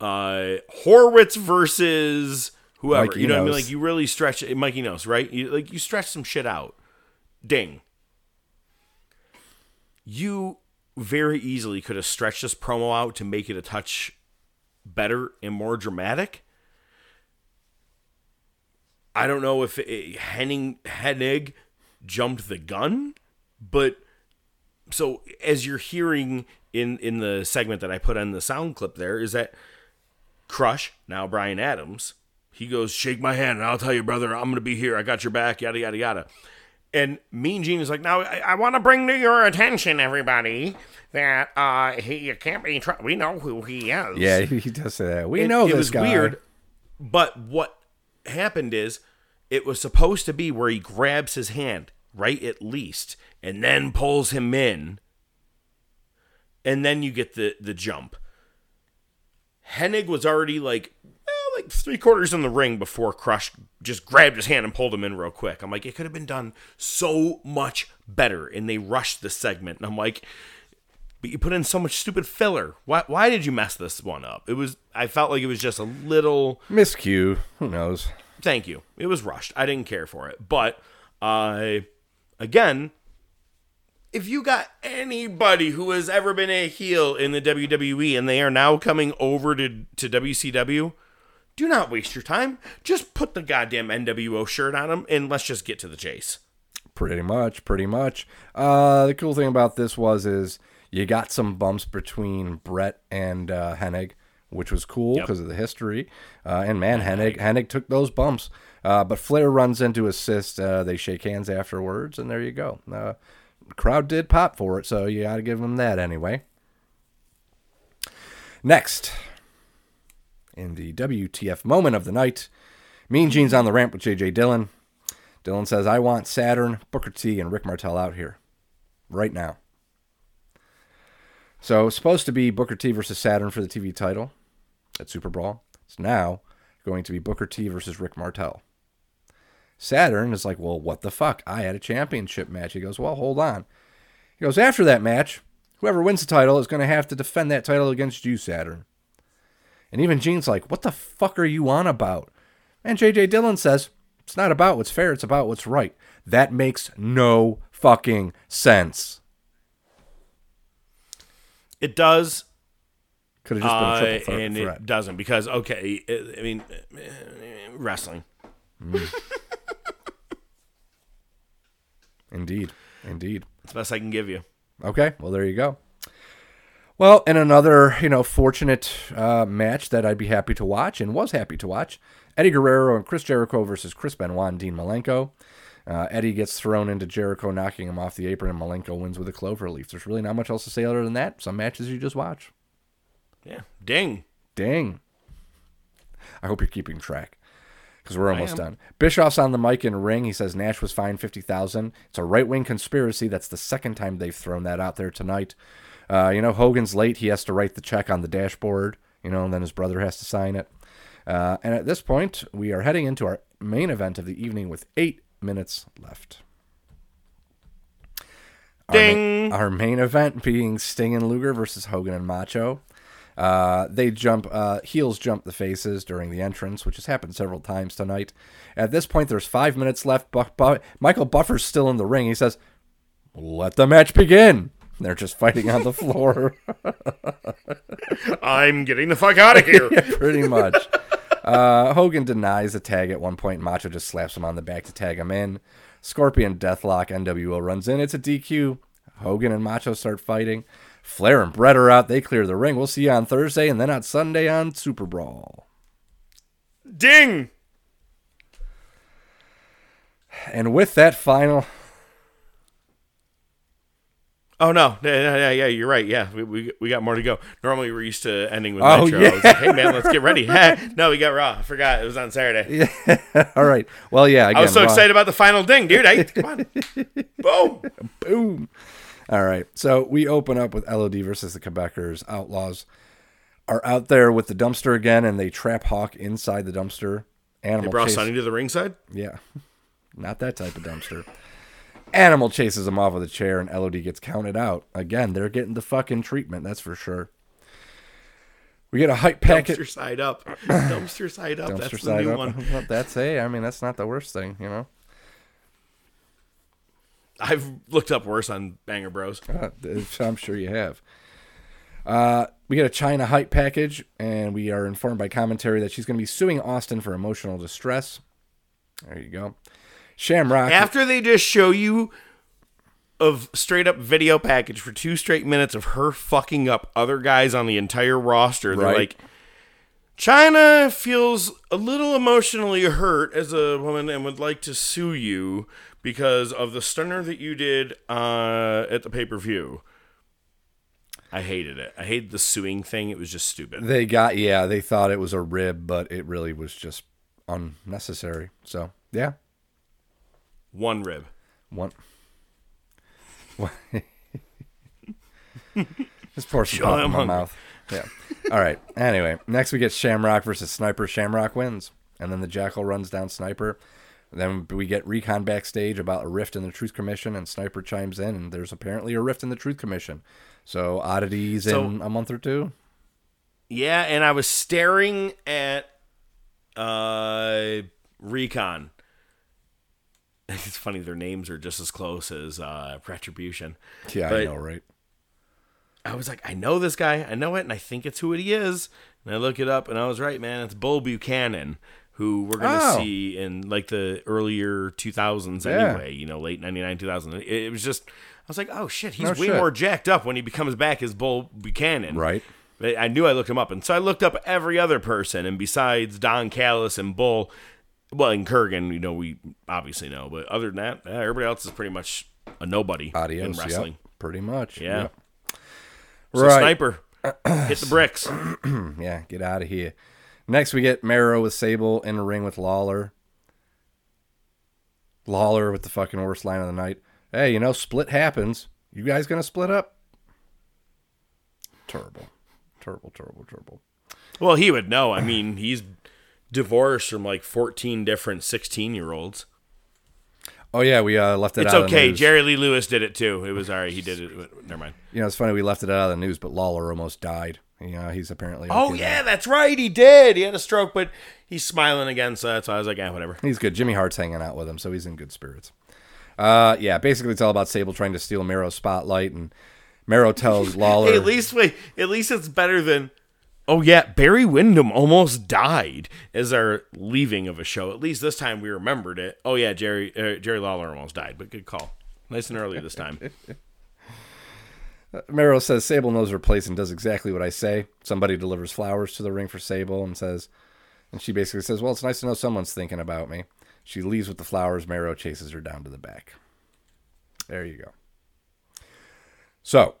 uh, Horowitz versus whoever, Mikey you know what I mean? Like you really stretch Mikey knows, right? You like you stretch some shit out. Ding. You very easily could have stretched this promo out to make it a touch better and more dramatic. I don't know if it, Henning Hennig jumped the gun, but so as you're hearing in in the segment that I put on the sound clip there is that Crush now Brian Adams he goes shake my hand and I'll tell you brother I'm gonna be here I got your back yada yada yada and Mean Gene is like now I, I want to bring to your attention everybody that uh he you can't be tr- we know who he is yeah, [LAUGHS] he, does say that. We know it this was guy. weird, but what happened is it was supposed to be where he grabs his hand, right at least, and then pulls him in, and then you get the the jump. Hennig was already like like three quarters in the ring before Crush just grabbed his hand and pulled him in real quick. I'm like, it could have been done so much better, and they rushed the segment. And I'm like, but you put in so much stupid filler. Why why did you mess this one up? It was I felt like it was just a little Miscue. Who knows? thank you. It was rushed. I didn't care for it. But uh again, if you got anybody who has ever been a heel in the WWE and they are now coming over to, to WCW, do not waste your time. Just put the goddamn NWO shirt on them and let's just get to the chase. Pretty much, pretty much. Uh, the cool thing about this was is you got some bumps between Bret and uh, Hennig, which was cool Yep. because of the history. Uh, and man, Hennig Hennig took those bumps. Uh, but Flair runs in to assist. Uh, they shake hands afterwards, and there you go. Uh, crowd did pop for it, so you got to give them that anyway. Next, in the WTF moment of the night, Mean Gene's on the ramp with JJ Dillon. Dylan says, I want Saturn, Booker T, and Rick Martel out here right now. So it's supposed to be Booker T versus Saturn for the TV title at Super Brawl. It's now going to be Booker T versus Rick Martel. Saturn is like, well, what the fuck? I had a championship match. He goes, well, hold on. He goes, after that match, whoever wins the title is going to have to defend that title against you, Saturn. And even Gene's like, what the fuck are you on about? And JJ Dillon says, it's not about what's fair, it's about what's right. That makes no fucking sense. It does Could have just been a Uh, triple threat. and threat. it doesn't because okay, I I mean, uh, wrestling. [LAUGHS] Indeed. Indeed. It's the best I can give you. Okay, well there you go. Well, in another, you know, fortunate uh, match that I'd be happy to watch and was happy to watch, Eddie Guerrero and Chris Jericho versus Chris Benoit and Dean Malenko. Uh, Eddie gets thrown into Jericho, knocking him off the apron, and Malenko wins with a clover leaf. There's really not much else to say other than that. Some matches you just watch. Yeah, ding. Ding. I hope you're keeping track because we're almost done. Bischoff's on the mic in ring. He says Nash was fined fifty thousand. It's a right wing conspiracy. That's the second time they've thrown that out there tonight. Uh, you know, Hogan's late. He has to write the check on the dashboard. You know, and then his brother has to sign it. Uh, and at this point, we are heading into our main event of the evening with eight minutes left. Our ma- Ding. our main event being Sting and Luger versus Hogan and Macho. Uh, they jump, uh, heels jump the faces during the entrance, which has happened several times tonight. At this point, there's five minutes left. Bu- Bu- Michael Buffer's still in the ring. He says, "Let the match begin." They're just fighting on the floor. [LAUGHS] I'm getting the fuck out of here. [LAUGHS] yeah, pretty much. Uh, Hogan denies a tag at one point. Macho just slaps him on the back to tag him in. Scorpion Deathlock NWO runs in. It's a DQ. Hogan and Macho start fighting. Flair and Bret are out. They clear the ring. We'll see you on Thursday and then on Sunday on Super Brawl. Ding! And with that final. Oh no! Yeah, yeah, yeah, You're right. Yeah, we, we, we got more to go. Normally we're used to ending with Oh, Nitro. yeah. I was like, hey man, let's get ready. [LAUGHS] [LAUGHS] no, we got Raw. I forgot it was on Saturday. Yeah. [LAUGHS] All right. Well, yeah. Again, I was so Raw- excited about the final ding, dude. I, come on, boom, boom. All right. So we open up with LOD versus the Quebecers. Outlaws are out there with the dumpster again, and they trap Hawk inside the dumpster. Animal They brought chase- Sunny to the ringside. Yeah. Not that type of dumpster. Animal chases him off with a chair, and LOD gets counted out. Again, they're getting the fucking treatment, that's for sure. We get a hype packet. [LAUGHS] Dumpster side up. Dumpster side up. Dumpster That's the new up. one. [LAUGHS] Well, that's a. I mean, that's not the worst thing, you know. I've looked up worse on Banger Bros. [LAUGHS] Uh, I'm sure you have. Uh, we get a Chyna hype package, and we are informed by commentary that she's going to be suing Austin for emotional distress. There you go. Shamrock. After they just show you of straight up video package for two straight minutes of her fucking up other guys on the entire roster, they're Right. like, Chyna feels a little emotionally hurt as a woman and would like to sue you because of the stunner that you did uh, at the pay per view. I hated it. I hated the suing thing. It was just stupid. They got yeah, they thought it was a rib, but it really was just unnecessary. So yeah, One rib. one. Pour some Sure, in my mouth. Yeah. All right. Anyway, next we get Shamrock versus Sniper. Shamrock wins, and then the Jackal runs down Sniper. Then we get recon backstage about a rift in the Truth Commission, and Sniper chimes in, and there's apparently a rift in the Truth Commission. So oddities So- in a month or two. Yeah, and I was staring at uh Recon. [LAUGHS] It's funny their names are just as close as uh Retribution. Yeah, I know, right? I was like, I know this guy, I know it, and I think it's who he is. And I look it up, and I was right, man. It's Bull Buchanan, who we're gonna Oh. see in like the earlier 2000s Yeah. anyway. You know, late 99, 2000. It, it was just, I was like, oh shit, he's No way shit. more jacked up when he becomes back as Bull Buchanan. Right. But I knew I looked him up, and so I looked up every other person, and besides Don Callis and Bull, well, in Kurgan, you know, we obviously know, but other than that, eh, everybody else is pretty much a nobody Adios. in wrestling. Yep, pretty much. Yeah. Yep. So Right. sniper, hit the bricks. [CLEARS THROAT] yeah, get out of here. Next, we get Mero with Sable in the ring with Lawler. Lawler with the fucking worst line of the night. Hey, you know, split happens. You guys gonna split up? Terrible. Terrible, terrible, terrible. Well, he would know. I mean, he's divorced from like 14 different 16 year olds. Oh yeah, we uh, left it It's out. of the okay. news. Jerry Lee Lewis did it too. It was all right. He did it. Never mind. You know, it's funny we left it out of the news, but Lawler almost died. You know, he's apparently. Oh okay yeah, now. that's right. He did. He had a stroke, but he's smiling again. So that's why I was like, yeah, whatever. He's good. Jimmy Hart's hanging out with him, so he's in good spirits. Uh, yeah, basically it's all about Sable trying to steal Mero's spotlight, and Mero tells [LAUGHS] Lawler. Hey, at least wait. At least it's better than. Oh yeah, Barry Windham almost died as our leaving of a show. At least this time we remembered it. Oh yeah, Jerry uh, Jerry Lawler almost died, but good call. Nice and early this time. [LAUGHS] Mero says Sable knows her place and does exactly what I say. Somebody delivers flowers to the ring for Sable and says, and she basically says, "Well, it's nice to know someone's thinking about me." She leaves with the flowers. Mero chases her down to the back. There you go. So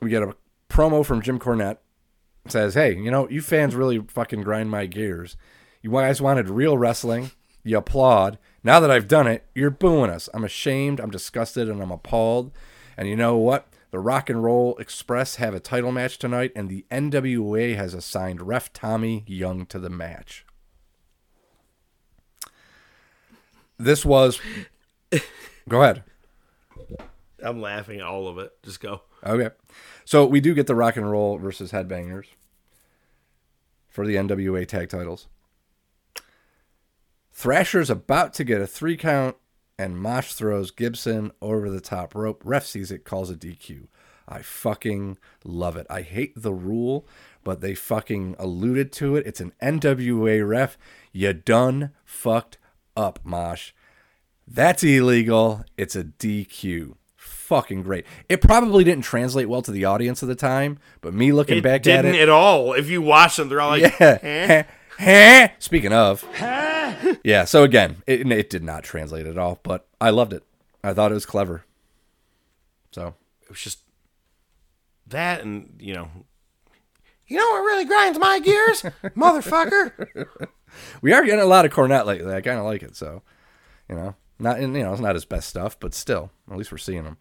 we get a promo from Jim Cornette. Says, "Hey, you know, you fans really fucking grind my gears. You guys wanted real wrestling. You applaud. Now that I've done it, you're booing us. I'm ashamed. I'm disgusted, and I'm appalled. And you know what? The Rock and Roll Express have a title match tonight, and the NWA has assigned Ref Tommy Young to the match. This was. [LAUGHS] Go ahead. I'm laughing at all of it. Just go. Okay. So we do get the Rock and Roll versus Headbangers for the NWA tag titles. Thrasher's about to get a three count, and Mosh throws Gibson over the top rope. Ref sees it, calls a DQ. I fucking love it. I hate the rule, but they fucking alluded to it. It's an NWA ref. You done fucked up, Mosh. That's illegal. It's a DQ. Fucking great. It probably didn't translate well to the audience at the time, but me looking It back at it, at all. If you watch them, they're all like, yeah. eh? [LAUGHS] Speaking of, yeah. So again, it, it did not translate at all, but I loved it. I thought it was clever. So it was just that, and you know, you know what really grinds my gears, motherfucker. [LAUGHS] we are getting a lot of Cornette lately. I kind of like it. So, you know, not in you know, it's not his best stuff, but still, at least we're seeing him.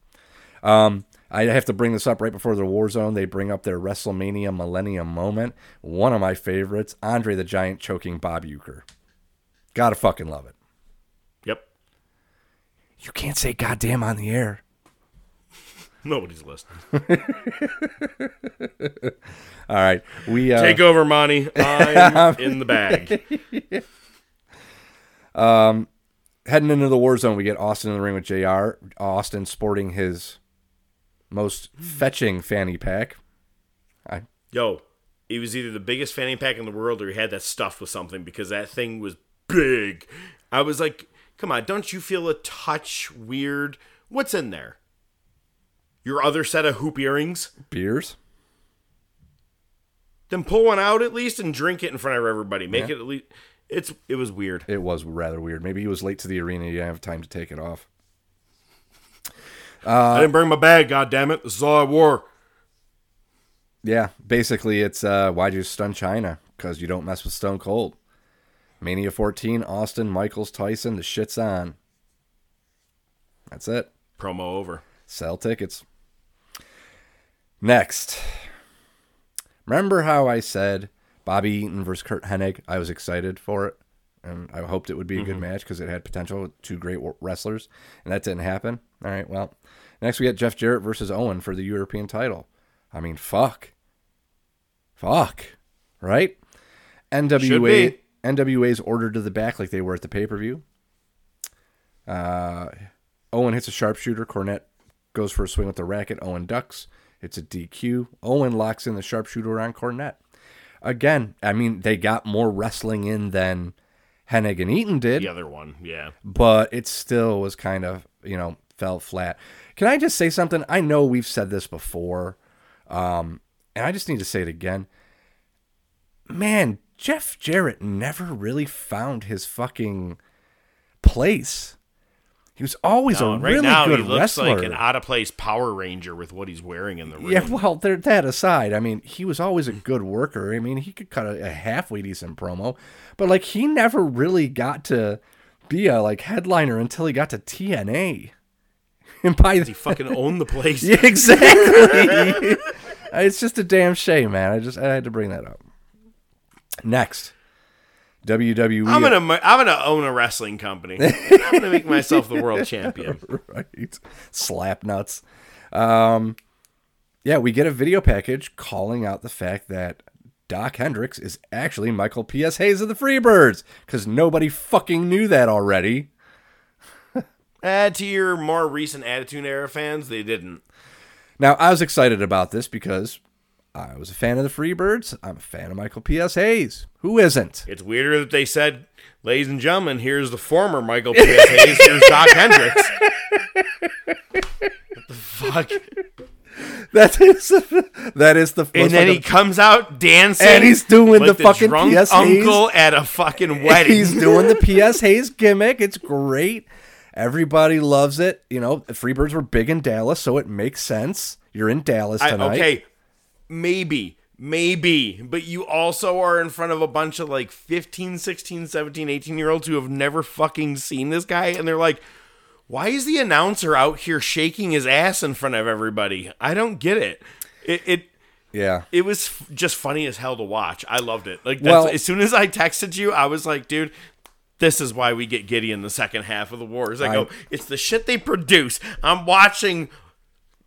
Um, I have to bring this up right before the War Zone. They bring up their WrestleMania Millennium moment. One of my favorites, Andre the Giant choking Bob Uecker. Gotta fucking love it. Yep. You can't say goddamn on the air. [LAUGHS] Nobody's listening. [LAUGHS] All right, we uh, Take over, Monty. [LAUGHS] I'm in the bag. Um, heading into the war zone, we get Austin in the ring with Jr. Austin sporting his most fetching fanny pack. I Yo, he was either the biggest fanny pack in the world or he had that stuffed with something because that thing was big. I was like, come on, don't you feel a touch weird? What's in there? Your other set of hoop earrings? beers. Then pull one out at least and drink it in front of everybody. Make Yeah. it at least. It's it was weird. It was rather weird. Maybe he was late to the arena. He didn't have time to take it off. I didn't bring my bag. God damn it! This is all I wore. Yeah, basically, it's uh, why'd you stun Chyna? Because you don't mess with Stone Cold. Mania 14, Austin, Michaels, Tyson. The shit's on. That's it. Promo over. Sell tickets. Next. Remember how I said Bobby Eaton versus Kurt Hennig? I was excited for it. And I hoped it would be a good Mhm. match because it had potential with two great wrestlers. And that didn't happen. All right, well. Next, we got Jeff Jarrett versus Owen for the European title. I mean, fuck. Fuck. Right? NWA. NWA's ordered to the back like they were at the pay per view. Uh, Owen hits a sharpshooter. Cornette goes for a swing with the racket. Owen ducks. It's a DQ. Owen locks in the sharpshooter on Cornette. Again, I mean, they got more wrestling in than Hennig and Eaton did, The other one, yeah. but it still was kind of, you know, fell flat. Can I just say something? I know we've said this before, um, and I just need to say it again. Man, Jeff Jarrett never really found his fucking place. He was always No, a right really now good he looks wrestler. like an out of place Power Ranger with what he's wearing in the ring. Yeah, well, that aside, I mean, he was always a good worker. I mean, he could cut a, a halfway decent promo, but like he never really got to be a like headliner until he got to TNA. [LAUGHS] And by the he fucking owned the place. yeah, [LAUGHS] exactly. [LAUGHS] it's just a damn shame, man. I just I had to bring that up. Next, WWE. I'm gonna I'm gonna own a wrestling company. [LAUGHS] I'm gonna make myself the world champion. [LAUGHS] right. Slap nuts. Um, yeah, we get a video package calling out the fact that Dok Hendrix is actually Michael P.S. Hayes of the Freebirds because nobody fucking knew that already. [LAUGHS] Add to your more recent Attitude Era fans, they didn't. Now, I was excited about this because I was a fan of the Freebirds. I'm a fan of Michael P.S. Hayes. Who isn't? [LAUGHS] It's weirder that they said, "Ladies and gentlemen, here's the former Michael P.S. Hayes. Here's Dok [LAUGHS] Hendrix." what the fuck? That is that is the And then he comes out dancing, And he's doing like the fucking drunk P.S. Hayes. uncle at a fucking [LAUGHS] wedding. He's doing the P.S. Hayes gimmick. It's great. Everybody loves it. You know, the Freebirds were big in Dallas, so it makes sense. You're in Dallas I- tonight. okay, maybe, maybe, but you also are in front of a bunch of like 15, 16, 17, 18 year olds who have never fucking seen this guy, and they're like, why is the announcer out here shaking his ass in front of everybody? I don't get it. It, it Yeah. it was f- just funny as hell to watch. I loved it. Like that's, Well- as soon as I texted you, I was like, dude. This is why we get giddy in the second half of the wars. I, I- go, it's the shit they produce. I'm watching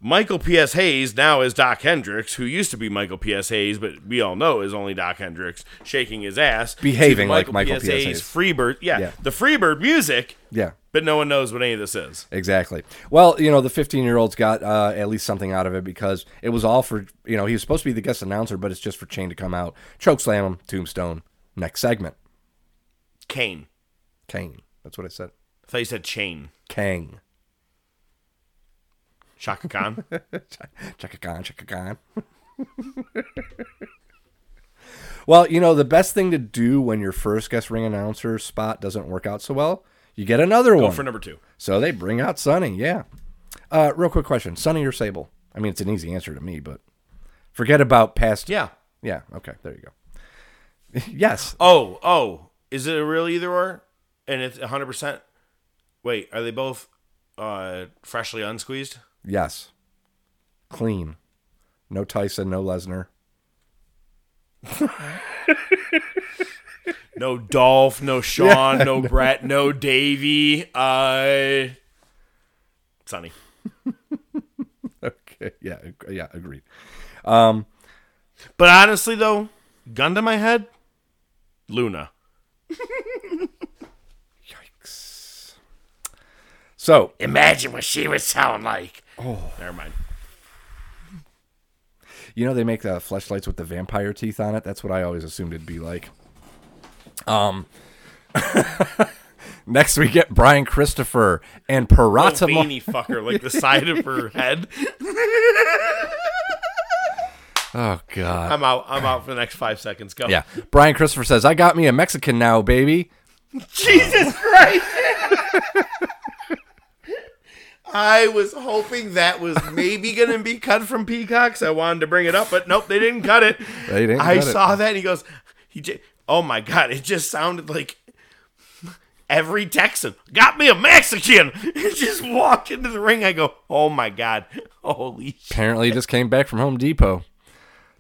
Michael P.S. Hayes now is Dok Hendrix, who used to be Michael P.S. Hayes, but we all know is only Dok Hendrix, shaking his ass, Behaving like Michael P.S. Hayes. Freebird, yeah, Yeah. the Freebird music, Yeah. but no one knows what any of this is. Exactly. Well, you know, the 15 year olds got uh, at least something out of it because it was all for, you know, he was supposed to be the guest announcer, but it's just for Chain to come out, choke slam him, tombstone. Next segment. Kane. Kane. That's what I said. I thought you said chain. Kang. Shaka Khan. [LAUGHS] Chaka Khan, Chaka Khan. [LAUGHS] well, you know, the best thing to do when your first guest ring announcer spot doesn't work out so well, you get another Go one. for number two. So they bring out Sunny, yeah. Uh, real quick question Sunny or Sable? I mean, it's an easy answer to me, but forget about past. Yeah. Yeah, okay, there you go. [LAUGHS] yes. Oh, oh, is it a real either or? And it's hundred percent. Wait, are they both uh, freshly unsqueezed? Yes. Clean. No Tyson, no Lesnar. [LAUGHS] No Dolph, no Shawn, [LAUGHS] Yeah, no no. [LAUGHS] Bret, no Davey. Uh, Sunny. okay, yeah, ag- yeah, agreed. Um, But honestly, though, gun to my head, Luna. Yikes. So Imagine what she would sound like. Oh. never mind. You know they make the fleshlights with the vampire teeth on it. That's what I always assumed it'd be like. Um. [LAUGHS] Next we get Brian Christopher and Parata. Little veiny fucker, like the side of her [LAUGHS] head. oh God. I'm out. I'm out for the next five seconds. Go. Yeah. Brian Christopher says, "I got me a Mexican now, baby." [LAUGHS] Jesus Christ. I was hoping that was maybe going to be cut from Peacocks. I wanted to bring it up, but nope, they didn't cut it. They didn't I cut it. saw that and he goes, he j- oh my God, it just sounded like every Texan got me a Mexican. [LAUGHS] And just walked into the ring. I go, oh my God, holy shit. Apparently, he just came back from Home Depot.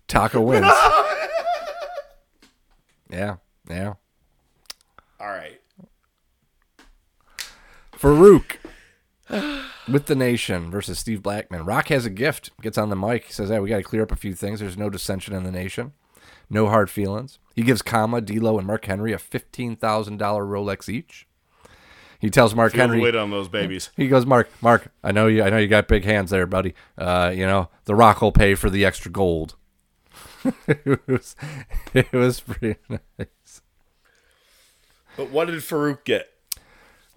Taco [LAUGHS] wins. [LAUGHS] yeah, yeah. All right. Faarooq [SIGHS] with the Nation versus Steve Blackman. Rock has a gift. Gets on the mic. He says, "Hey, we got to clear up a few things. There's no dissension in the nation. No hard feelings." He gives Kama, D'Lo, and Mark Henry a fifteen thousand dollar Rolex each. He tells Mark Feel Henry, weight on those babies. He goes, "Mark, Mark, I know you. I know you got big hands there, buddy. Uh, you know the Rock will pay for the extra gold." [LAUGHS] it was, it was pretty [LAUGHS] nice. But what did Faarooq get?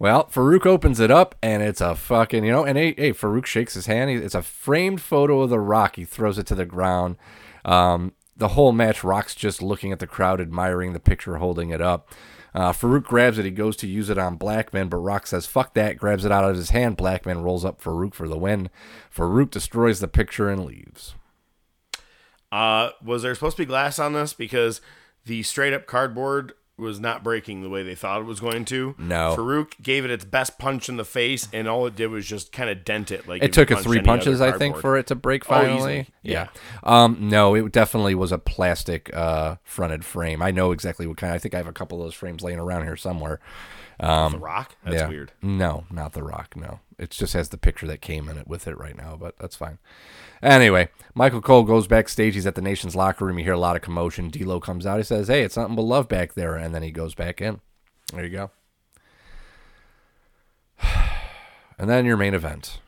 Well, Faarooq opens it up, and it's a fucking, you know, and hey, hey Faarooq shakes his hand. It's a framed photo of The Rock. He throws it to the ground. Um, the whole match, Rock's just looking at the crowd, admiring the picture, holding it up. Uh, Faarooq grabs it. He goes to use it on Blackman, but Rock says, fuck that, grabs it out of his hand. Blackman rolls up Faarooq for the win. Faarooq destroys the picture and leaves. Uh, was there supposed to be glass on this? Because the straight up cardboard was not breaking the way they thought it was going to. No. Faarooq gave it its best punch in the face, and all it did was just kind of dent it. Like It took a three punches, I think, for it to break Oh, finally. easily. yeah. Um, no, it definitely was a plastic uh, fronted frame. I know exactly what kind. I think I have a couple of those frames laying around here somewhere. Um, The Rock? That's yeah. weird. No, not the Rock. No, it just has the picture that came in it with it right now, but that's fine. Anyway, Michael Cole goes backstage. He's at the Nation's locker room. You hear a lot of commotion. D'Lo comes out. He says, "Hey, it's nothing but love back there," and then he goes back in. There you go. [SIGHS] And then your main event.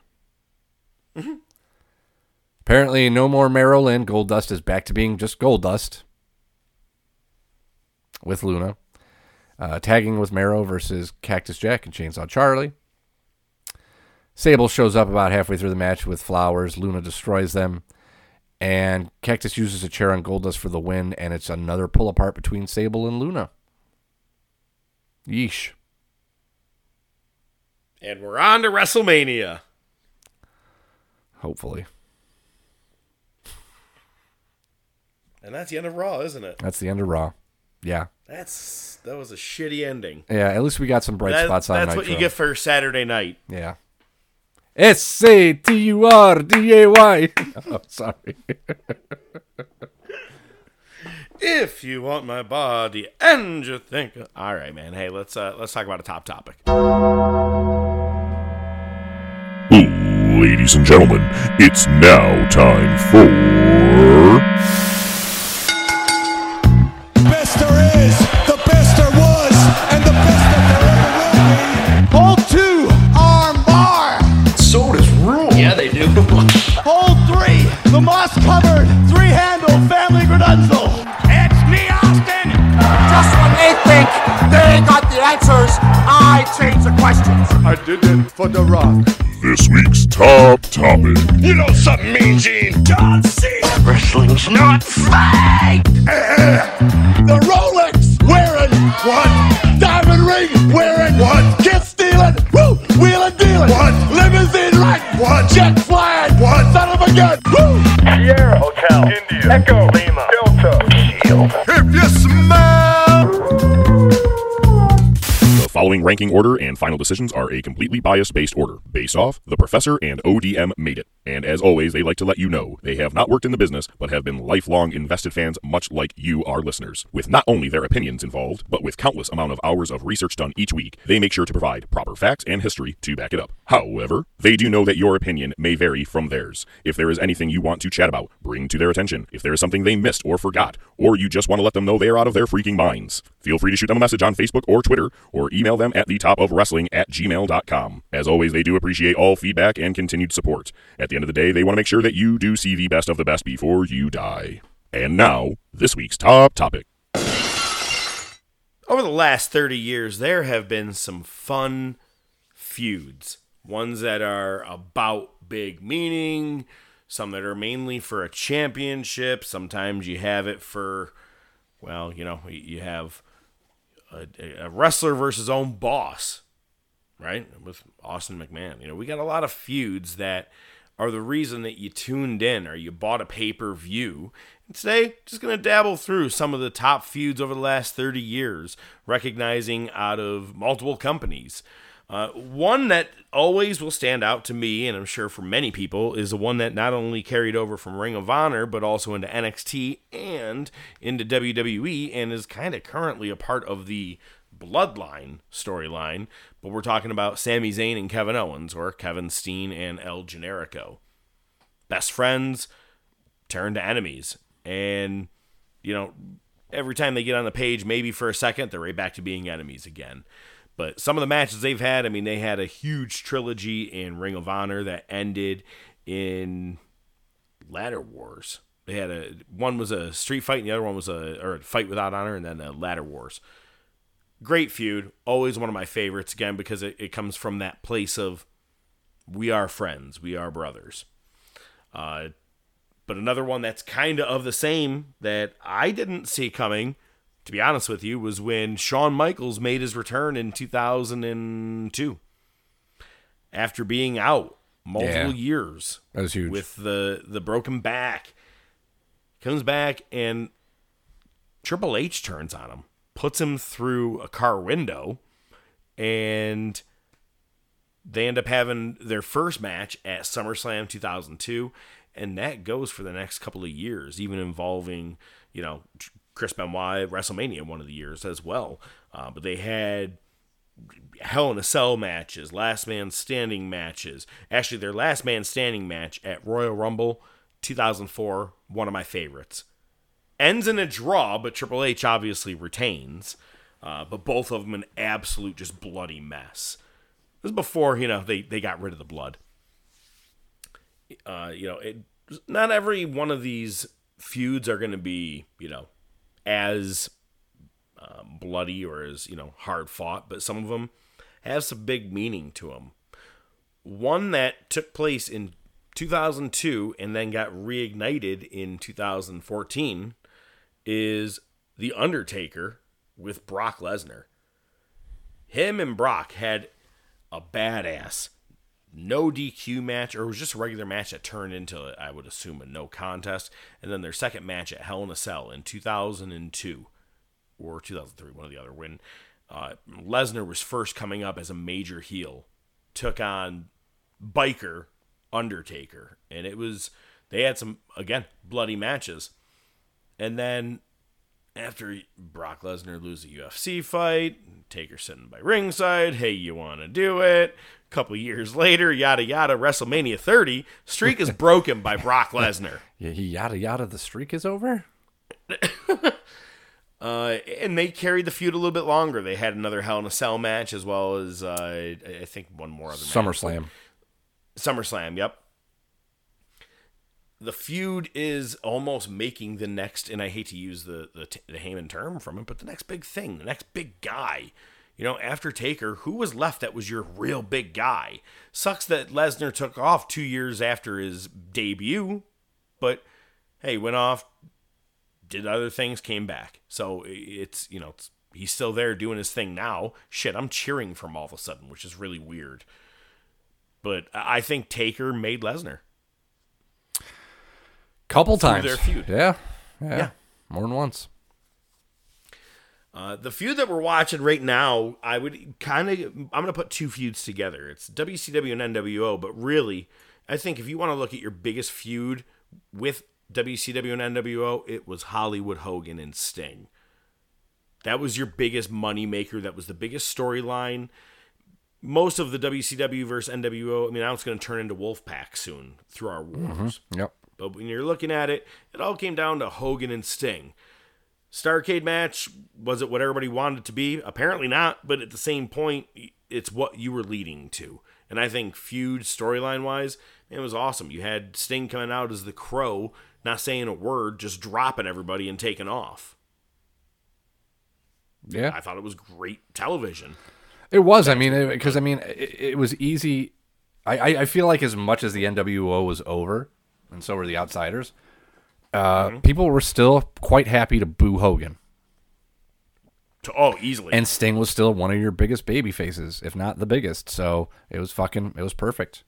Apparently, no more Marlena. Gold Dust is back to being just Goldust with Luna. Uh, tagging with Mero versus Cactus Jack and Chainsaw Charlie. Sable shows up about halfway through the match with flowers. Luna destroys them. And Cactus uses a chair on Goldust for the win, and it's another pull apart between Sable and Luna. Yeesh. And we're on to WrestleMania. Hopefully. And that's the end of Raw, isn't it? That's the end of Raw. Yeah. That's that was a shitty ending. Yeah, at least we got some bright That- spots on That's what you get for Saturday night. Yeah. S A T U R D A Y. [LAUGHS] Oh, sorry. If you want my body and you think, all right, man. Hey, let's uh, let's talk about a top topic. Ladies Ladies and gentlemen, it's now time for. Best there is, they got the answers, I change the questions. I did it for The Rock. This week's top topic. You know something, Mean Gene? John Cena. Wrestling's not fake. Eh, eh. The Rolex wearing what? Diamond ring wearing what? Kiss stealing, woo! Wheeling dealing, what? Limousine riding, what? Jet flying, what? Son of a gun, woo! Sierra Hotel, India, Echo, Lima, Delta, Shield. If you smell. Following ranking order and final decisions are a completely bias based order, based off The Professor and ODM made it. And as always, they like to let you know they have not worked in the business, but have been lifelong invested fans, much like you, our listeners. With not only their opinions involved, but with countless amount of hours of research done each week, they make sure to provide proper facts and history to back it up. However, they do know that your opinion may vary from theirs. If there is anything you want to chat about, bring to their attention. If there is something they missed or forgot, or you just want to let them know they are out of their freaking minds, feel free to shoot them a message on Facebook or Twitter, or email them at the top of wrestling at gmail.com. As always, they do appreciate all feedback and continued support. At the end of the day, they want to make sure that you do see the best of the best before you die. And now, this week's top topic. Over the last 30 years, there have been some fun feuds. Ones that are about big meaning, some that are mainly for a championship. Sometimes you have it for, well, you know, you have a, a wrestler versus own boss, right? With Austin McMahon. You know, we got a lot of feuds that are the reason that you tuned in or you bought a pay per view. And today, just going to dabble through some of the top feuds over the last 30 years, recognizing out of multiple companies. Uh, one that always will stand out to me, and I'm sure for many people, is the one that not only carried over from Ring of Honor, but also into NXT and into WWE, and is kind of currently a part of the Bloodline storyline. But we're talking about Sami Zayn and Kevin Owens, or Kevin Steen and El Generico. Best friends turn to enemies. And, you know, every time they get on the page, maybe for a second, they're right back to being enemies again. But some of the matches they've had, I mean, they had a huge trilogy in Ring of Honor that ended in Ladder Wars. They had a one was a street fight, and the other one was a or a fight without honor, and then a Ladder Wars. Great feud, always one of my favorites again because it, it comes from that place of we are friends, we are brothers. Uh, but another one that's kind of of the same that I didn't see coming to be honest with you, was when Shawn Michaels made his return in 2002 after being out multiple Yeah. years. That was huge. With the the broken back. Comes back and Triple H turns on him, puts him through a car window, and they end up having their first match at SummerSlam 2002, and that goes for the next couple of years, even involving, you know, Chris Benoit WrestleMania one of the years as well. Uh, but they had Hell in a Cell matches, Last Man Standing matches. Actually, their Last Man Standing match at Royal Rumble 2004, one of my favorites. Ends in a draw, but Triple H obviously retains. Uh, but both of them an absolute just bloody mess. This is before you know they they got rid of the blood. Uh, you know, it, not every one of these feuds are going to be you know as um, bloody or as you know hard fought, but some of them have some big meaning to them. One that took place in 2002 and then got reignited in 2014 is The Undertaker with Brock Lesnar. Him and Brock had a badass no DQ match, or it was just a regular match that turned into, I would assume, a no contest. And then their second match at Hell in a Cell in 2002 or 2003, one or the other, when uh, Lesnar was first coming up as a major heel, took on Biker Undertaker, and it was they had some again bloody matches, and then after Brock Lesnar loses a UFC fight, Taker sitting by ringside, hey, you want to do it? Couple years later, yada yada, WrestleMania 30, streak is broken by Brock [LAUGHS] Lesnar. Yeah, he yada yada. The streak is over. [LAUGHS] Uh, and they carried the feud a little bit longer. They had another Hell in a Cell match as well as uh, I think one more other match. SummerSlam. SummerSlam, yep. The feud is almost making the next, and I hate to use the, the the Heyman term from it, but the next big thing, the next big guy. You know, after Taker, who was left that was your real big guy? Sucks that Lesnar took off two years after his debut, but hey, went off, did other things, came back. So it's you know it's, he's still there doing his thing now. Shit, I'm cheering for him all of a sudden, which is really weird. But I think Taker made Lesnar. Couple Through times. their feud. Yeah. yeah. Yeah. More than once. Uh, the feud that we're watching right now, I would kind of, I'm going to put two feuds together. It's WCW and NWO, but really, I think if you want to look at your biggest feud with WCW and NWO, it was Hollywood Hogan and Sting. That was your biggest money maker. That was the biggest storyline. Most of the WCW versus NWO, I mean, now it's going to turn into Wolfpack soon through our wars. Mhm. Yep. But when you're looking at it, it all came down to Hogan and Sting. Starcade match, was it what everybody wanted it to be? Apparently not, but at the same point, it's what you were leading to. And I think feud storyline wise, it was awesome. You had Sting coming out as the crow, not saying a word, just dropping everybody and taking off. Yeah. I thought it was great television. It was. I mean, because I mean, it, it was easy. I, I I feel like as much as the NWO was over, and so were the Outsiders, uh, Mm-hmm. people were still quite happy to boo Hogan. To, oh, easily. And Sting was still one of your biggest baby faces, if not the biggest. So it was fucking. It was perfect.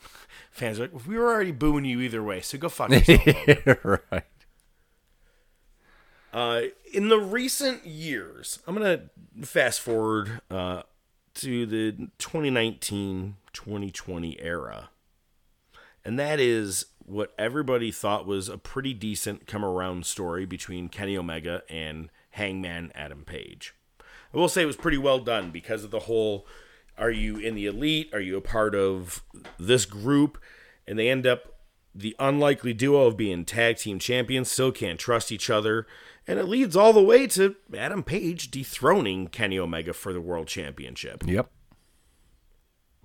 [LAUGHS] Fans are like, we were already booing you either way, so go fuck yourself. [LAUGHS] Right. Uh, in the recent years, I'm going to fast forward uh, to the 2019 2020 era. And that is what everybody thought was a pretty decent come around story between Kenny Omega and Hangman Adam Page. I will say it was pretty well done because of the whole are you in the elite? Are you a part of this group? And they end up the unlikely duo of being tag team champions, still can't trust each other. And it leads all the way to Adam Page dethroning Kenny Omega for the world championship. Yep.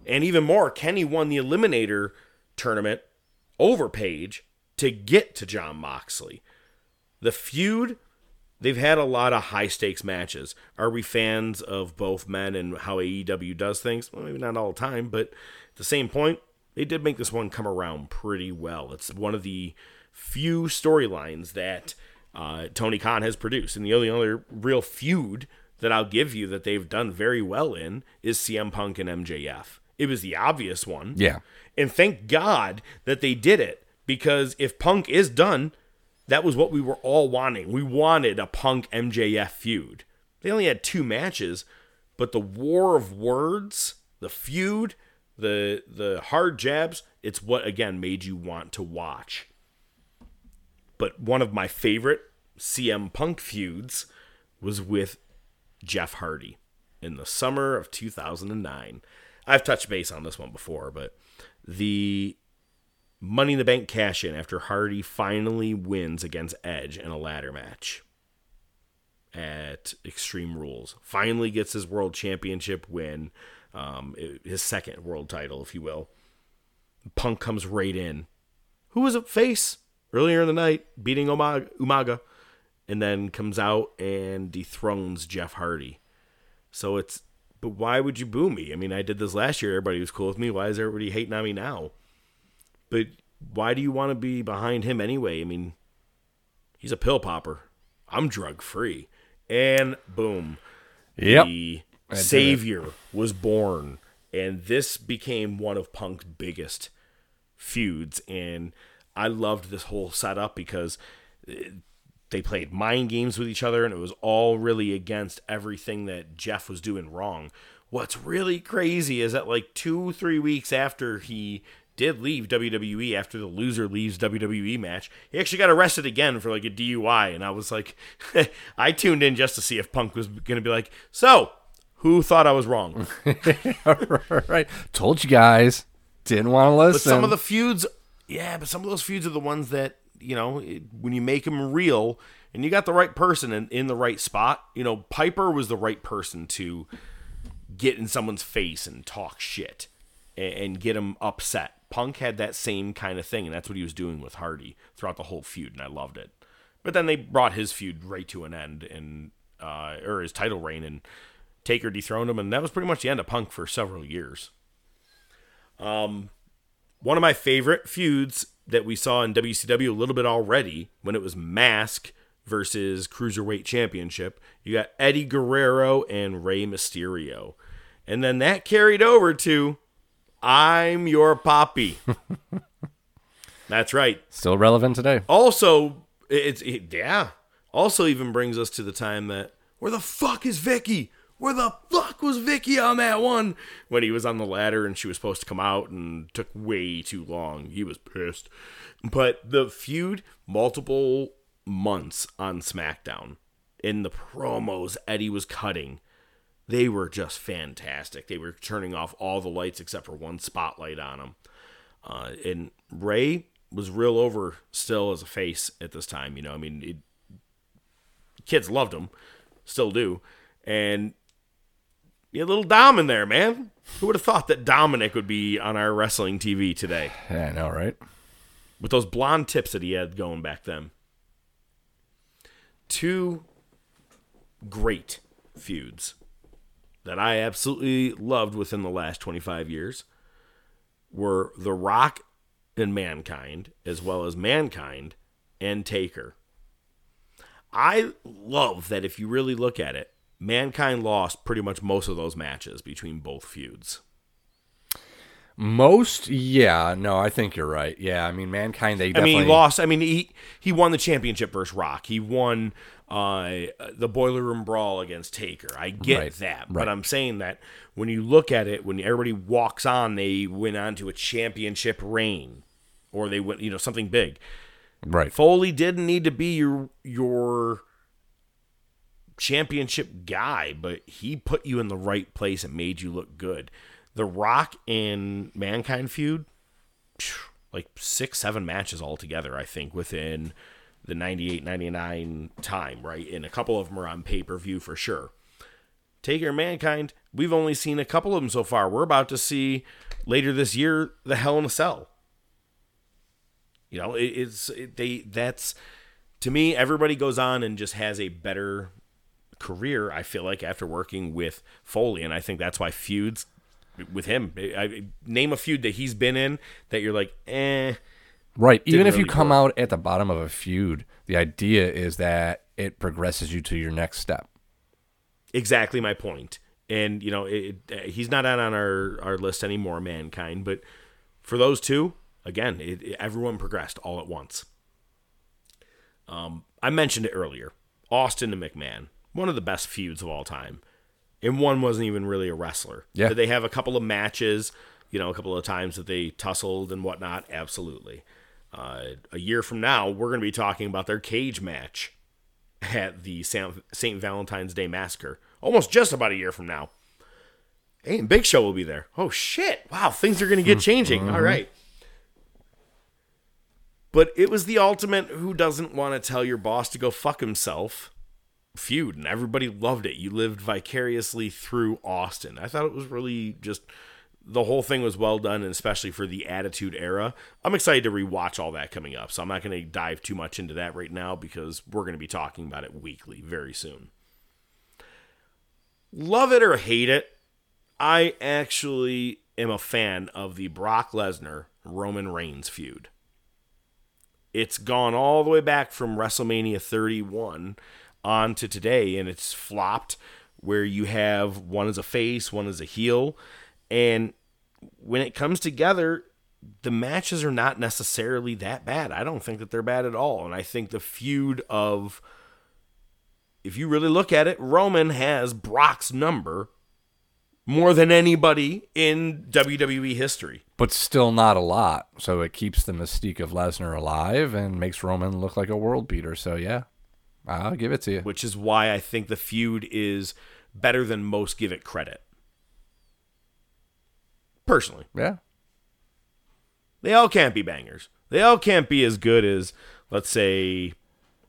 And even more, Kenny won the Eliminator tournament over Page to get to Jon Moxley. The feud, they've had a lot of high stakes matches. Are we fans of both men and how AEW does things? Well, maybe not all the time, but at the same point, they did make this one come around pretty well. It's one of the few storylines that uh, Tony Khan has produced. And the only other real feud that I'll give you that they've done very well in is CM Punk and MJF. It was the obvious one. Yeah. And thank God that they did it because if Punk is done, that was what we were all wanting. We wanted a Punk MJF feud. They only had two matches, but the war of words, the feud, the the hard jabs, it's what again made you want to watch. But one of my favorite CM Punk feuds was with Jeff Hardy in the summer of 2009. I've touched base on this one before, but the Money in the Bank cash in after Hardy finally wins against Edge in a ladder match at Extreme Rules. Finally gets his world championship win, um, his second world title, if you will. Punk comes right in. Who was a face earlier in the night, beating Umaga, Umaga, and then comes out and dethrones Jeff Hardy. So it's, but why would you boo me? I mean, I did this last year. Everybody was cool with me. Why is everybody hating on me now? But why do you want to be behind him anyway? I mean, he's a pill popper. I'm drug free. And boom. Yep. The I did it. savior was born. And this became one of Punk's biggest feuds. And I loved this whole setup because they played mind games with each other and it was all really against everything that Jeff was doing wrong. What's really crazy is that like two, three weeks after he did leave WWE after the loser leaves WWE match. He actually got arrested again for like a DUI, and I was like, [LAUGHS] I tuned in just to see if Punk was going to be like, so who thought I was wrong? [LAUGHS] right. Told you guys. Didn't want to listen. But some of the feuds, yeah, but some of those feuds are the ones that you know it, when you make them real and you got the right person in, in the right spot. You know, Piper was the right person to get in someone's face and talk shit and, and get them upset. Punk had that same kind of thing, and that's what he was doing with Hardy throughout the whole feud, and I loved it. But then they brought his feud right to an end, and uh, or his title reign, and Taker dethroned him, and that was pretty much the end of Punk for several years. Um, one of my favorite feuds that we saw in WCW a little bit already when it was Mask versus Cruiserweight Championship. You got Eddie Guerrero and Rey Mysterio. And then that carried over to I'm Your Poppy. [LAUGHS] That's right. Still relevant today. Also, it's it, yeah. Also, even brings us to the time that where the fuck is Vicky? Where the fuck was Vicky on that one? When he was on the ladder and she was supposed to come out and took way too long. He was pissed. But the feud, multiple months on SmackDown, in the promos Eddie was cutting, they were just fantastic. They were turning off all the lights except for one spotlight on them. Uh, and Rey was real over still as a face at this time. You know, I mean, it, kids loved him, still do. And you had little Dom in there, man. Who would have thought that Dominik would be on our wrestling TV today? Yeah, I know, right? With those blonde tips that he had going back then. Two great feuds that I absolutely loved within the last 25 years were The Rock and Mankind, as well as Mankind and Taker. I love that if you really look at it, Mankind lost pretty much most of those matches between both feuds. Most, yeah, no, I think you're right. Yeah, I mean, mankind. They I mean, he lost. I mean, he he won the championship versus Rock. He won uh, the Boiler Room Brawl against Taker. I get Right, that, right. but I'm saying that when you look at it, when everybody walks on, they went on to a championship reign, or they went, you know, something big. Right. Foley didn't need to be your your championship guy, but he put you in the right place and made you look good. The Rock and Mankind feud, like six, seven matches altogether, I think, within the 98 99 time, right? And a couple of them are on pay per view for sure. Taker Mankind, we've only seen a couple of them so far. We're about to see later this year the Hell in a Cell. You know, it, it's it, they that's to me. Everybody goes on and just has a better career. I feel like after working with Foley, and I think that's why feuds with him. I, name a feud that he's been in that you're like, eh. Right. Even if you come work. out at the bottom of a feud, the idea is that it progresses you to your next step. exactly my point. And you know, it, it, he's not on our our list anymore, mankind. But for those two, again, it- everyone progressed all at once. Um, I mentioned it earlier. Austin and McMahon, one of the best feuds of all time, and one wasn't even really a wrestler. Yeah. Did they have a couple of matches? You know, a couple of times that they tussled and whatnot. Absolutely. Uh, a year from now, we're going to be talking about their cage match at the St. Valentine's Day Massacre. Almost just about a year from now. Hey, and Big Show will be there. Oh shit! Wow, things are going to get changing. All right. But it was the ultimate who doesn't want to tell your boss to go fuck himself feud, and everybody loved it. You lived vicariously through Austin. I thought it was really just the whole thing was well done, and especially for the Attitude Era. I'm excited to rewatch all that coming up, so I'm not going to dive too much into that right now because we're going to be talking about it weekly very soon. Love it or hate it, I actually am a fan of the Brock Lesnar Roman Reigns feud. It's gone all the way back from WrestleMania 31 on to today, and it's flopped where you have one as a face, one as a heel. And when it comes together, the matches are not necessarily that bad. I don't think that they're bad at all. And I think the feud of, if you really look at it, Roman has Brock's number more than anybody in WWE history. But still not a lot. So it keeps the mystique of Lesnar alive and makes Roman look like a world beater. So yeah, I'll give it to you. Which is why I think the feud is better than most give it credit. Personally. Yeah. They all can't be bangers. They all can't be as good as, let's say,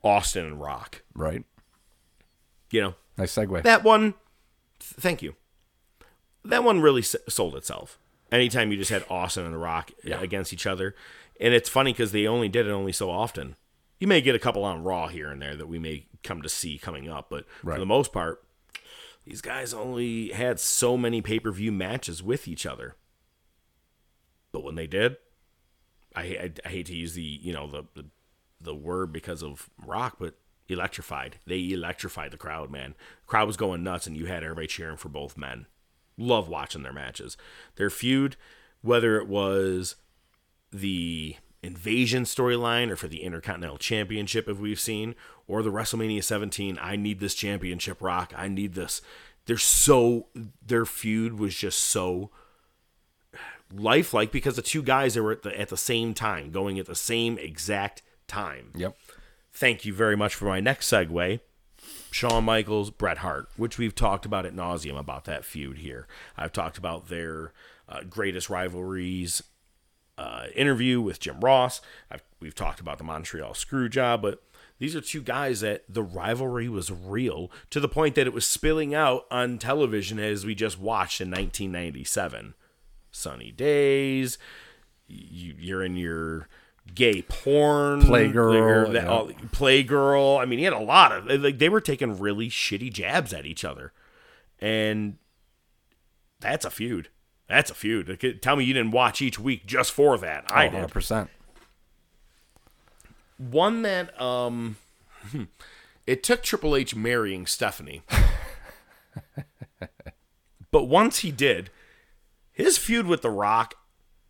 Austin and Rock. Right. You know, Nice segue. that one, th- thank you. That one really s- sold itself. Anytime you just had Austin and The Rock uh, against each other. And it's funny because they only did it only so often. You may get a couple on Raw here and there that we may come to see coming up, but Right. for the most part, these guys only had so many pay per view matches with each other. But when they did, I, I, I hate to use the you know the, the the word because of Rock, but electrified. They electrified the crowd, man. crowd was going nuts, and you had everybody cheering for both men. Love watching their matches. Their feud, whether it was the invasion storyline or for the Intercontinental Championship, if we've seen, or the WrestleMania 17, I need this championship, Rock. I need this. They're so their feud was just so lifelike because the two guys that were at the at the same time, going at the same exact time. Yep. Thank you very much for my next segue. Shawn Michaels, Bret Hart, which we've talked about at nauseum about that feud here. I've talked about their uh, greatest rivalries uh, interview with Jim Ross. I've, we've talked about the Montreal screw job, but these are two guys that the rivalry was real to the point that it was spilling out on television as we just watched in 1997. Sunny Days, you, you're in your gay porn Playgirl, that- yeah. all- Playgirl. I mean, he had a lot of like they were taking really shitty jabs at each other, and that's a feud. That's a feud. Tell me you didn't watch each week just for that. I Oh, did. 100%. One that um, [LAUGHS] it took Triple H marrying Stephanie, [LAUGHS] but once he did, his feud with The Rock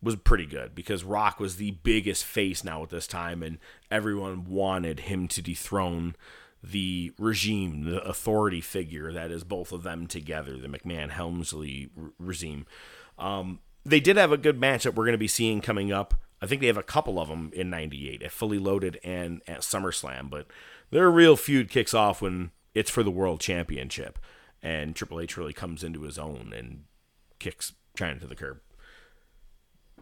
was pretty good because Rock was the biggest face now at this time, and everyone wanted him to dethrone the regime, the authority figure that is both of them together, the McMahon Helmsley r- regime. Um, they did have a good match that we're going to be seeing coming up. I think they have a couple of them in '98 at Fully Loaded and at SummerSlam, but their real feud kicks off when it's for the World Championship, and Triple H really comes into his own and kicks Chyna to the curb.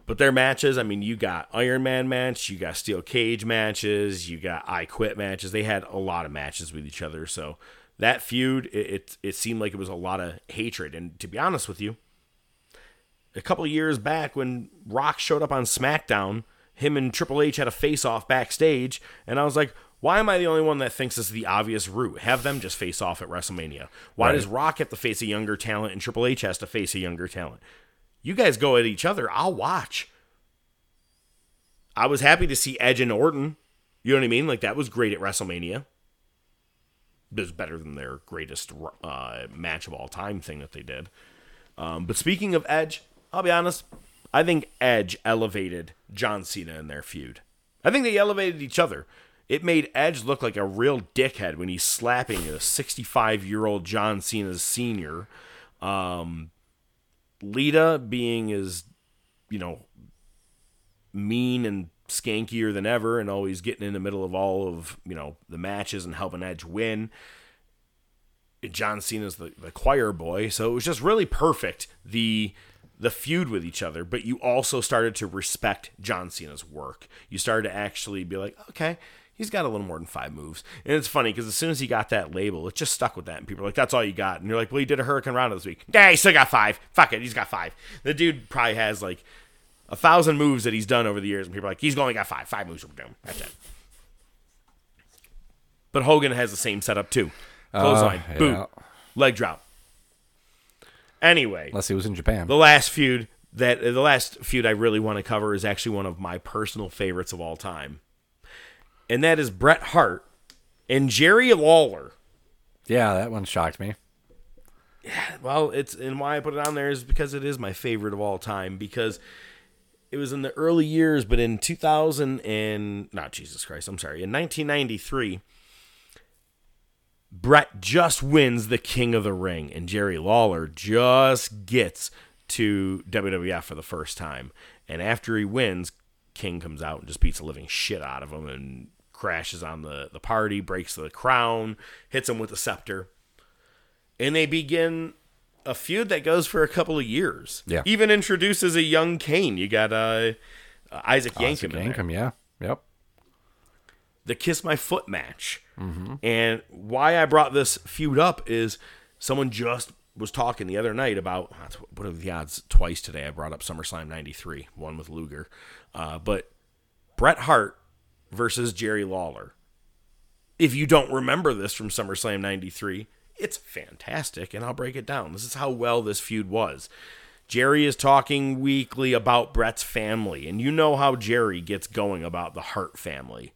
But their matches, I mean, you got Iron Man match, you got Steel Cage matches, you got I Quit matches. They had a lot of matches with each other. So that feud, it it, it seemed like it was a lot of hatred. And to be honest with you, a couple years back when Rock showed up on SmackDown, him and Triple H had a face off backstage, and I was like, why am I the only one that thinks this is the obvious route? Have them just face off at WrestleMania. Why Right. does Rock have to face a younger talent and Triple H has to face a younger talent? You guys go at each other, I'll watch. I was happy to see Edge and Orton. You know what I mean? Like that was great at WrestleMania. It was better than their greatest uh, match of all time thing that they did. Um, but speaking of Edge, I'll be honest. I think Edge elevated John Cena in their feud. I think they elevated each other. It made Edge look like a real dickhead when he's slapping a 65 year old John Cena's senior. Um, Lita being as, you know, mean and skankier than ever and always getting in the middle of all of, you know, the matches and helping Edge win. John Cena's the, the choir boy, so it was just really perfect the the feud with each other. But you also started to respect John Cena's work. You started to actually be like, okay, he's got a little more than five moves. And it's funny because as soon as he got that label, it just stuck with that, and people are like, that's all you got. And you're like, well, he did a hurricanrana this week. Yeah, he still got five. Fuck it, he's got five. The dude probably has like a thousand moves that he's done over the years, and people are like, he's only got five. Five moves. That's it. But Hogan has the same setup too. Clothesline, Uh, boot, leg drop. Anyway, Unless he was in Japan. the last feud that uh, the last feud I really want to cover is actually one of my personal favorites of all time, and that is Bret Hart and Jerry Lawler. Yeah, that one shocked me. Yeah, well, it's and why I put it on there is because it is my favorite of all time because it was in the early years, but in 2000 and not Jesus Christ, I'm sorry, in 1993, Bret just wins the King of the Ring, and Jerry Lawler just gets to WWF for the first time. And after he wins, King comes out and just beats the living shit out of him and crashes on the, the party, breaks the crown, hits him with the scepter. And they begin a feud that goes for a couple of years. Yeah. Even introduces a young Kane. You got uh, Isaac Yankem Isaac Yankem, yeah. Yep. the Kiss My Foot match. Mhm. And why I brought this feud up is someone just was talking the other night about what are the odds twice today. I brought up SummerSlam 93, one with Luger. Uh, but Bret Hart versus Jerry Lawler. If you don't remember this from SummerSlam 93, it's fantastic, and I'll break it down. This is how well this feud was. Jerry is talking weekly about Bret's family, and you know how Jerry gets going about the Hart family.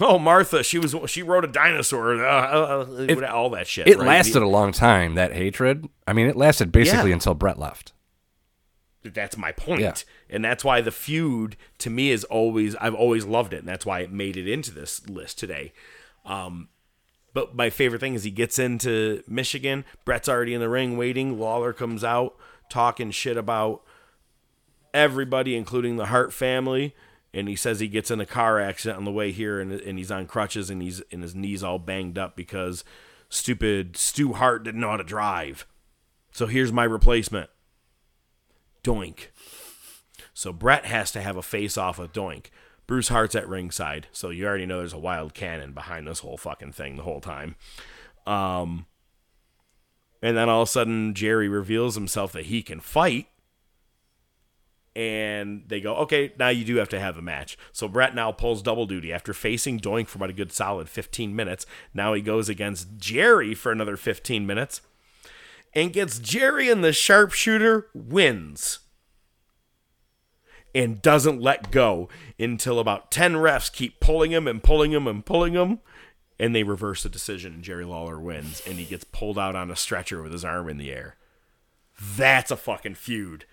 Oh, Martha, she was she rode a dinosaur, uh, uh, It- all that shit. It right? lasted a long time, that hatred. I mean, it lasted basically Yeah. until Bret left. That's my point. Yeah. And that's why the feud to me is always I've always loved it, and that's why it made it into this list today. Um, but my favorite thing is he gets into Michigan. Bret's already in the ring waiting. Lawler comes out talking shit about everybody, including the Hart family. And he says he gets in a car accident on the way here, and, and he's on crutches, and he's and his knees all banged up because stupid Stu Hart didn't know how to drive. So here's my replacement. Doink. So Bret has to have a face off with Doink. Bruce Hart's at ringside, so you already know there's a wild cannon behind this whole fucking thing the whole time. Um, and then all of a sudden, Jerry reveals himself that he can fight. And they go, okay, now you do have to have a match. So Bret now pulls double duty after facing Doink for about a good solid 15 minutes. Now he goes against Jerry for another 15 minutes and gets Jerry and the sharpshooter wins and doesn't let go until about 10 refs keep pulling him and pulling him and pulling him and they reverse the decision and Jerry Lawler wins and he gets pulled out on a stretcher with his arm in the air. That's a fucking feud.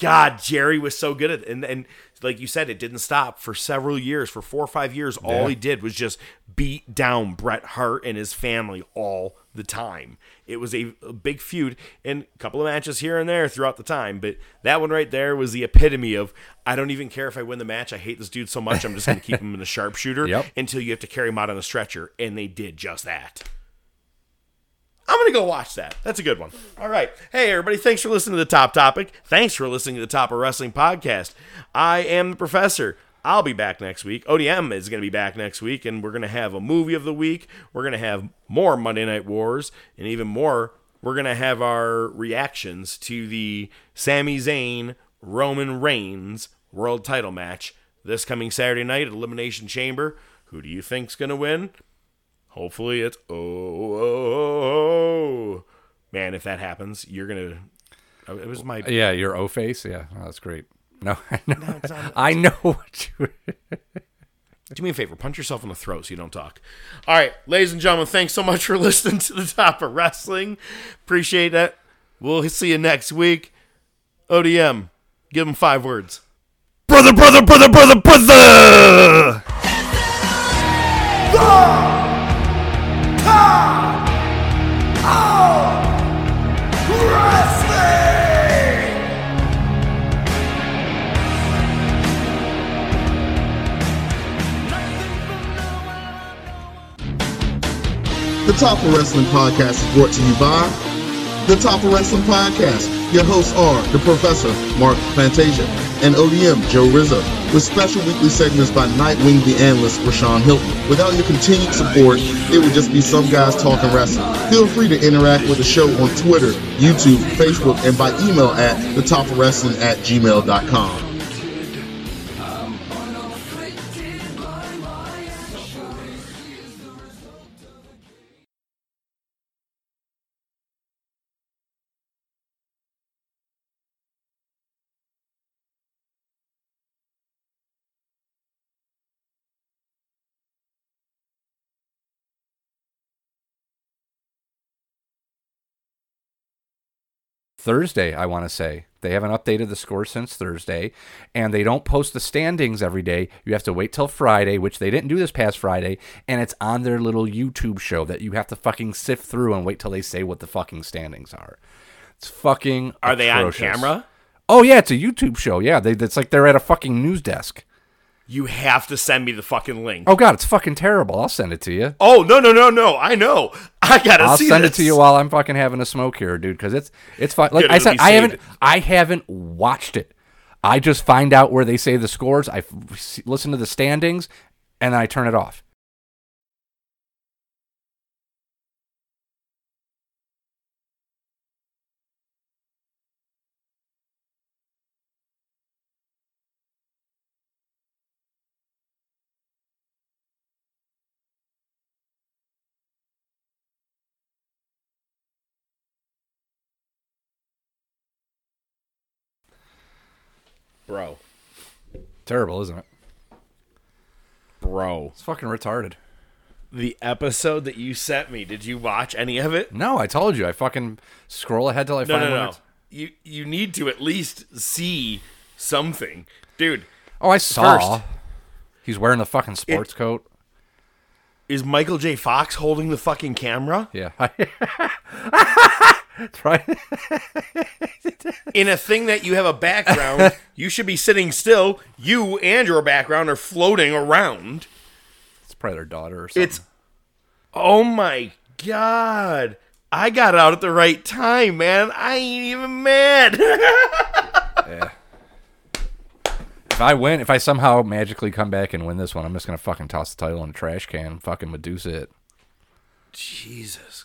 God, Jerry was so good at it. And, and like you said, it didn't stop for several years. For four or five years, all he did was just beat down Bret Hart and his family all the time. It was a, a big feud and a couple of matches here and there throughout the time. But that one right there was the epitome of I don't even care if I win the match. I hate this dude so much. I'm just going to keep [LAUGHS] him in a sharpshooter Yep. until you have to carry him out on a stretcher. And they did just that. I'm going to go watch that. That's a good one. All right. Hey, everybody. Thanks for listening to The Top Topic. Thanks for listening to the Top of Wrestling podcast. I am the professor. I'll be back next week. ODM is going to be back next week, and we're going to have a movie of the week. We're going to have more Monday Night Wars, and even more, we're going to have our reactions to the Sami Zayn Roman Reigns world title match this coming Saturday night at Elimination Chamber. Who do you think's going to win? Hopefully it's oh, oh, oh, oh. man. If that happens, you're gonna. oh, It was my Yeah, your O face. Yeah, oh, that's great. No, [LAUGHS] I know. I know what you. [LAUGHS] Do me a favor, punch yourself in the throat so you don't talk. All right, ladies and gentlemen, thanks so much for [LAUGHS] listening to the top of wrestling. Appreciate that. We'll see you next week. ODM, give them five words. Brother, brother, brother, brother, brother. The Top of Wrestling Podcast is brought to you by The Top of Wrestling Podcast. Your hosts are the Professor, Mark Fantasia, and ODM, Joe Rizzo, with special weekly segments by Nightwing the Analyst, Rashawn Hilton. Without your continued support, it would just be some guys talking wrestling. Feel free to interact with the show on Twitter, YouTube, Facebook, and by email at thetopofwrestling at gmail.com. Thursday, I want to say They haven't updated the score since Thursday, and they don't post the standings every day. You have to wait till Friday, which they didn't do this past Friday, and it's on their little YouTube show that you have to fucking sift through and wait till they say what the fucking standings are. It's fucking. Are they on camera? Oh yeah, it's a YouTube show. Yeah, they, it's like they're at a fucking news desk. You have to send me the fucking link. Oh god, it's fucking terrible. I'll send it to you. Oh no no no no! I know. I gotta I'll see send this. it to you while I'm fucking having a smoke here, dude. Because it's it's fine. Like Good, I said, I haven't. I haven't watched it. I just find out where they say the scores. I f- listen to the standings, and then I turn it off. Bro. Terrible, isn't it? Bro, It's fucking retarded. the episode that you sent me. Did you watch any of it? No, I told you. I fucking scroll ahead till I No find no no. it's- You you need to at least see something, dude. Oh, I saw. First, He's wearing the fucking sports coat. is Michael J. Fox holding the fucking camera Yeah. [LAUGHS] That's right. in a thing that you have a background? [LAUGHS] you should be sitting still. You and your background are floating around. It's probably their daughter or something. It's oh my god! I got out at the right time, man. I ain't even mad. [LAUGHS] yeah. If I win, if I somehow magically come back and win this one, I'm just gonna fucking toss the title in a trash can. and Fucking Madusa it. Jesus!